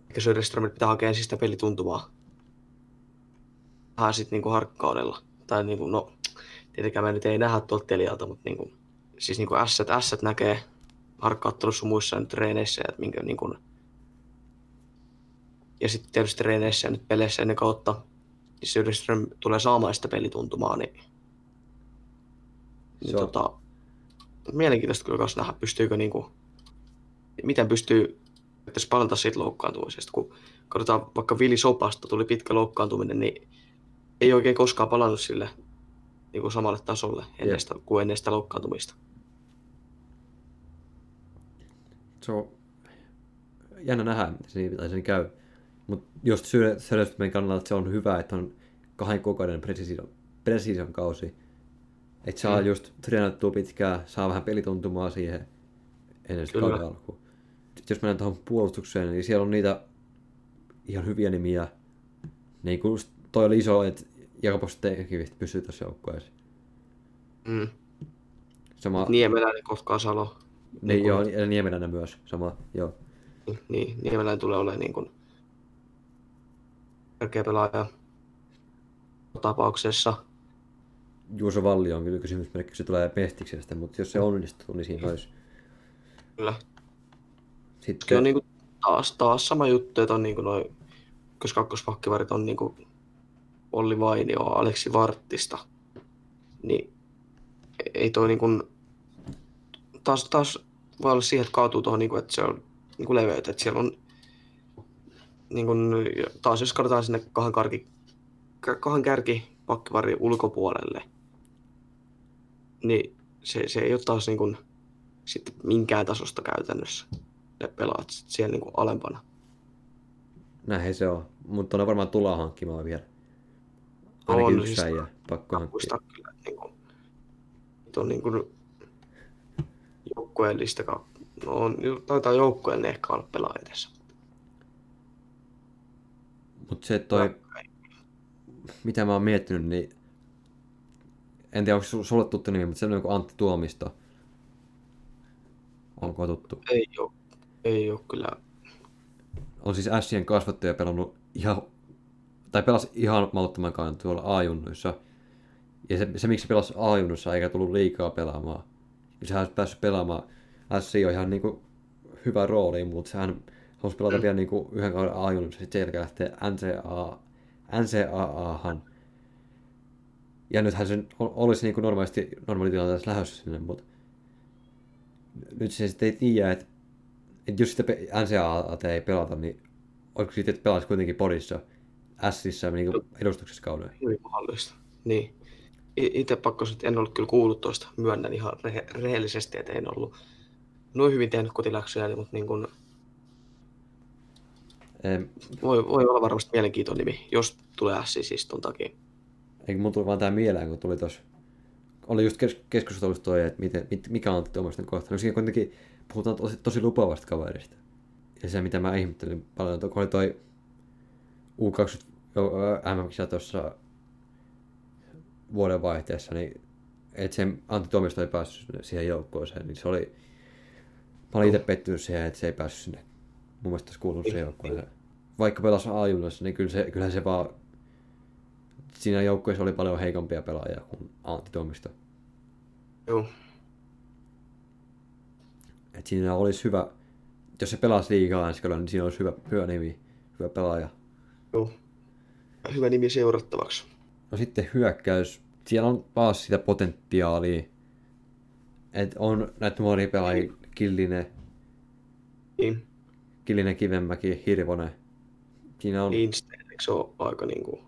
ehkä Söderströmit pitää hakea ensin sitä pelituntumaa. Vähän sitten niinku harkkaudella. Tai niinku, no, tietenkään me nyt ei nähdä tuolta telialta, mutta niinku, siis niinku ässät, ässät näkee harkkauttelussa muissa nyt treeneissä, että minkä niinku, ja sitten tietysti treeneissä ja nyt peleissä ennen kautta, niin Söderström tulee saamaan sitä pelituntumaa, niin, niin tota, mielenkiintoista kyllä kanssa nähdä, pystyykö niinku, miten pystyy että parantaa siitä loukkaantumisesta, kun katsotaan vaikka Vili Sopasta tuli pitkä loukkaantuminen, niin ei oikein koskaan palannut sille niin kuin samalle tasolle ennen sitä, kuin ennen sitä loukkaantumista. Se on jännä nähdä, miten se niin, tai sen käy. Mutta just Söderströmin kannalta se on hyvä, että on kahden kuukauden precision, precision kausi. Että saa mm. Just treenattua pitkään, saa vähän pelituntumaa siihen ennen sitä kauden alkuun. Sitten jos mennään tuohon puolustukseen, niin siellä on niitä ihan hyviä nimiä. Niin kuin toi oli iso, että Jakobos Tenkivistä pysyy tässä joukkueessa. Mm. Sama, Niemeläinen, Kotka, Salo. Niin, kuin- joo, ja Niemeläinen myös, sama, joo. Niin, Niemeläinen tulee olemaan niin kuin tärkeä pelaaja tapauksessa. Juuso Valli on kyllä kysymysmerkki, se tulee Pestiksestä, mutta jos se onnistuu, niin siinä olisi. Kyllä. Se Sitten, on niin kuin taas, taas sama juttu, että on niin kuin noin ykkös kakkospakkivarit on niin kuin Olli Vainio, Aleksi Varttista. Niin ei toi niin kuin, taas, taas voi olla siihen, että kaatuu tuohon, niin kuin, että se on niin kuin leveyttä, että siellä on niin kuin, taas jos katsotaan sinne kahden, karki, kahden kärki pakkivarin ulkopuolelle, niin se, se ei ole taas niin kuin, sitten minkään tasosta käytännössä ne pelaat sit siellä niin kuin alempana. näin se on. Mutta ne varmaan tullaan hankkimaan vielä. Ainakin On, yksi siis- äijä pakko hankkia. Kyllä, niin kuin, on niin kuin joukkueellista, no on, taitaa joukkueellinen ehkä olla pelaaja tässä. Mutta se, toi, mitä mä oon miettinyt, niin en tiedä, onko su- sulle tuttu nimi, mutta semmoinen kuin Antti Tuomisto. Onko tuttu? Ei ole, ei ole kyllä. On siis Sien kasvattaja pelannut ihan, tai pelasi ihan mauttoman kauden tuolla A-junnuissa. Ja se, se miksi se pelasi A-junnuissa eikä tullut liikaa pelaamaan. Ja sehän olisi päässyt pelaamaan. SC on ihan niinku hyvä rooli, mutta sehän halusi pelata Mm. vielä niinku yhden kauden A-junnuissa. Sitten sen jälkeen lähtee NCAA, NCAAhan. Ja nythän se ol- olisi niinku normaalisti normaalitilanteessa lähdössä sinne, mutta nyt se sitten ei tiedä, että, että jos sitä NCAA ei pelata, niin olisiko sitten, että pelaisi kuitenkin Porissa, Sissä niin edustuksessa kauden. Hyvin mahdollista. Niin. Itse pakko sanoa, että en ollut kyllä kuullut tuosta. Myönnän ihan rehe- rehellisesti, että en ollut noin hyvin tehnyt kotiläksyjä, mutta niin kuin, Em, voi, voi olla varmasti mielenkiintoinen nimi, jos tulee siis ton takia. Eikä mun tuli vaan tää mieleen, kun tuli tos... Oli just kes- keskustelussa toi, että miten, mit, mikä on Tuomasten kohta. No siinä kuitenkin puhutaan tosi, tosi lupaavasta kaverista. Ja se, mitä mä ihmettelin paljon, kun oli toi U20 MM-kisa tuossa vuodenvaihteessa, niin että se Antti Tuomisto ei päässyt siihen joukkueeseen, niin se oli... Mä olin itse pettynyt siihen, että se ei päässyt sinne. Mun mielestä olisi kuulunut siihen joukkueeseen. Vaikka pelasi a niin kyllä se, kyllähän se vaan... Siinä joukkueessa oli paljon heikompia pelaajia kuin Antti Tuomisto. Joo, Et siinä olisi hyvä... Jos se pelasi liigaa ensi niin siinä olisi hyvä, hyvä nimi, hyvä pelaaja. joo. Hyvä nimi seurattavaksi. No sitten hyökkäys. Siellä on taas sitä potentiaalia. Et on näitä nuoria pelaajia, Killinen, Niin, Killinen Kivenmäki, Hirvonen. Siinä on, Lindstein, eikö se ole aika niin kuin,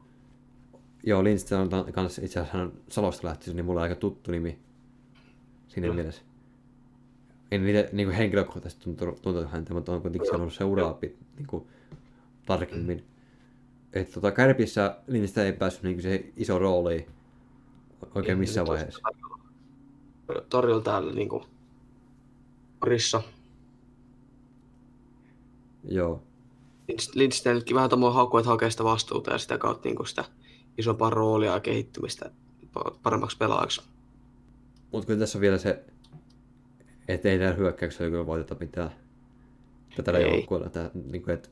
joo, Lindström on kanssa itse asiassa Salosta lähtöisin, niin mulla on aika tuttu nimi siinä Kyllä. mielessä. En niitä niin kuin henkilökohtaisesti tuntunut, tuntunut häntä, mutta on kuitenkin seurannut se uraa pit- niin kuin, tarkemmin. Et, tota, Kärpissä Lindström ei päässyt niin se iso rooli oikein missään vaiheessa. tarjolla- Tarjolla täällä niin kuin, Porissa. Joo. Lindsteinillekin vähän tuommoinen haku, että hakee sitä vastuuta ja sitä kautta niin kuin sitä isompaa roolia ja kehittymistä pa- paremmaksi pelaajaksi. Mutta kyllä tässä on vielä se, Että ei täällä hyökkäyksellä kyllä voiteta mitään Ei. joukkueella. Niin kuin, et,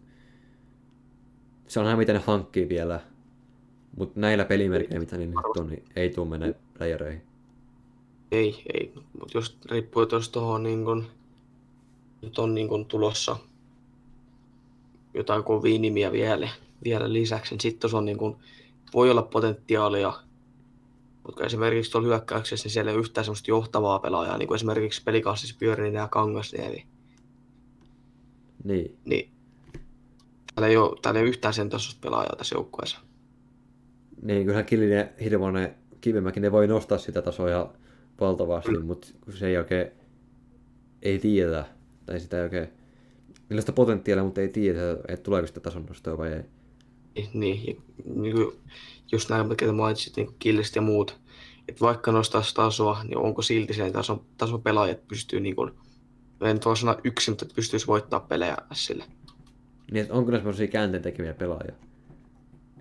se on ihan miten ne hankkii vielä. Mutta näillä pelimerkeillä, mitä niin nyt on, niin ei tule mene playereihin. Ei, ei. Mutta jos riippuu, jos tuohon niin kun, nyt on niin kun tulossa jotain kovia nimiä vielä, vielä lisäksi, niin sitten se on niin kun, voi olla potentiaalia. Mutta esimerkiksi tuolla hyökkäyksessä, niin siellä ei ole yhtään semmoista johtavaa pelaajaa, niin kuin esimerkiksi pelikassissa Pyörinen ja Kangasniemi. Niin, Niin täällä ei ole, täällä ei ole yhtään sen tasoista pelaajaa tässä joukkueessa. niin kyllähän Killinen, Hirvonen, Kivimäki, ne voi nostaa sitä tasoa valtavasti, mm. mutta se ei oikein, ei tiedä, tai sitä ei oikein, niillä sitä potentiaalia, mutta ei tiedä, että tuleeko sitä tason nostoa vai ei. Niin, Niin, ja niin kuin just nämä, ketä mainitsit, niin Killiset ja muut, että vaikka nostaisi tasoa, niin onko silti se tason, tason pelaajat pystyy niin kuin, en voi sanoa yksin, mutta pystyisi voittaa pelejä sille. Niin, onko ne semmoisia käänteen tekeviä pelaajia?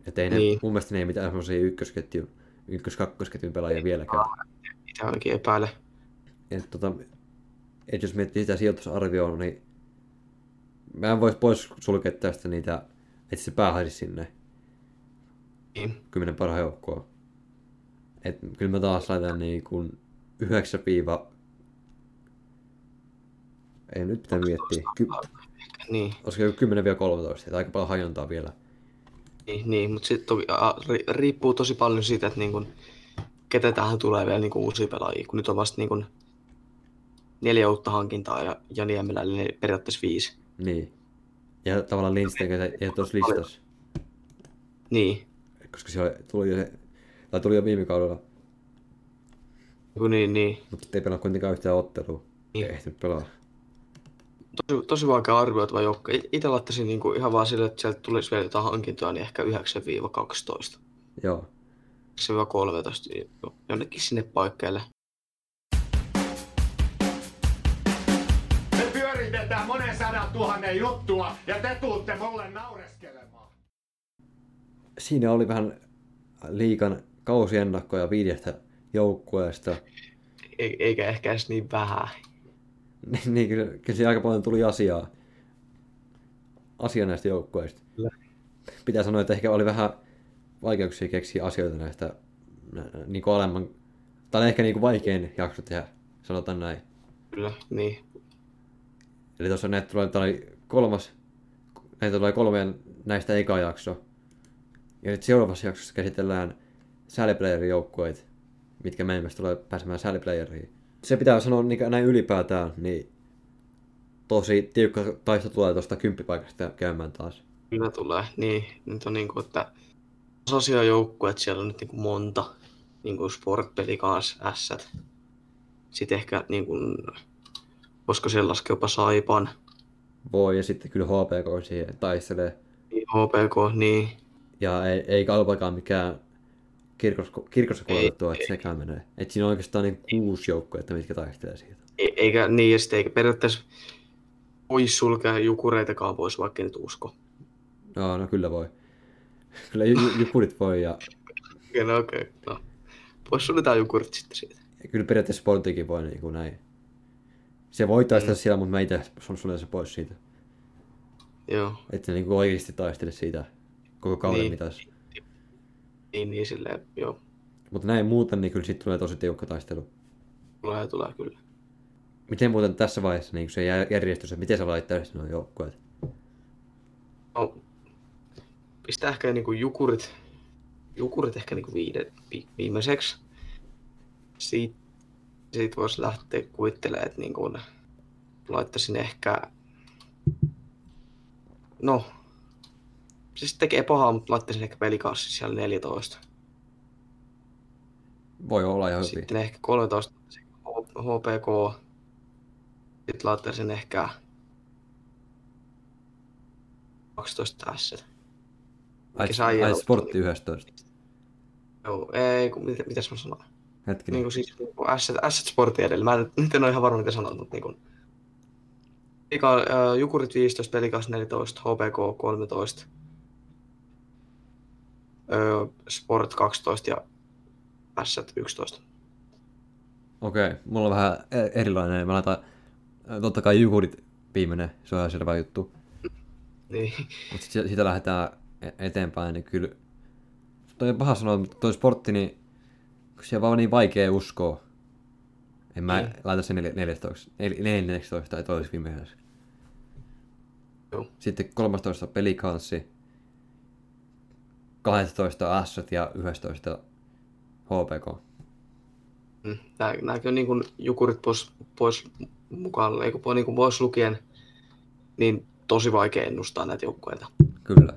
Että ei ne, Niin. mun mielestä ne ei mitään semmoisia ykkösketju, ykkös-kakkosketjun pelaajia vieläkään. Itse ainakin epäile. Et, tota, et jos miettii sitä sijoitusarvioa, niin mä en vois pois sulkea tästä niitä, että se päähaisi sinne Niin. kymmenen parhaan joukkoon. Et kyllä mä taas laitan niin kuin 9 piiva... Ei nyt pitää miettiä. Ky... Niin, Olisiko joku 10-13, että aika paljon hajontaa vielä. niin, niin mutta sitten toki a, ri, riippuu tosi paljon siitä, että niin kuin, ketä tähän tulee vielä niin uusia pelaajia, kun nyt on vasta niin kuin, neljä uutta hankintaa ja Jani Emelälle ne periaatteessa viisi. Niin. Ja tavallaan Lindsten ei tuossa listassa, Niin, koska siellä tuli jo, se, tai tuli jo viime kaudella, Kun niin, niin. mutta ei pelaa kuitenkaan yhtään ottelua. Niin. Ei ehtinyt pelaa. Tosi, tosi vaikea arvioitava joukko. Itse laittaisin niin kuin ihan vaan sille, että sieltä tulisi vielä jotain hankintoja, niin ehkä 9-12. Joo. 9-13, niin jo- jonnekin sinne paikkeille. Me pyöritetään monen sadan tuhannen juttua ja te tuutte mulle naureskelemaan. Siinä oli vähän liikan kausiennakkoja viidestä joukkueesta. E- eikä ehkä edes niin vähän. Niin, niin kyllä, kyllä siinä aika paljon tuli asiaa, asiaa näistä joukkueista. Kyllä. Pitää sanoa, että ehkä oli vähän vaikeuksia keksiä asioita näistä niin kuin alemman, tai ehkä niin kuin vaikein jakso tehdä, sanotaan näin. Kyllä, niin. Eli tuossa näitä tulee, oli kolmas, näitä tulee kolme näistä eka jakso. Ja nyt seuraavassa jaksossa käsitellään sääliplayerin joukkueet, mitkä meidän mielestä tulee pääsemään sääliplayeriin. Se pitää sanoa niin näin ylipäätään, niin tosi tiukka taisto tulee tuosta kymppipaikasta käymään taas. Kyllä tulee. Niin, nyt on niin kuin, että tasaisia joukkueet siellä on nyt niin kuin monta. Niin kuin Sport-peli kanssa, ässät. Sitten ehkä niin kuin, koska siellä laskee jopa Saipan, Voi, ja sitten kyllä HPK siihen taistelee. niin HPK, niin. Ja ei, ei kalpakaan mikään kirkos, kirkossa Ei, koulutettua, että sekään menee. Et siinä on oikeastaan niin kuusi joukkuetta, mitkä taistelee siitä. E- Eikä, niin, ja sitten eikä periaatteessa voi sulkea jukureitakaan pois, vaikka nyt usko. No, no kyllä voi. Kyllä ju- ju- jukurit voi ja, Okei, no okei. No. Pois suljetaan jukurit sitten siitä. ja kyllä periaatteessa Sportikin voi niin kuin näin. Se voi taistella Mm. siellä, mutta mä itse suljen se pois siitä. Joo. Että se niin kuin oikeasti taistele siitä koko kauden Niin. mitassa. Niin, niin silleen, joo. Mutta näin muuten, niin kyllä siitä tulee tosi tiukka taistelu. Tulee, tulee kyllä. Miten muuten tässä vaiheessa niin se jär- järjestys, että miten sä laittaisit nuo joukkueet? No, pistää ehkä niinku jukurit, jukurit ehkä niinku viide, vi, viimeiseksi. Siitä, siitä voisi lähteä kuvittelemaan, että niinku laittaisin ehkä... No, se sitten tekee pahaa, mutta laittaisin ehkä pelikassi siellä 14. Voi olla ihan hyvin. Sitten ehkä 13 HPK. Sitten laittaisin ehkä 12 tässä. Ai, ai sportti 11. Joo, ei, kun, mit, mitäs mä sanoin? Hetkinen. Niin kuin siis niinku Asset, Asset Sportin edellä. Mä en, nyt en ole ihan varma, mitä sanoin, mutta niin kuin, Ika, äh, Jukurit 15, Pelikas 14, HPK 13, äh, Sport 12 ja Asset 11. Okei, mulla on vähän e- erilainen. Mä laitan Totta kai Jukurit viimeinen, se on ihan selvä juttu. Niin. Mutta siitä, siitä lähdetään e- eteenpäin, niin kyllä... Toi on paha sanoa, mutta toi sportti, niin kun siellä vaan on niin vaikea uskoa. En mä Niin. laita sen 14, 14 tai toiseksi viimeiseksi. Joo. Sitten 13 pelikanssi, 12 Assat ja 11 HPK. Nääkin on niin kuin jukurit pois, pois mukaan, eikö niin kuin pois lukien, niin tosi vaikea ennustaa näitä joukkueita. Kyllä.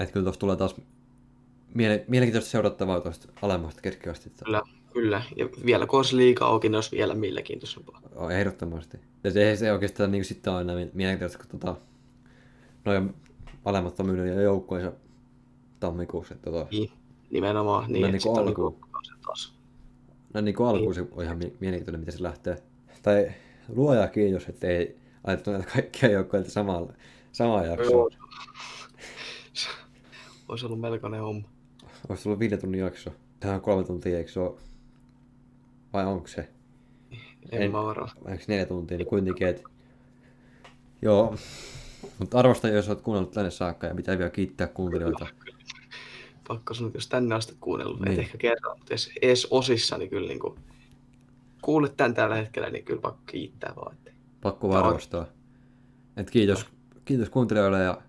Et kyllä tuossa tulee taas miele- mielenkiintoista seurattavaa tuosta alemmasta keskiastetta. Kyllä, kyllä. Ja vielä kun olisi liikaa auki, niin olisi vielä mielenkiintoisempaa. Oh, ehdottomasti. Ja se, se oikeastaan niin sitten on aina mielenkiintoista, kun tota, noin alemmat on myynyt jo joukkueensa tammikuussa. Että tota, Niin, nimenomaan. Niin, No niin kuin alkuun. se taas. näin niin kuin alkuun se on ihan mie- mielenkiintoinen, miten se lähtee. Tai luoja kiitos, että ei ajettu näitä kaikkia joukkueita samalla, samaan jaksoon. Olisi ollut melkoinen homma. Olisi tullut viiden tunnin jakso. Tähän on kolme tuntia, eikö se ole? Vai onko se? En, En- mä varaa. Onko se neljä tuntia, niin kuitenkin, että... Joo, mutta arvostan, jos olet kuunnellut tänne saakka ja pitää vielä kiittää kuuntelijoita. Pakko sanoa, että jos tänne asti kuunnellut, niin. Et ehkä kerran, mutta edes, edes osissa, niin kyllä niin kuin, kuulet tämän tällä hetkellä, niin kyllä pakko kiittää vaan. Että Pakko Tämä arvostaa. Et kiitos, kiitos kuuntelijoille ja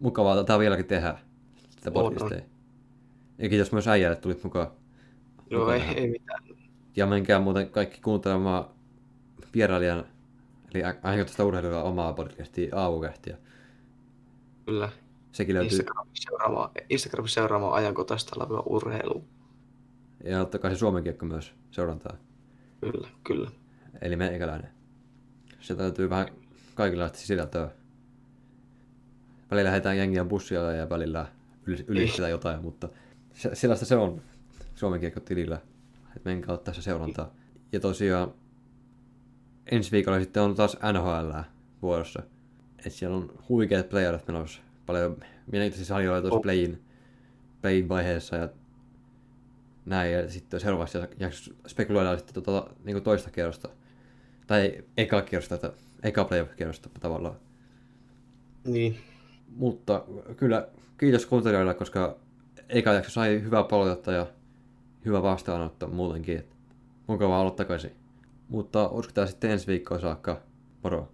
mukavaa tätä vieläkin tehdä. Sitä podcastia. Ja kiitos myös äijälle, että tulit mukaan. Joo, ei, Mukana. ei mitään. Ja menkää muuten kaikki kuuntelemaan vierailijan, eli ajankohtaista urheilua omaa podcastia, Aamukähtiä. Kyllä. Sekin löytyy, Instagramissa seuraamaan, Instagramissa seuraamaan ajankohtaista urheilu. ja ottakaa se Suomen kiekko myös seurantaa. Kyllä, kyllä. Eli meikäläinen. Se täytyy vähän kaikenlaista sisältöä. Välillä lähdetään jengiä bussilla ja välillä yli- ylistetään jotain, mutta se, sellaista se on Suomen kiekko tilillä. Et menkää ottaa se seurantaa. Ja tosiaan ensi viikolla sitten on taas NHL vuorossa. Et siellä on huikeat playerit menossa. Paljon mielenkiintoisia sarjoja tuossa On. playin, playin vaiheessa ja näin. Ja sitten seuraavaksi spekuloidaan sitten tota, niin toista kierrosta. Tai eka kierrosta, että eka playoff-kierrosta tavallaan. Niin, Mutta kyllä kiitos kuuntelijoille, koska eka jakso sai hyvää palautetta ja hyvä vastaanotto muutenkin. Et mukavaa olla takaisin. Mutta uskotaan sitten ensi viikkoon saakka. Moro.